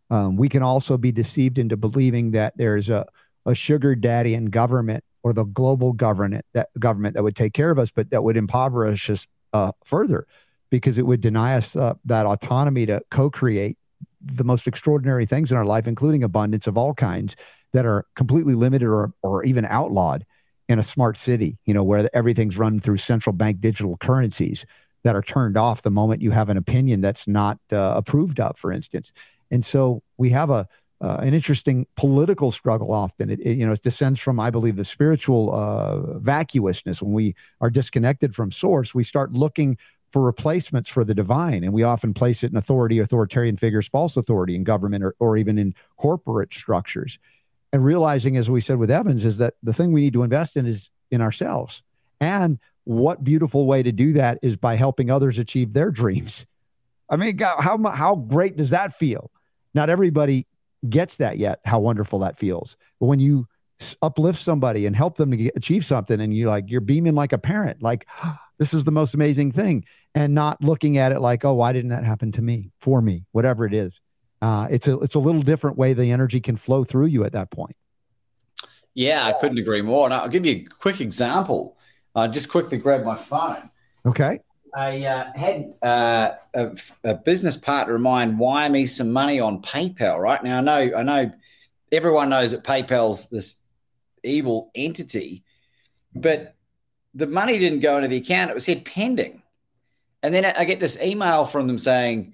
um, we can also be deceived into believing that there's a, a sugar daddy in government or the global government that government that would take care of us, but that would impoverish us uh, further because it would deny us uh, that autonomy to co-create the most extraordinary things in our life, including abundance of all kinds that are completely limited or, or even outlawed in a smart city, you know, where everything's run through central bank digital currencies that are turned off the moment you have an opinion that's not uh, approved of, for instance. And so we have a, uh, an interesting political struggle often. It, it, you know, it descends from, I believe, the spiritual uh, vacuousness. When we are disconnected from source, we start looking for replacements for the divine, and we often place it in authority, authoritarian figures, false authority in government, or, or even in corporate structures. And realizing, as we said with Evans, is that the thing we need to invest in is in ourselves. And what beautiful way to do that is by helping others achieve their dreams. I mean, God, how how great does that feel? Not everybody gets that yet, how wonderful that feels. But when you uplift somebody and help them to get, achieve something, and you like you're beaming like a parent, like this is the most amazing thing, and not looking at it like, oh, why didn't that happen to me, for me, whatever it is. Uh, it's a it's a little different way the energy can flow through you at that point. Yeah, I couldn't agree more. And I'll give you a quick example. I just quickly grab my phone. Okay. I uh, had uh, a, a, business partner of mine wire me some money on PayPal. Right now, I know, I know, everyone knows that PayPal's this evil entity, but the money didn't go into the account. It was said pending, and then I get this email from them saying,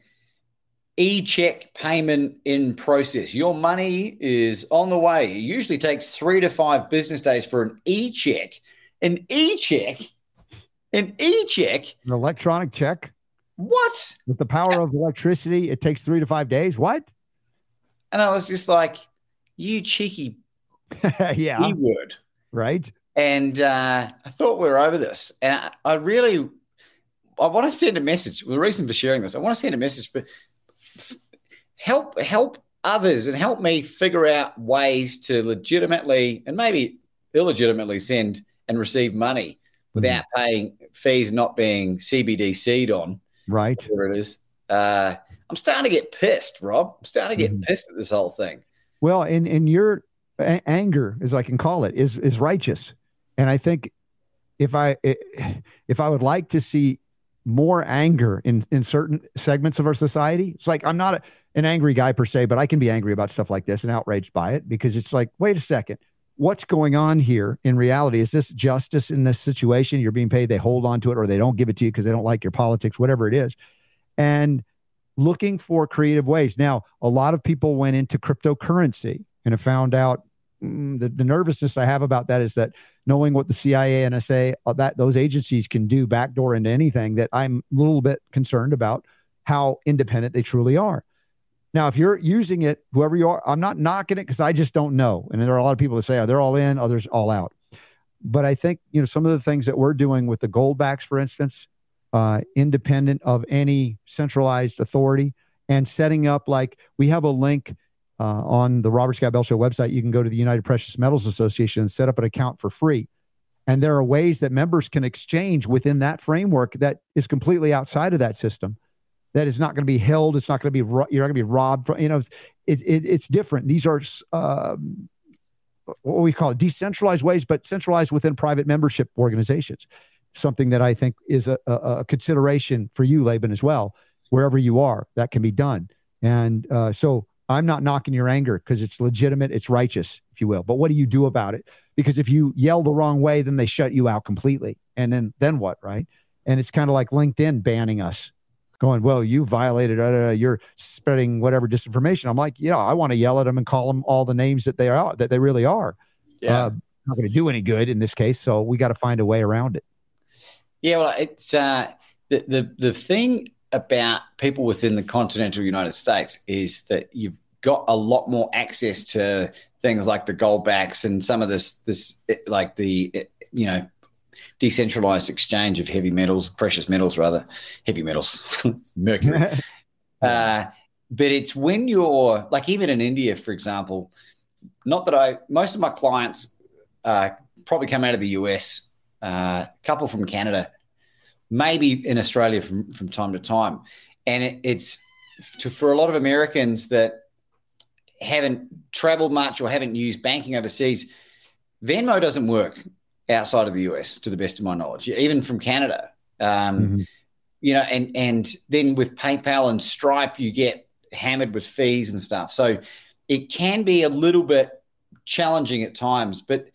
"E-check payment in process. Your money is on the way. It usually takes three to five business days for an e-check. An e-check." An e-check, an electronic check. What? With the power of electricity, it takes three to five days. What? And I was just like, "You cheeky, yeah, e word, right?" And uh, I thought we were over this, and I, I really, I want to send a message. The reason for sharing this, I want to send a message, but f- help help others and help me figure out ways to legitimately and maybe illegitimately send and receive money without mm-hmm. paying fees not being CBDC'd on. Right. Whatever it is. Uh, I'm starting to get pissed, Rob. I'm starting to get mm-hmm. pissed at this whole thing. Well, and, and your a- anger, as I can call it, is is righteous. And I think if I if I would like to see more anger in in certain segments of our society, it's like I'm not a, an angry guy per se, but I can be angry about stuff like this and outraged by it because it's like, wait a second, what's going on here in reality? Is this justice in this situation? You're being paid, they hold on to it, or they don't give it to you because they don't like your politics, whatever it is. And looking for creative ways. Now, a lot of people went into cryptocurrency and have found out mm, the, the nervousness I have about that is that knowing what the CIA, NSA, that those agencies can do backdoor into anything, that I'm a little bit concerned about how independent they truly are. Now, if you're using it, whoever you are, I'm not knocking it because I just don't know. And there are a lot of people that say, oh, they're all in, others all out. But I think, you know, some of the things that we're doing with the gold backs, for instance, uh, independent of any centralized authority and setting up like we have a link uh, on the Robert Scott Bell Show website. You can go to the United Precious Metals Association and set up an account for free. And there are ways that members can exchange within that framework that is completely outside of that system that is not going to be held. It's not going to be you're not going to be robbed. From, you know, it's it, it's different. These are um, what we call it, decentralized ways, but centralized within private membership organizations. Something that I think is a, a, a consideration for you, Laban, as well. Wherever you are, that can be done. And uh, so I'm not knocking your anger because it's legitimate, it's righteous, if you will. But what do you do about it? Because if you yell the wrong way, then they shut you out completely. And then then what, right? and it's kind of like LinkedIn banning us, going, "Well, you violated. Uh, you're spreading whatever disinformation." I'm like, you know, I want to yell at them and call them all the names that they are that they really are. Yeah. Uh, not going to do any good in this case, so we got to find a way around it. Yeah, well, it's uh, the the the thing about people within the continental United States is that you've got a lot more access to things like the gold backs and some of this this like the you know decentralized exchange of heavy metals, precious metals rather, heavy metals, mercury. uh, but it's when you're like even in India, for example. Not that I most of my clients uh, probably come out of the US, a uh, couple from Canada, maybe in Australia from from time to time, and it, it's to, for a lot of Americans that haven't traveled much or haven't used banking overseas. Venmo doesn't work outside of the US, to the best of my knowledge, even from Canada. Um, Mm-hmm. You know, and and then with PayPal and Stripe, you get hammered with fees and stuff. So it can be a little bit challenging at times, but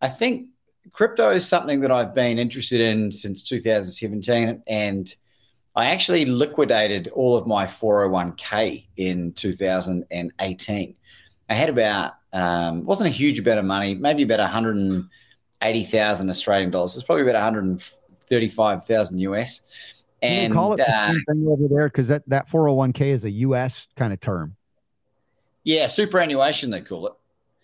I think crypto is something that I've been interested in since 2017, and I actually liquidated all of my 401k in 2018. I had about um, wasn't a huge amount of money, maybe about 180,000 Australian dollars. It's probably about 135,000 US. And you call it uh, over there because that that 401k is a U.S. kind of term. yeah, superannuation they call it.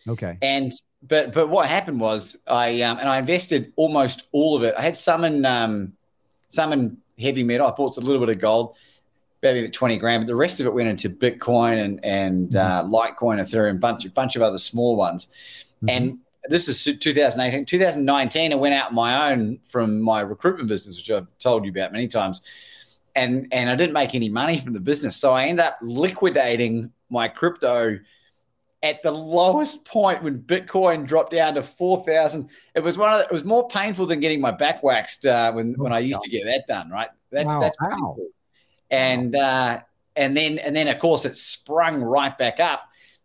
Okay. And but but what happened was I um, and I invested almost all of it. I had some in um, some in heavy metal. I bought a little bit of gold, maybe twenty grand, but the rest of it went into Bitcoin and and uh, Litecoin, Ethereum, bunch a bunch of other small ones. And this is 2018, 2019. I went out on my own from my recruitment business, which I've told you about many times, and and I didn't make any money from the business, so I ended up liquidating my crypto at the lowest point when Bitcoin dropped down to four thousand. It was one of the, it was more painful than getting my back waxed uh, when when I used to get that done. Right, that's Wow. that's Ow. painful. And uh, and then and then of course it sprung right back up.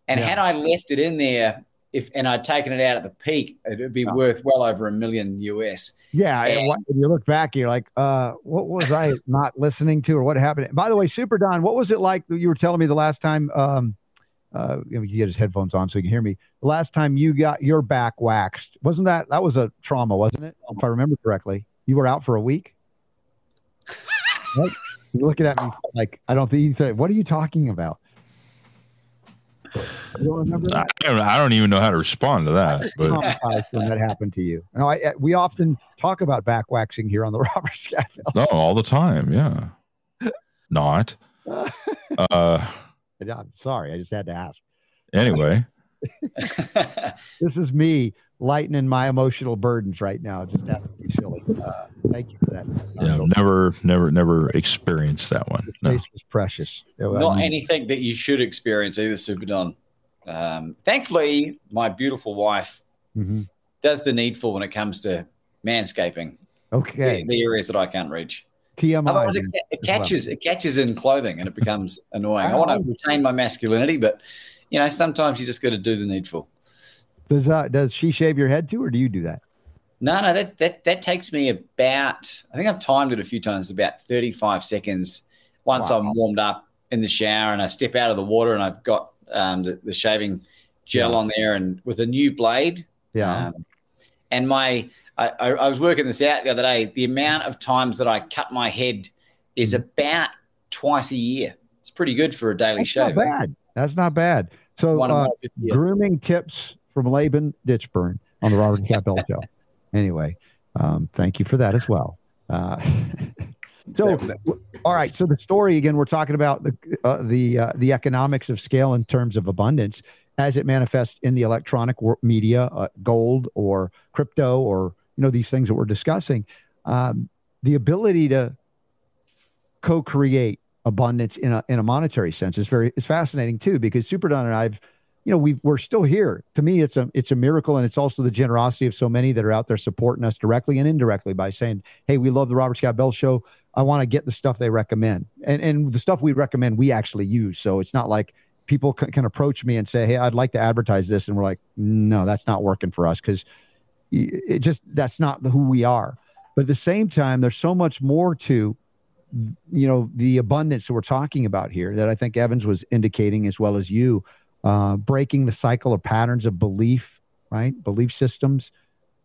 And Yeah. had I left it in there, if and I'd taken it out at the peak, it would be worth well over a million US. Yeah, and when you look back, you're like, uh, what was I not listening to, or what happened? By the way, Super Don, what was it like? that You were telling me the last time. Um, uh, you know, you get his headphones on so you can hear me. The last time you got your back waxed, wasn't that that was a trauma, wasn't it? If I remember correctly, you were out for a week. right? You're looking at me like I don't think you said, What are you talking about? You don't remember that? I don't, I don't even know how to respond to that. But traumatized when that happened to you. No, I, I- we often talk about back waxing here on the Robert Scott Bell. no, all the time. Yeah. Not. Uh, I'm sorry, I just had to ask. anyway, This is me lightening my emotional burdens right now. Just have to be silly. Uh, thank you for that. yeah, never, never, never experienced that one. No. Face was precious. I Not mean, anything that you should experience either, Super Don. Um, thankfully, my beautiful wife mhm. does the needful when it comes to manscaping. Okay. The, the areas that I can't reach. TMI. It, it as well. catches it catches in clothing and it becomes annoying. I want to retain my masculinity, but you know, sometimes you just got to do the needful. Does uh, does she shave your head too, or do you do that? No, no, that that that takes me about. I think I've timed it a few times. About thirty-five seconds. Once Wow. I'm warmed up in the shower and I step out of the water and I've got um, the, the shaving gel Yeah. on there and with a new blade. Yeah. Um, and my, I, I, I was working this out the other day. The amount of times that I cut my head is Mm-hmm. about twice a year. It's pretty good for a daily That's shave. not bad. That's not bad. So uh, my 50 years. grooming tips from Laban Ditchburn on the Robert Campbell Show. Anyway, um, thank you for that as well. Uh, so, all right. So the story again, we're talking about the uh, the uh, the economics of scale in terms of abundance as it manifests in the electronic media, uh, gold or crypto, or you know these things that we're discussing. Um, the ability to co-create abundance in a in a monetary sense is very is fascinating too because Superdon and I've you know we we're still here. To me it's a it's a miracle and it's also the generosity of so many that are out there supporting us directly and indirectly by saying hey we love the Robert Scott Bell show. I want to get the stuff they recommend. And and the stuff we recommend we actually use. So it's not like people can, approach me and say hey I'd like to advertise this and we're like no that's not working for us because it just that's not who we are. But at the same time, there's so much more to you know the abundance that we're talking about here that I think Evans was indicating as well as you, uh, breaking the cycle or patterns of belief, right? Belief systems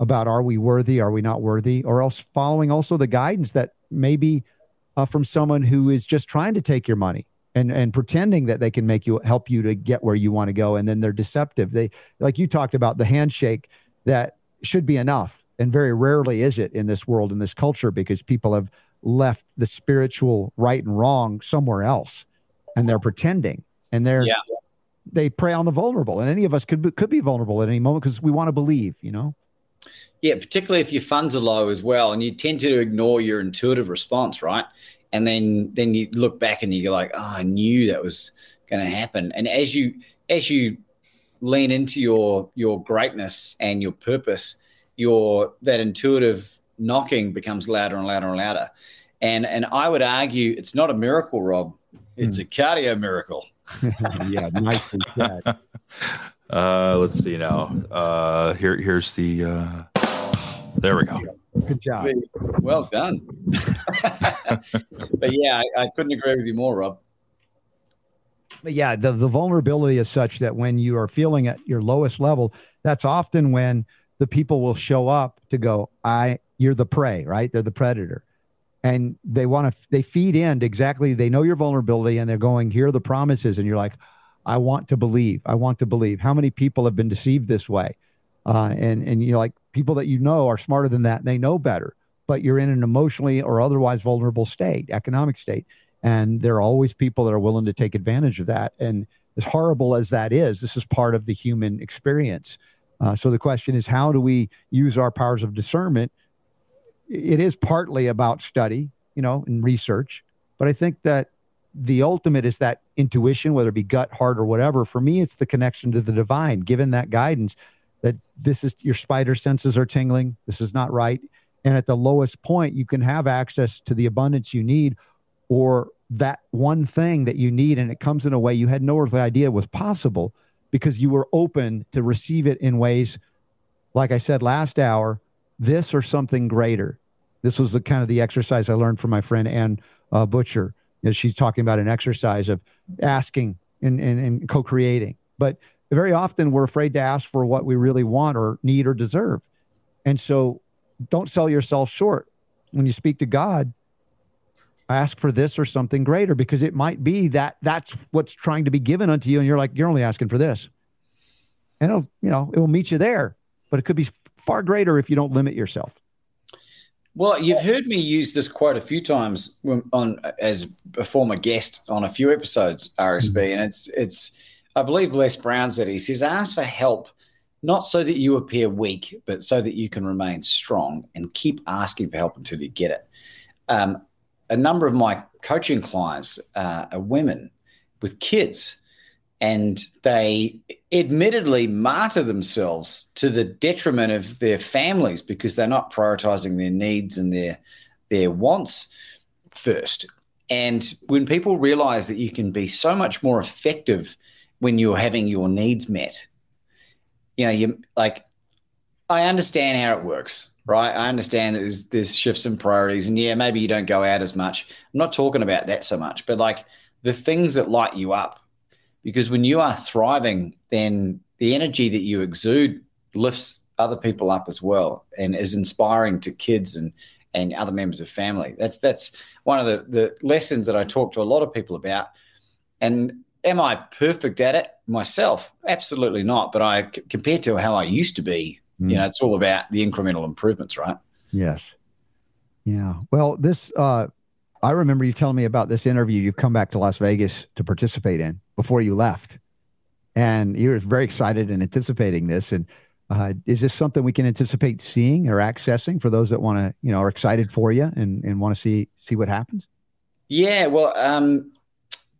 about are we worthy, are we not worthy, or else following also the guidance that maybe uh, from someone who is just trying to take your money and and pretending that they can make you help you to get where you want to go, and then they're deceptive. They like you talked about the handshake that should be enough, and very rarely is it in this world in this culture because people have left the spiritual right and wrong somewhere else and they're pretending and they're Yeah. They prey on the vulnerable and any of us could be, could be vulnerable at any moment because we want to believe you know Yeah, particularly if your funds are low as well, and you tend to ignore your intuitive response, right? And then then you look back and you go like, "Oh, I knew that was going to happen." And as you as you lean into your your greatness and your purpose, your that intuitive knocking becomes louder and louder and louder. And and I would argue it's not a miracle, Rob. It's hmm. a cardio miracle. yeah nicely said Uh, let's see now. Uh, here, here's the. Uh, there we go. good job Well done. but yeah, I, I couldn't agree with you more, Rob. but yeah the, the vulnerability is such that when you are feeling at your lowest level that's often when the people will show up to go i you're the prey right they're the predator and they want to they feed in exactly they know your vulnerability and they're going here are the promises. And you're like i want to believe i want to believe. How many people have been deceived this way? Uh, and and you're like people that you know are smarter than that and they know better but you're in an emotionally or otherwise vulnerable state economic state and there are always people that are willing to take advantage of that. And as horrible as that is this is part of the human experience. Uh, so the question is how do we use our powers of discernment it is partly about study you know and research but i think that the ultimate is that intuition whether it be gut heart or whatever. For me it's the connection to the divine given that guidance that this is your spider senses are tingling this is not right. And at the lowest point you can have access to the abundance you need or that one thing that you need and it comes in a way you had no earthly idea was possible because you were open to receive it in ways like i said last hour this or something greater this was the kind of the exercise i learned from my friend ann uh, butcher. She's talking about an exercise of asking and, and, and co-creating. But very often we're afraid to ask for what we really want or need or deserve. And so don't sell yourself short. When you speak to god ask for this or something greater because it might be that that's what's trying to be given unto you and you're like you're only asking for this. And it'll you know it will meet you there but it could be far greater if you don't limit yourself Well, you've heard me use this quote a few times when- on as a former guest on a few episodes RSB, and it's it's I believe Les Brown said he says ask for help not so that you appear weak, but so that you can remain strong and keep asking for help until you get it. Um, a number of my coaching clients uh, are women with kids, and they admittedly martyr themselves to the detriment of their families because they're not prioritizing their needs and their their wants first. And when people realize that you can be so much more effective when you're having your needs met, you know, you like I understand how it works, right? I understand that there's, there's shifts in priorities, and yeah, maybe you don't go out as much. I'm not talking about that so much, but like the things that light you up, because when you are thriving, then the energy that you exude lifts other people up as well, and is inspiring to kids and and other members of family. That's that's one of the the lessons that I talk to a lot of people about. And am I perfect at it myself? Absolutely not. But I c- compared to how I used to be, you know, it's all about the incremental improvements, right? Yes. Yeah. Well, this uh I remember you telling me about this interview you've come back to Las Vegas to participate in before you left. And you were very excited and anticipating this. And uh, is this something we can anticipate seeing or accessing for those that want to, you know, are excited for you and, and want to see see what happens? Yeah, well, um,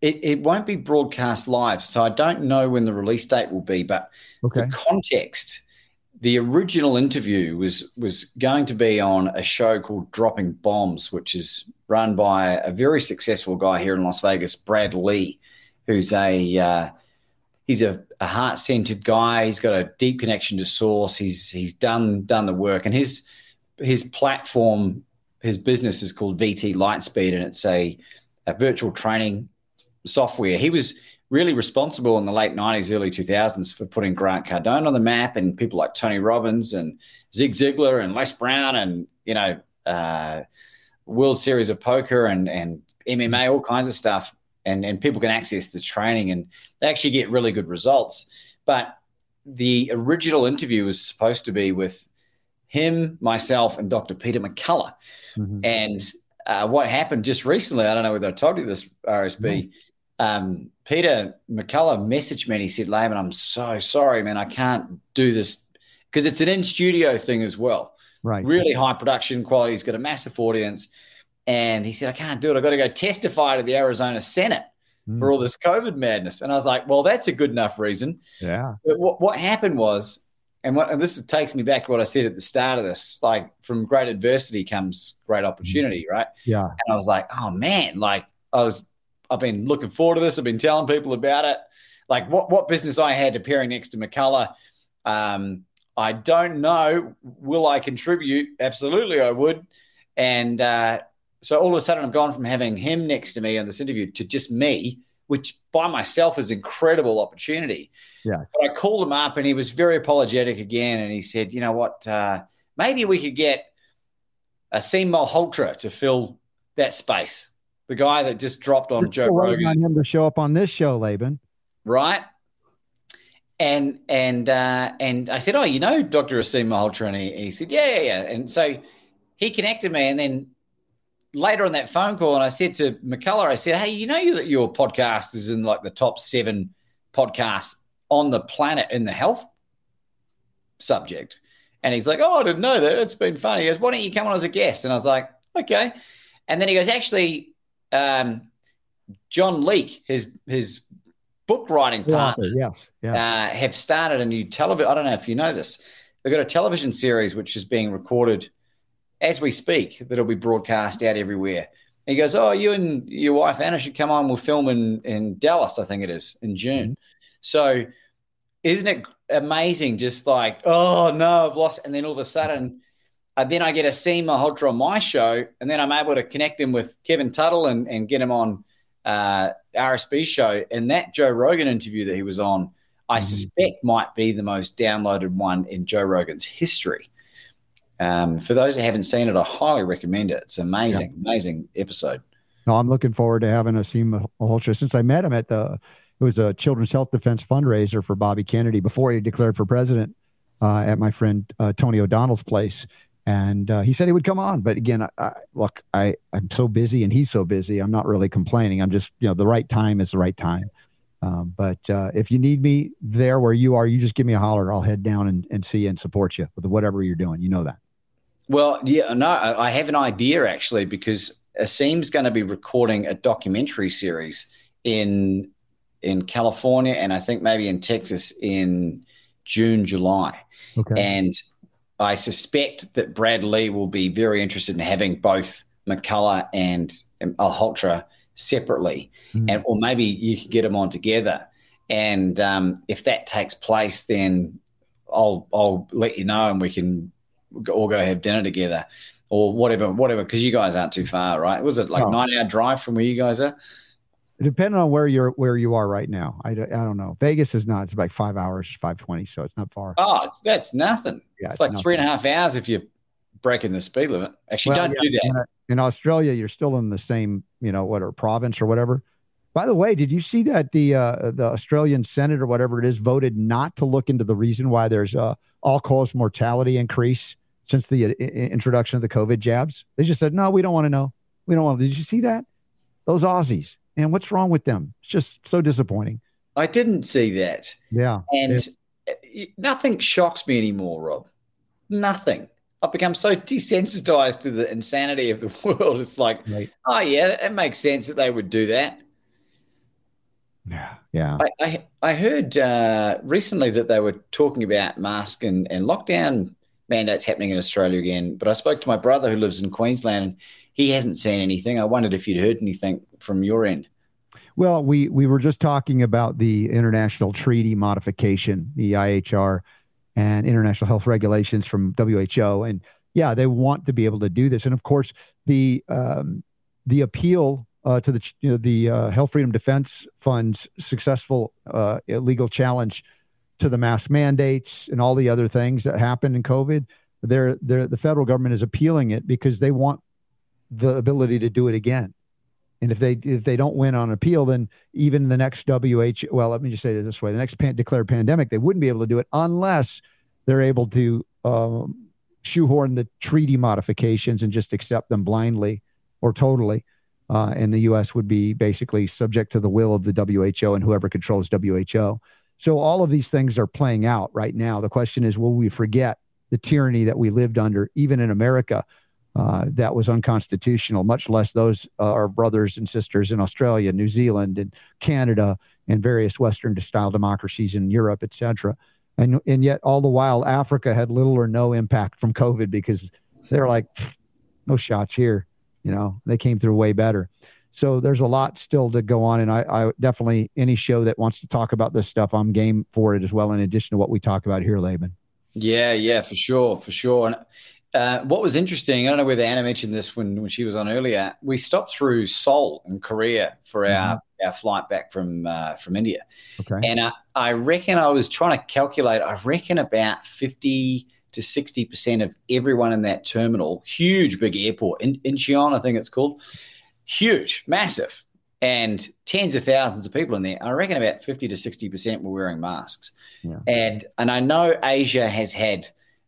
it, it won't be broadcast live, so I don't know when the release date will be. But Okay. for context, the original interview was was going to be on a show called Dropping Bombs, which is run by a very successful guy here in Las Vegas, Brad Lea, who's a uh, he's a, a heart centered guy. He's got a deep connection to source. He's he's done done the work, and his his platform, his business is called VT Lightspeed, and it's a, a virtual training software. He was really responsible in the late 90s, early 2000s for putting Grant Cardone on the map and people like Tony Robbins and Zig Ziglar and Les Brown and, you know, uh, World Series of Poker and, and MMA, all kinds of stuff. And, and people can access the training and they actually get really good results. But the original interview was supposed to be with him, myself, and Dr. Peter McCullough. Mm-hmm. And uh, what happened just recently, I don't know whether I told you this, RSB. Um, Peter McCullough messaged me and he said, Laban, I'm so sorry, man. I can't do this because it's an in studio thing as well. Right. Really high production quality. He's got a massive audience. And he said, I can't do it. I've got to go testify to the Arizona Senate Mm. for all this COVID madness. And I was like, well, that's a good enough reason. Yeah. But what, what happened was, and, what, and this takes me back to what I said at the start of this like, from great adversity comes great opportunity, right? Yeah. And I was like, oh man, like I was, I've been looking forward to this. I've been telling people about it. Like what, what business I had appearing next to McCullough. Um, I don't know. Will I contribute? Absolutely, I would. And uh, so all of a sudden, I've gone from having him next to me on this interview to just me, which by myself is incredible opportunity. Yeah. But I called him up, and he was very apologetic again, and he said, "You know what? Uh, maybe we could get Asim Malhotra to fill that space." The guy that just dropped on We're Joe Rogan on him to show up on this show, Laban. right? And and uh, and I said, oh, you know, Doctor Asim Malhotra, and he, he said, yeah, yeah, yeah. And so he connected me, and then later on that phone call, and I said to McCullough, I said, hey, you know that your podcast is in like the top seven podcasts on the planet in the health subject. And he's like, oh, I didn't know that. It's been funny. He goes, why don't you come on as a guest? And I was like, okay. And then he goes, actually, um, John Leake, his his book writing partner, Yes. Yeah. uh, have started a new television. I don't know if you know this. They've got a television series which is being recorded as we speak that'll be broadcast out everywhere. And he goes, "Oh, you and your wife Anna should come on. We'll film in in Dallas, I think it is, in June." So, isn't it amazing? Just like, oh no, I've lost, and then all of a sudden. Uh, then I get Asim Malhotra on my show, and then I'm able to connect him with Kevin Tuttle and, and get him on uh, RSB show. And that Joe Rogan interview that he was on, I suspect might be the most downloaded one in Joe Rogan's history. Um, for those who haven't seen it, I highly recommend it. It's amazing, amazing episode. No, I'm looking forward to having Asim Malhotra since I met him at the. It was a Children's Health Defense fundraiser for Bobby Kennedy before he declared for president uh, at my friend uh, Tony O'Donnell's place, and uh, he said he would come on. But again, I, I, look, I I'm so busy and he's so busy. I'm not really complaining. I'm just you know the right time is the right time. Um, but uh, if you need me there where you are, you just give me a holler. I'll head down and, and see you and support you with whatever you're doing. You know that. Well, yeah, no, I have an idea actually because Asim's going to be recording a documentary series in in California and I think maybe in Texas in June, July. Okay. And I suspect that Brad Lea will be very interested in having both McCullough and Malhotra separately, Mm-hmm. and or maybe you can get them on together. And um, if that takes place, then I'll I'll let you know, and we can all go have dinner together, or whatever, whatever. Because you guys aren't too far, right? Was it like No. nine hour drive from where you guys are? Depending on where you're where you are right now, I, don't- I don't know. Vegas is not. It's about five hours, five twenty, so it's not far. Oh, it's, that's nothing. Yeah, it's it's like nothing. three and a half hours if you're breaking the speed limit. Actually, Well, don't yeah, do that. In, in Australia, you're still in the same, you know, what or province or whatever. By the way, did you see that the uh, the Australian Senate or whatever it is voted not to look into the reason why there's a all cause mortality increase since the uh, introduction of the COVID jabs? They just said no, we don't want to know. We don't want. Did you see that? Those Aussies, and what's wrong with them? It's just so disappointing. I didn't see that. Yeah, And It- uh, nothing shocks me anymore, Rob. Nothing. I've become so desensitized to the insanity of the world. It's like, Right. oh, yeah, it makes sense that they would do that. yeah, yeah. I, I, I heard uh, recently that they were talking about mask and, and lockdown mandates happening in Australia again. But I spoke to my brother who lives in Queensland and he hasn't seen anything. I wondered if you'd heard anything from your end. Well, we we were just talking about the international treaty modification, the IHR, and international health regulations from WHO, and yeah, they want to be able to do this. And of course, the um, the appeal uh, to the you know, the uh, Health Freedom Defense Fund's successful uh, illegal challenge to the mask mandates and all the other things that happened in COVID. They're, they're, the federal government is appealing it because they want the ability to do it again. And if they if they don't win on appeal, then even the next WHO, well, let me just say it this way: the next pan- declared pandemic, they wouldn't be able to do it unless they're able to um, shoehorn the treaty modifications and just accept them blindly or totally. Uh, and the U.S. would be basically subject to the will of the WHO and whoever controls WHO. So all of these things are playing out right now. The question is, will we forget the tyranny that we lived under, even in America? Uh, that was unconstitutional, much less those uh, our brothers and sisters in Australia, New Zealand, and Canada, and various Western style democracies in Europe, et cetera. And, and yet, all the while, Africa had little or no impact from COVID because they're like, no shots here. You know, they came through way better. So there's a lot still to go on. And I, I definitely, any show that wants to talk about this stuff, I'm game for it as well, in addition to what we talk about here, Laban. Yeah, yeah, for sure, for sure. And uh, what was interesting, I don't know whether Anna mentioned this when, when she was on earlier. We stopped through Seoul in Korea for our, mm-hmm. our flight back from uh, from India. Okay. And I, I reckon I was trying to calculate. I reckon about fifty to sixty percent of everyone in that terminal, huge big airport in Incheon, I think it's called, huge, massive, and tens of thousands of people in there. I reckon about fifty to sixty percent were wearing masks. Yeah. And and I know Asia has had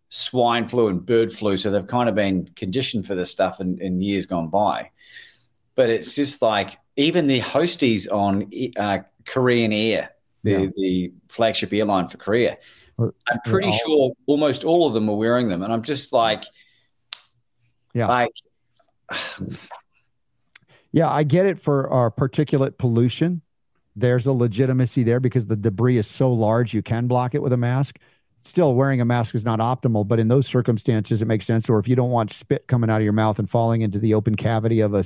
swine flu and bird flu. So they've kind of been conditioned for this stuff in, in years gone by. But it's just like even the hosties on uh, Korean Air, the, yeah. the flagship airline for Korea, I'm pretty all, sure almost all of them are wearing them. And I'm just like, yeah. Like, yeah, I get it for our particulate pollution. There's a legitimacy there because the debris is so large, you can block it with a mask still wearing a mask is not optimal, but in those circumstances, it makes sense. Or if you don't want spit coming out of your mouth and falling into the open cavity of a,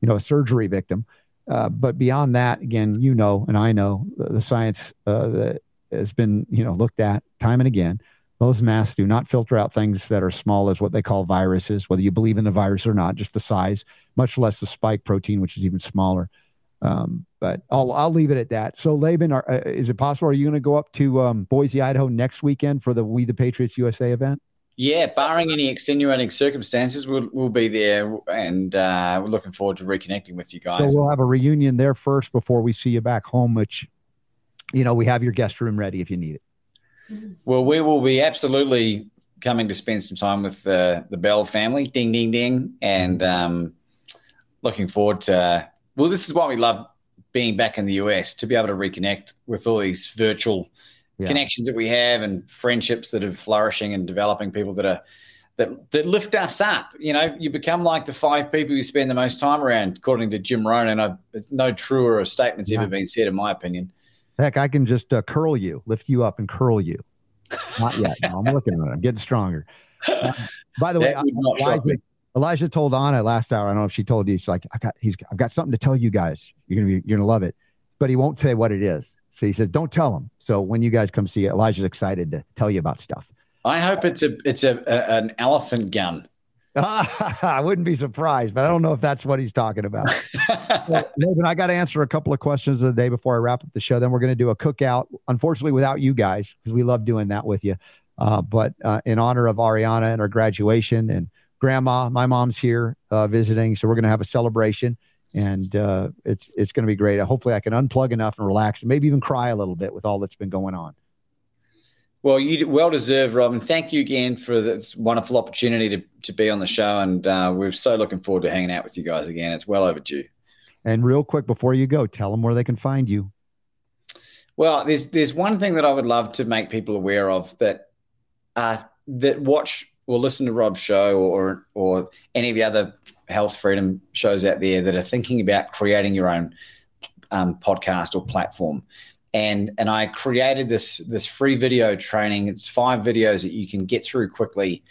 you know, a surgery victim. Uh, but beyond that, again, you know, and I know the, the science uh, that has been, you know, looked at time and again. Those masks do not filter out things that are small as what they call viruses, whether you believe in the virus or not, just the size, much less the spike protein, which is even smaller. Um, but I'll I'll leave it at that. So Laban, are, uh, is it possible? Are you going to go up to um, Boise, Idaho next weekend for the We the Patriots USA event? Yeah, barring any extenuating circumstances, we'll we'll be there, and uh, we're looking forward to reconnecting with you guys. So we'll have a reunion there first before we see you back home. Which, you know, we have your guest room ready if you need it. Well, we will be absolutely coming to spend some time with the the Bell family. Ding, ding, ding, and um, looking forward to well, this is why we love being back in the US to be able to reconnect with all these virtual yeah. connections that we have and friendships that are flourishing and developing people that are that that lift us up. You know, you become like the five people you spend the most time around, according to Jim Rohn. And I've, no truer of statements yeah. ever been said, in my opinion. Heck, I can just uh, curl you, lift you up, and curl you. Not yet. No, I'm looking at it. I'm getting stronger. Uh, by the way, Elijah, Elijah told Anna last hour. I don't know if she told you. She's like, I got, he's, I've got something to tell you guys. You're gonna be, you're gonna love it, but he won't say what it is. So he says, don't tell him. So when you guys come see it, Elijah's excited to tell you about stuff. I hope it's a, it's a, a an elephant gun. I wouldn't be surprised, but I don't know if that's what he's talking about. well, Logan, I got to answer a couple of questions of the day before I wrap up the show. Then we're going to do a cookout. Unfortunately, without you guys, because we love doing that with you. Uh, but uh, in honor of Ariana and her graduation and grandma, my mom's here uh, visiting, so we're going to have a celebration, and uh, it's it's going to be great. Hopefully, I can unplug enough and relax, and maybe even cry a little bit with all that's been going on. Well, you well deserved, Robin. Thank you again for this wonderful opportunity to to be on the show, and uh, we're so looking forward to hanging out with you guys again. It's well overdue. And real quick before you go, tell them where they can find you. Well, there's there's one thing that I would love to make people aware of that uh, that watch or listen to Rob's show or or any of the other health freedom shows out there that are thinking about creating your own um, podcast or platform. And and I created this this free video training. It's five videos that you can get through quickly.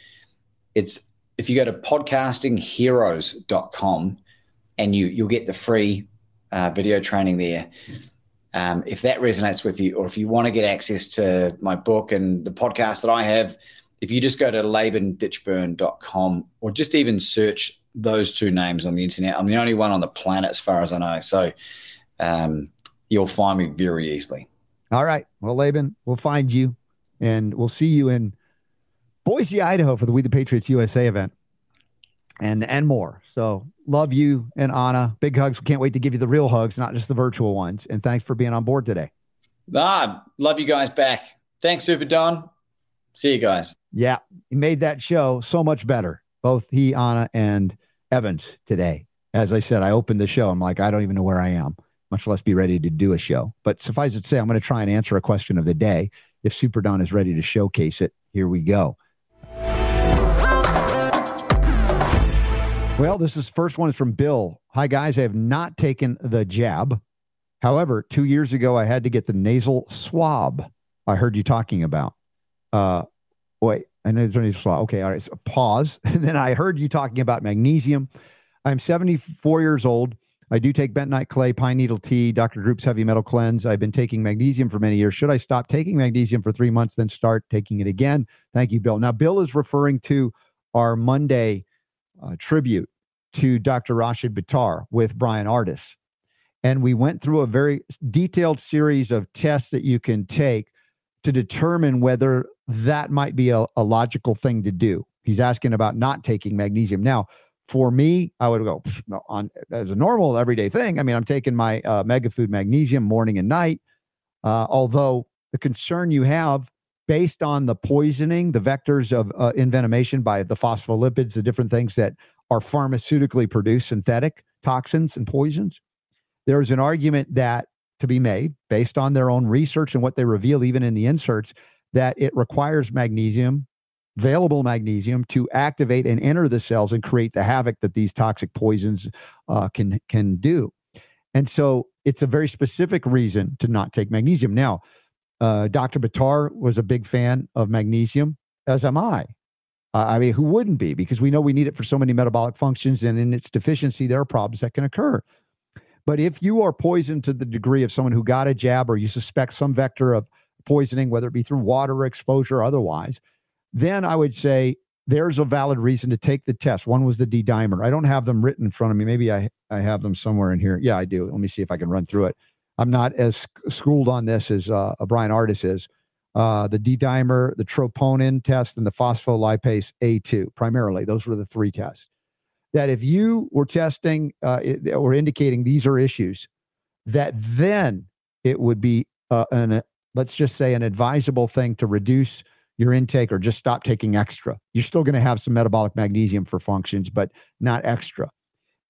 It's if you go to podcastingheroes.com and you you'll get the free uh, video training there. Um, if that resonates with you, or if you want to get access to my book and the podcast that I have, if you just go to labanditchburn.com or just even search those two names on the internet, I'm the only one on the planet as far as I know. So um, you'll find me very easily. All right. Well, Laban, we'll find you and we'll see you in Boise, Idaho for the We the Patriots USA event and and more. So love you and Anna. Big hugs. We can't wait to give you the real hugs, not just the virtual ones. And thanks for being on board today. Ah, love you guys back. Thanks, Super Don. See you guys. Yeah, he made that show so much better. Both he, Anna, and Evans today. As I said, I opened the show. I'm like, I don't even know where I am, much less be ready to do a show. But suffice it to say, I'm going to try and answer a question of the day. If Super Don is ready to showcase it, here we go. Well, this is first one is from Bill. Hi guys, I have not taken the jab. However, two years ago I had to get the nasal swab. I heard you talking about. Uh, wait, I know there's a nasal swab. Okay, all right. So pause. And then I heard you talking about magnesium. I'm 74 years old. I do take bentonite clay, pine needle tea, Dr. Group's heavy metal cleanse. I've been taking magnesium for many years. Should I stop taking magnesium for three months, then start taking it again? Thank you, Bill. Now, Bill is referring to our Monday uh, tribute to Dr. Rashid Buttar with Bryan Ardis. And we went through a very detailed series of tests that you can take to determine whether that might be a, a logical thing to do. He's asking about not taking magnesium. Now, for me, I would go on as a normal everyday thing. I mean, I'm taking my uh, mega food magnesium morning and night. Uh, although the concern you have based on the poisoning, the vectors of uh, envenomation by the phospholipids, the different things that are pharmaceutically produced synthetic toxins and poisons. There's an argument that to be made based on their own research and what they reveal, even in the inserts, that it requires magnesium, available magnesium, to activate and enter the cells and create the havoc that these toxic poisons uh, can can do. And so it's a very specific reason to not take magnesium. Now, uh, Dr. Buttar was a big fan of magnesium, as am I. Uh, I mean, who wouldn't be? Because we know we need it for so many metabolic functions, and in its deficiency, there are problems that can occur. But if you are poisoned to the degree of someone who got a jab, or you suspect some vector of poisoning, whether it be through water exposure or otherwise, then I would say there's a valid reason to take the test. One was the D dimer. I don't have them written in front of me. Maybe I, I have them somewhere in here. Yeah, I do. Let me see if I can run through it. I'm not as schooled on this as uh, Bryan Ardis is uh, the D dimer, the troponin test, and the phospholipase A2, primarily. Those were the three tests. That if you were testing uh, or indicating these are issues, that then it would be uh, an, let's just say, an advisable thing to reduce your intake or just stop taking extra. You're still going to have some metabolic magnesium for functions, but not extra.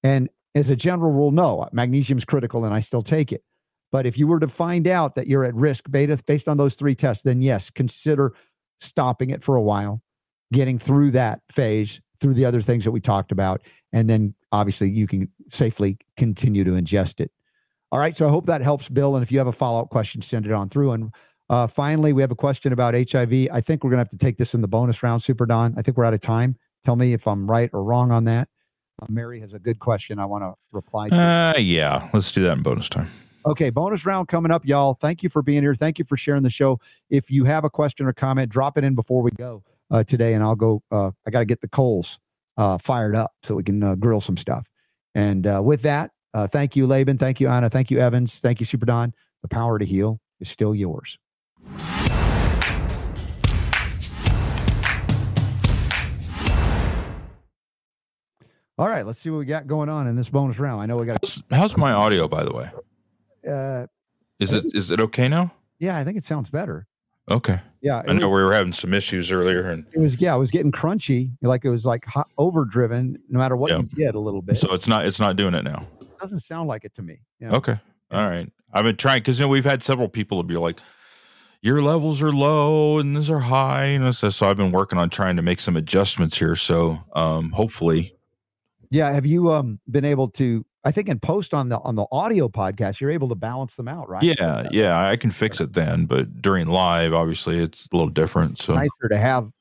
And as a general rule, no, magnesium is critical and I still take it. But if you were to find out that you're at risk beta based on those three tests, then yes, consider stopping it for a while, getting through that phase, through the other things that we talked about, and then obviously you can safely continue to ingest it. All right. So I hope that helps, Bill. And if you have a follow up question, send it on through. And uh, finally, we have a question about HIV. I think we're going to have to take this in the bonus round, Super Don. I think we're out of time. Tell me if I'm right or wrong on that. Uh, Mary has a good question I want to reply to. Uh, yeah, let's do that in bonus time. Okay, bonus round coming up, y'all. Thank you for being here. Thank you for sharing the show. If you have a question or comment, drop it in before we go uh, today, and I'll go. Uh, I got to get the coals uh, fired up so we can uh, grill some stuff. And uh, with that, uh, thank you, Laban. Thank you, Anna. Thank you, Evans. Thank you, Super Don. The power to heal is still yours. All right, let's see what we got going on in this bonus round. I know we got. How's, how's my audio, by the way? Uh, Is it is it okay now? yeah, I think it sounds better. Okay. Yeah, I know we were having some issues earlier, and It was yeah, it was getting crunchy, like it was like hot, overdriven. No matter what Yeah. you did, a little bit. so it's not it's not doing it now. it doesn't sound like it to me. Yeah. Okay. All right. I've been trying because you know we've had several people to be like, your levels are low and these are high, and so, so I've been working on trying to make some adjustments here. So um, hopefully, Yeah. Have you um been able to? I think in post on the on the audio podcast, you're able to balance them out, right? yeah, yeah, I can fix it then. But during live, obviously, it's a little different. So Nicer to have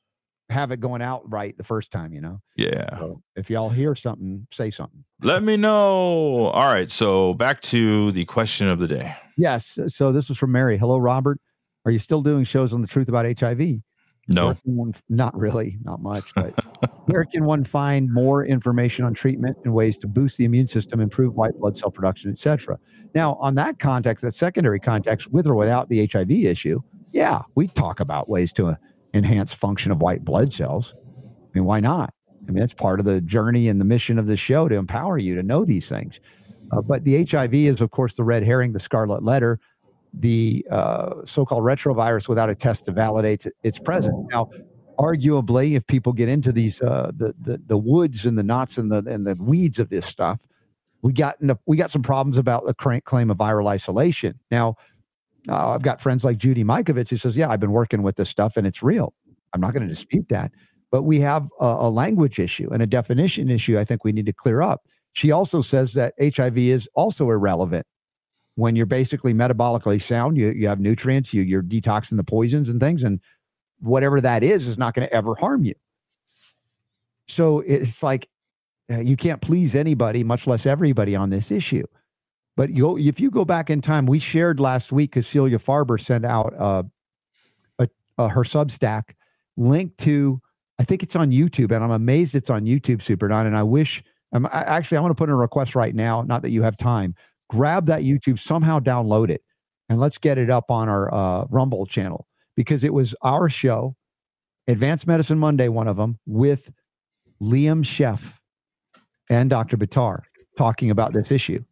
have it going out right the first time. You know. yeah. So if y'all hear something, say something. Let me know. All right. So back to the question of the day. Yes. So this was from Mary. Hello, Robert. Are you still doing shows on the truth about HIV? No. One- not really, not much, but where can one find more information on treatment and ways to boost the immune system, improve white blood cell production, etc.? Now, on that context, that secondary context, with or without the HIV issue, yeah, we talk about ways to enhance function of white blood cells. I mean, why not? I mean, that's part of the journey and the mission of the show to empower you to know these things. Uh, but the HIV is, of course, the red herring, the scarlet letter, the uh, so-called retrovirus without a test to validate its presence. Now, arguably, if people get into these uh, the, the the woods and the knots and the and the weeds of this stuff, we got into, we got some problems about the crank claim of viral isolation. Now, uh, I've got friends like Judy Mikovits who says, "Yeah, I've been working with this stuff and it's real." I'm not going to dispute that, but we have a, a language issue and a definition issue. I think we need to clear up. She also says that HIV is also irrelevant when you're basically metabolically sound. You you have nutrients. You you're detoxing the poisons and things, and whatever that is is not going to ever harm you. So it's like uh, you can't please anybody, much less everybody, on this issue. But you, if you go back in time, we shared last week. because Celia Farber sent out uh, a, a, her Substack link to. I think it's on YouTube, and I'm amazed it's on YouTube, Super Don. And I wish. Um, I, actually, I want to put in a request right now. Not that you have time. Grab that YouTube, somehow download it, and let's get it up on our uh, Rumble channel because it was our show, Advanced Medicine Monday, one of them, with Liam Sheff and Dr. Buttar talking about this issue.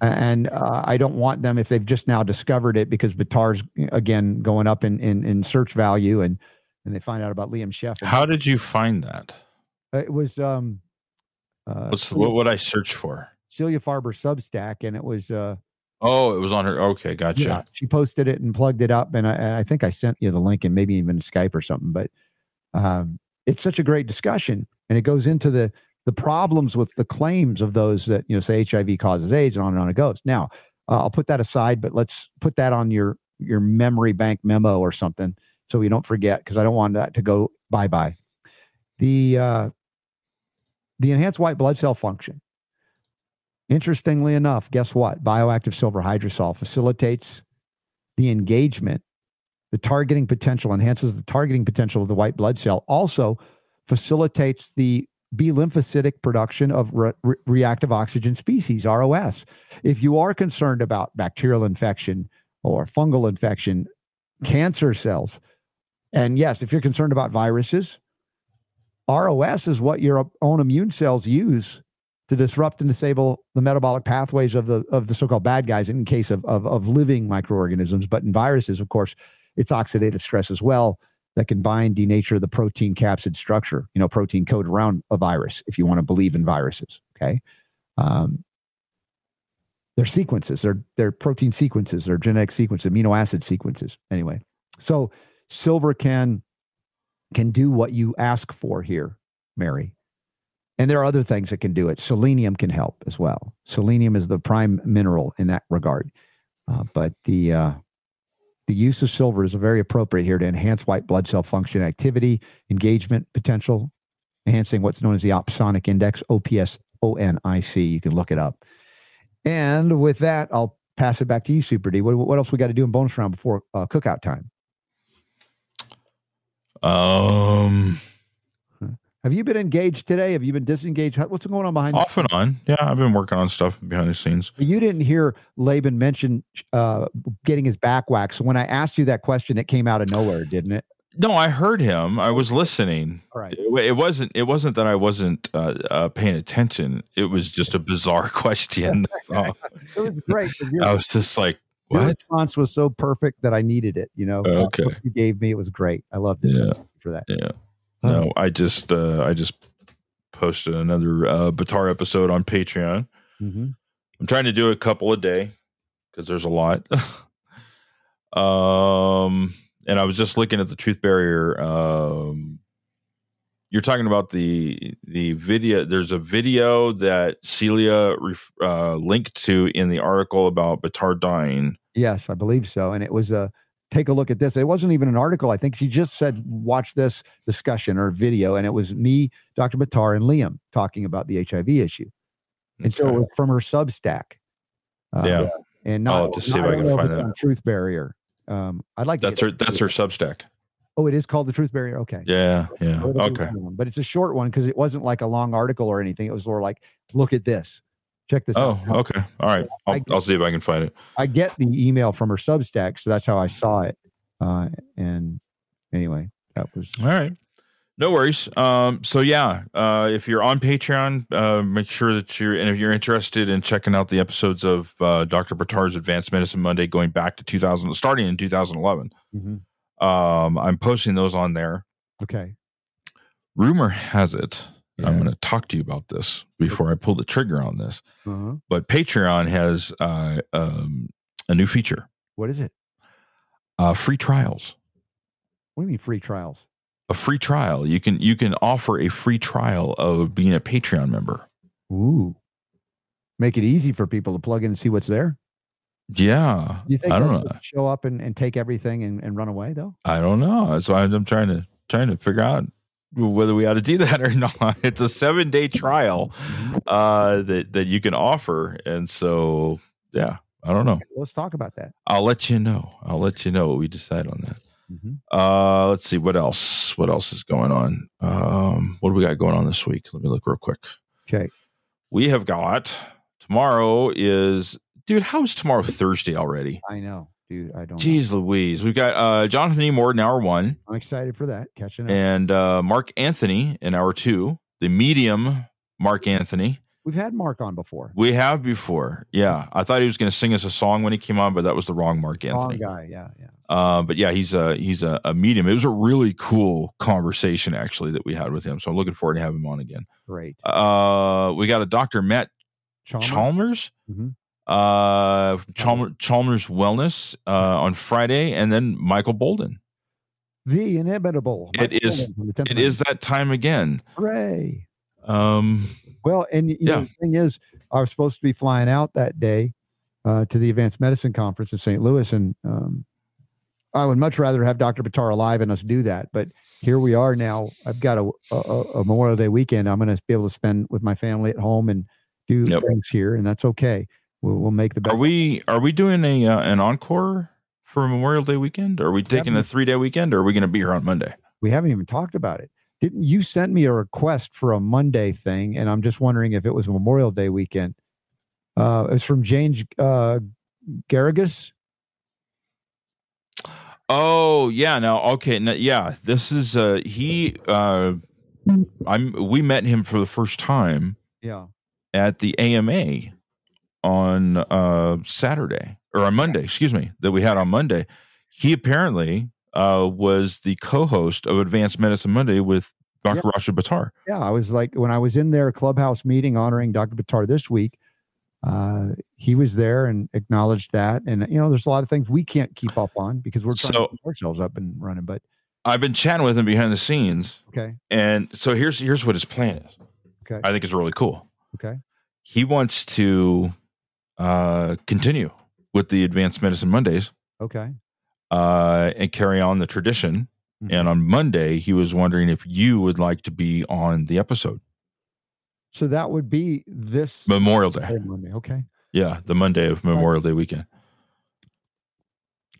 And uh, I don't want them if they've just now discovered it because Buttar's again going up in, in, in search value and and they find out about Liam Sheff. How did you find that? It was um uh, what would I search for? Celia Farber Substack, and it was uh Oh, it was on her. Okay, gotcha. Yeah, she posted it and plugged it up, and I, I think I sent you the link and maybe even Skype or something. But um, it's such a great discussion, and it goes into the the problems with the claims of those that you know say HIV causes AIDS and on and on it goes. Now, uh, I'll put that aside, but let's put that on your your memory bank memo or something so we don't forget because I don't want that to go bye bye. The uh, the enhanced white blood cell function. Interestingly enough, guess what? Bioactive silver hydrosol facilitates the engagement, the targeting potential, enhances the targeting potential of the white blood cell, also facilitates the B lymphocytic production of re- re- reactive oxygen species, ROS. If you are concerned about bacterial infection or fungal infection, cancer cells, and yes, if you're concerned about viruses, ROS is what your own immune cells use to disrupt and disable the metabolic pathways of the of the so-called bad guys in case of, of, of living microorganisms. But in viruses, of course, it's oxidative stress as well that can bind, denature the protein capsid structure, you know, protein code around a virus, if you want to believe in viruses. Okay. Um, they're sequences, they're, they're protein sequences, they're genetic sequences, amino acid sequences. Anyway, so silver can can do what you ask for here, Mary. And there are other things that can do it. Selenium can help as well. Selenium is the prime mineral in that regard. Uh, but the uh, the use of silver is very appropriate here to enhance white blood cell function activity, engagement potential, enhancing what's known as the opsonic index, OPS ONIC. You can look it up. And with that, I'll pass it back to you, Super D. What, what else we got to do in bonus round before uh, cookout time? Um, have you been engaged today? Have you been disengaged? What's going on behind? Off and on. Yeah, I've been working on stuff behind the scenes. You didn't hear Laban mention uh, getting his back waxed. So when I asked you that question, it came out of nowhere, didn't it? No, I heard him. I was listening. All right. It, it wasn't. It wasn't that I wasn't uh, uh, paying attention. It was just a bizarre question. it was great. I was just like, Your "What?" response was so perfect that I needed it. You know, Okay. you gave me it was great. I loved it. So Yeah. you for that. Yeah. No, I just uh, I just posted another uh, Buttar episode on Patreon. Mhm. I'm trying to do a couple a day because there's a lot. um, and I was just looking at the truth barrier. Um, you're talking about the the video. There's a video that Celia ref, uh, linked to in the article about Buttar dying. Yes, I believe so. And it was a take a look at this. It wasn't even an article. I think she just said, watch this discussion or video. And it was me, Dr. Buttar, and Liam talking about the HIV issue. And so it was from her Substack. Uh, Yeah. And not, I'll to see if I can find that. Truth Barrier. Um, I'd like That's her. That's her Substack. Oh, it is called the Truth Barrier. Okay. Yeah, yeah. Go to the Okay. But it's a short one because it wasn't like a long article or anything. It was more like, look at this. Check this Oh, out. Oh, okay. All right. I'll, I'll see if I can find it. I get the email from her Substack, so that's how I saw it. Uh, and anyway, that was All right. No worries. Um, so yeah, uh, if you're on Patreon, uh, make sure that you're, and if you're interested in checking out the episodes of uh, Dr. Buttar's Advanced Medicine Monday going back to 2000, starting in 2011, Mhm. um, I'm posting those on there. okay. Rumor has it, I'm going to talk to you about this before I pull the trigger on this, Uh-huh. but Patreon has uh, um, a new feature, What is it? uh, free trials. What do you mean free trials? A free trial. You can you can offer a free trial of being a Patreon member. Ooh. Make it easy for people to plug in and see what's there. Yeah, You think I don't know. show up and, and take everything and, and run away though? I don't know. So I'm, I'm trying to trying to figure out whether we ought to do that or not. It's a seven day trial uh, that that you can offer, and so yeah, I don't know. Let's talk about that. I'll let you know. I'll let you know what we decide on that. Mhm. Uh, let's see what else. What else is going on? Um, what do we got going on this week? Let me look real quick. Okay. We have got tomorrow is dude. How is tomorrow Thursday already? I know, dude. I don't. know. Jeez Louise. We've got uh, Jonathan E. Moore in hour one. I'm excited for that. Catching up. and uh, Mark Anthony in hour two, the medium Mark Anthony. We've had Mark on before. We have before. Yeah. I thought he was going to sing us a song when he came on, but that was the wrong Mark Wrong Anthony. guy. Yeah, yeah. Uh, but yeah, he's a he's a, a medium. It was a really cool conversation actually that we had with him. So I'm looking forward to having him on again. Great. Uh, we got a Dr. Matt Chalmers? Chalmers, Mhm. Uh, Chalmers, Chalmers Wellness uh, on Friday, and then Michael Bolden. The inimitable. It Michael is from the 10th it is that time again. Hooray. Um, Well, and you know, Yeah. the thing is, I was supposed to be flying out that day uh, to the Advanced Medicine Conference in St. Louis, and um, I would much rather have Dr. Buttar alive and us do that. But here we are now. I've got a, a, a Memorial Day weekend. I'm going to be able to spend with my family at home and do Yep. things here, and that's okay. We'll, we'll make the best. Are we are we doing a uh, an encore for Memorial Day weekend? Are we taking a three day weekend, or are we going to be here on Monday? we haven't even talked about it. Didn't you send me a request for a Monday thing? And I'm just wondering if it was Memorial Day weekend. Uh, it was from James uh, Garrigus. Oh yeah, no, okay, no, yeah. This is uh he uh I'm we met him for the first time Yeah. at the AMA on uh Saturday or on Monday, excuse me, that we had on Monday. He apparently uh was the co-host of Advanced Medicine Monday with Dr. Yeah. Rashid Buttar. Yeah, I was like when I was in their clubhouse meeting honoring Dr. Buttar this week. Uh, he was there and acknowledged that, and you know, there's a lot of things we can't keep up on because we're trying So- to keep ourselves up and running. But I've been chatting with him behind the scenes. okay, And so here's here's what his plan is. Okay. I think it's really cool. okay, He wants to uh, continue with the Advanced Medicine Mondays okay, uh, and carry on the tradition. Mhm. And on Monday, he was wondering if you would like to be on the episode so that would be this Memorial Day. Monday. Okay, Yeah, the Monday of Memorial Day weekend.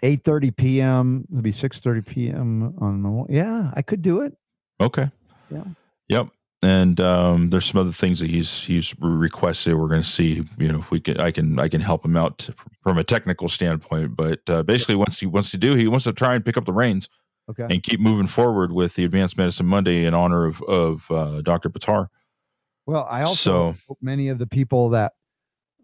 eight thirty p.m. It'll be six thirty p.m. on. Memorial- Yeah, I could do it. Okay. Yeah. Yep. And um, there's some other things that he's he's requested. We're going to see, you know, if we can, I can, I can help him out to, from a technical standpoint. But uh, basically, once he wants to do, he wants to try and pick up the reins Okay. and keep moving forward with the Advanced Medicine Monday in honor of of uh, Dr. Buttar. Well, I also So- hope many of the people that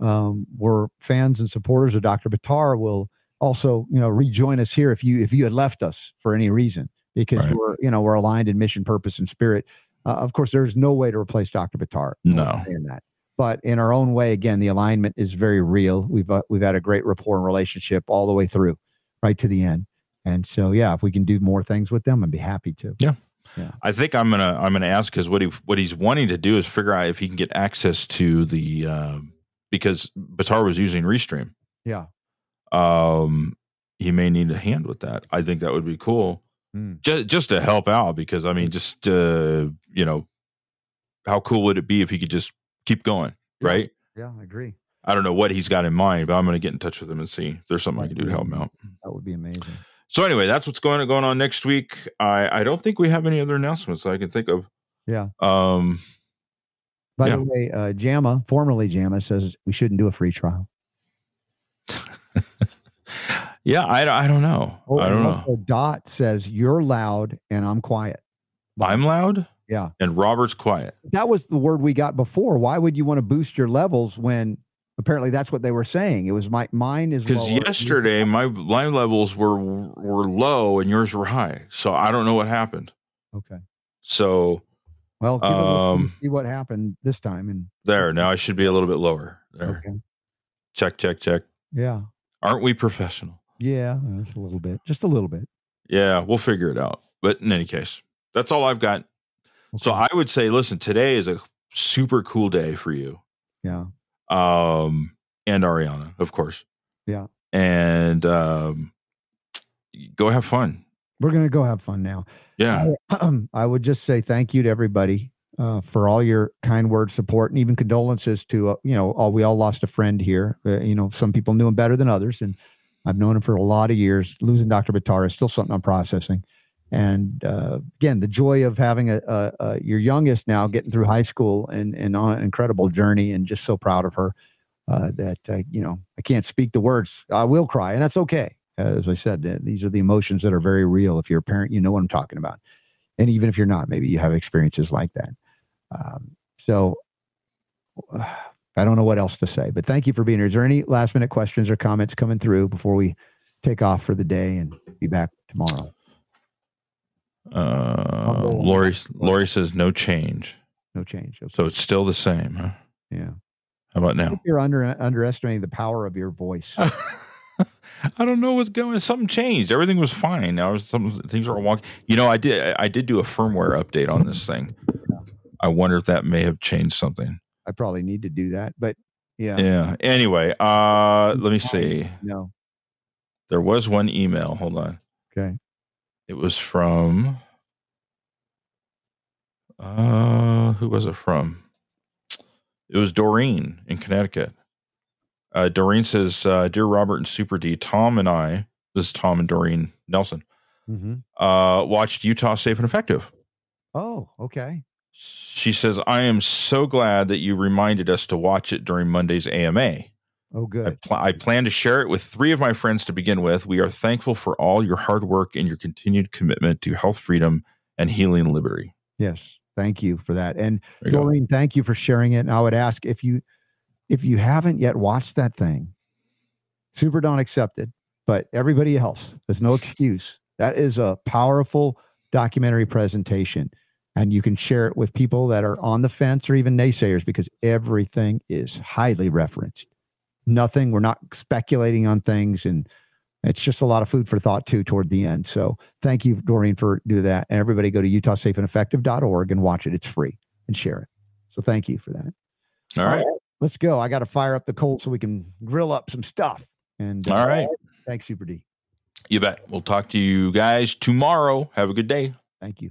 um, were fans and supporters of Dr. Buttar will also, you know, rejoin us here if you if you had left us for any reason because Right. we're you know we're aligned in mission, purpose, and spirit. Uh, of course, there's no way to replace Dr. Buttar. No. understand that. But in our own way, again, the alignment is very real. We've uh, we've had a great rapport and relationship all the way through, right to the end. And so, yeah, if we can do more things with them, I'd be happy to. Yeah. Yeah. I think I'm gonna I'm gonna ask because what he what he's wanting to do is figure out if he can get access to the uh, because Buttar was using Restream. Yeah. um, he may need a hand with that. I think that would be cool, Mm. just just to help out. Because I mean, just uh, you know, how cool would it be if he could just keep going, right? Yeah, I agree. I don't know what he's got in mind, but I'm going to get in touch with him and see if there's something I can do to help him out. That would be amazing. So anyway, that's what's going going on next week. I I don't think we have any other announcements I can think of. Yeah. Um. By Yeah. the way, uh, JAMA, formerly JAMA, says we shouldn't do a free trial. Yeah, I, I don't know. Oh, I don't know. Dot says you're loud and I'm quiet. I'm loud. Yeah. And Robert's quiet. That was the word we got before. Why would you want to boost your levels when apparently that's what they were saying? It was my mine is Because yesterday my line levels were were low and yours were high. So I don't know what happened. Okay. So Well, give it a um, see what happened this time. And there now I should be a little bit lower. There. Okay. Check, check, check. yeah, Aren't we professional? Yeah, that's a little bit, just a little bit. Yeah, we'll figure it out. But in any case, that's all I've got. So I would say, listen, today is a super cool day for you. Yeah. Um, and Ariana, of course. Yeah. And um go have fun. We're gonna go have fun now. Yeah. I, I would just say thank you to everybody uh, for all your kind words, support, and even condolences to uh, you know all we all lost a friend here. Uh, you know, some people knew him better than others, and I've known him for a lot of years. Losing Dr. Batara is still something I'm processing. And uh, again, the joy of having a, a, a your youngest now getting through high school and and on an incredible journey, and just so proud of her. Uh, that uh, you know, I can't speak the words. I will cry, and that's okay. As I said, uh, these are the emotions that are very real. If you're a parent, you know what I'm talking about and even if you're not, maybe you have experiences like that. Um, so I don't know what else to say, but thank you for being here. Is there any last minute questions or comments coming through before we take off for the day and be back tomorrow? Uh Lori Lori says no change. No change. Okay. So it's still the same, huh? Yeah. How about now? You're under underestimating the power of your voice. I don't know what's going. Something changed. Everything was fine. Now some things are wonky. You know, I did. I did do a firmware update on this thing. I wonder if that may have changed something. I probably need to do that, but yeah. Yeah. Anyway, uh, let me see. No. There was one email. Hold on. Okay. It was from. Uh, who was it from? It was Doreen in Connecticut. Uh, Doreen says, uh, "Dear Robert and Super D, Tom and I, this is Tom and Doreen Nelson, Mhm. uh, watched Utah Safe and Effective. Oh, okay. She says, I am so glad that you reminded us to watch it during Monday's AMA. Oh, good. Pl- I plan to share it with three of my friends to begin with. We are thankful for all your hard work and your continued commitment to health, freedom, and healing liberty. Yes. Thank you for that. And you go. Doreen, thank you for sharing it. And I would ask if you if you haven't yet watched that thing, Super Dawn accepted, but everybody else, there's no excuse. That is a powerful documentary presentation. And you can share it with people that are on the fence or even naysayers because everything is highly referenced. Nothing, we're not speculating on things. And it's just a lot of food for thought too toward the end. So thank you, Doreen, for doing that. And everybody go to utahsafeandeffective.org and watch it. It's free and share it. So thank you for that. All right. Let's go. I got to fire up the coal so we can grill up some stuff. And uh, All right. Thanks, Super D. You bet. We'll talk to you guys tomorrow. Have a good day. Thank you.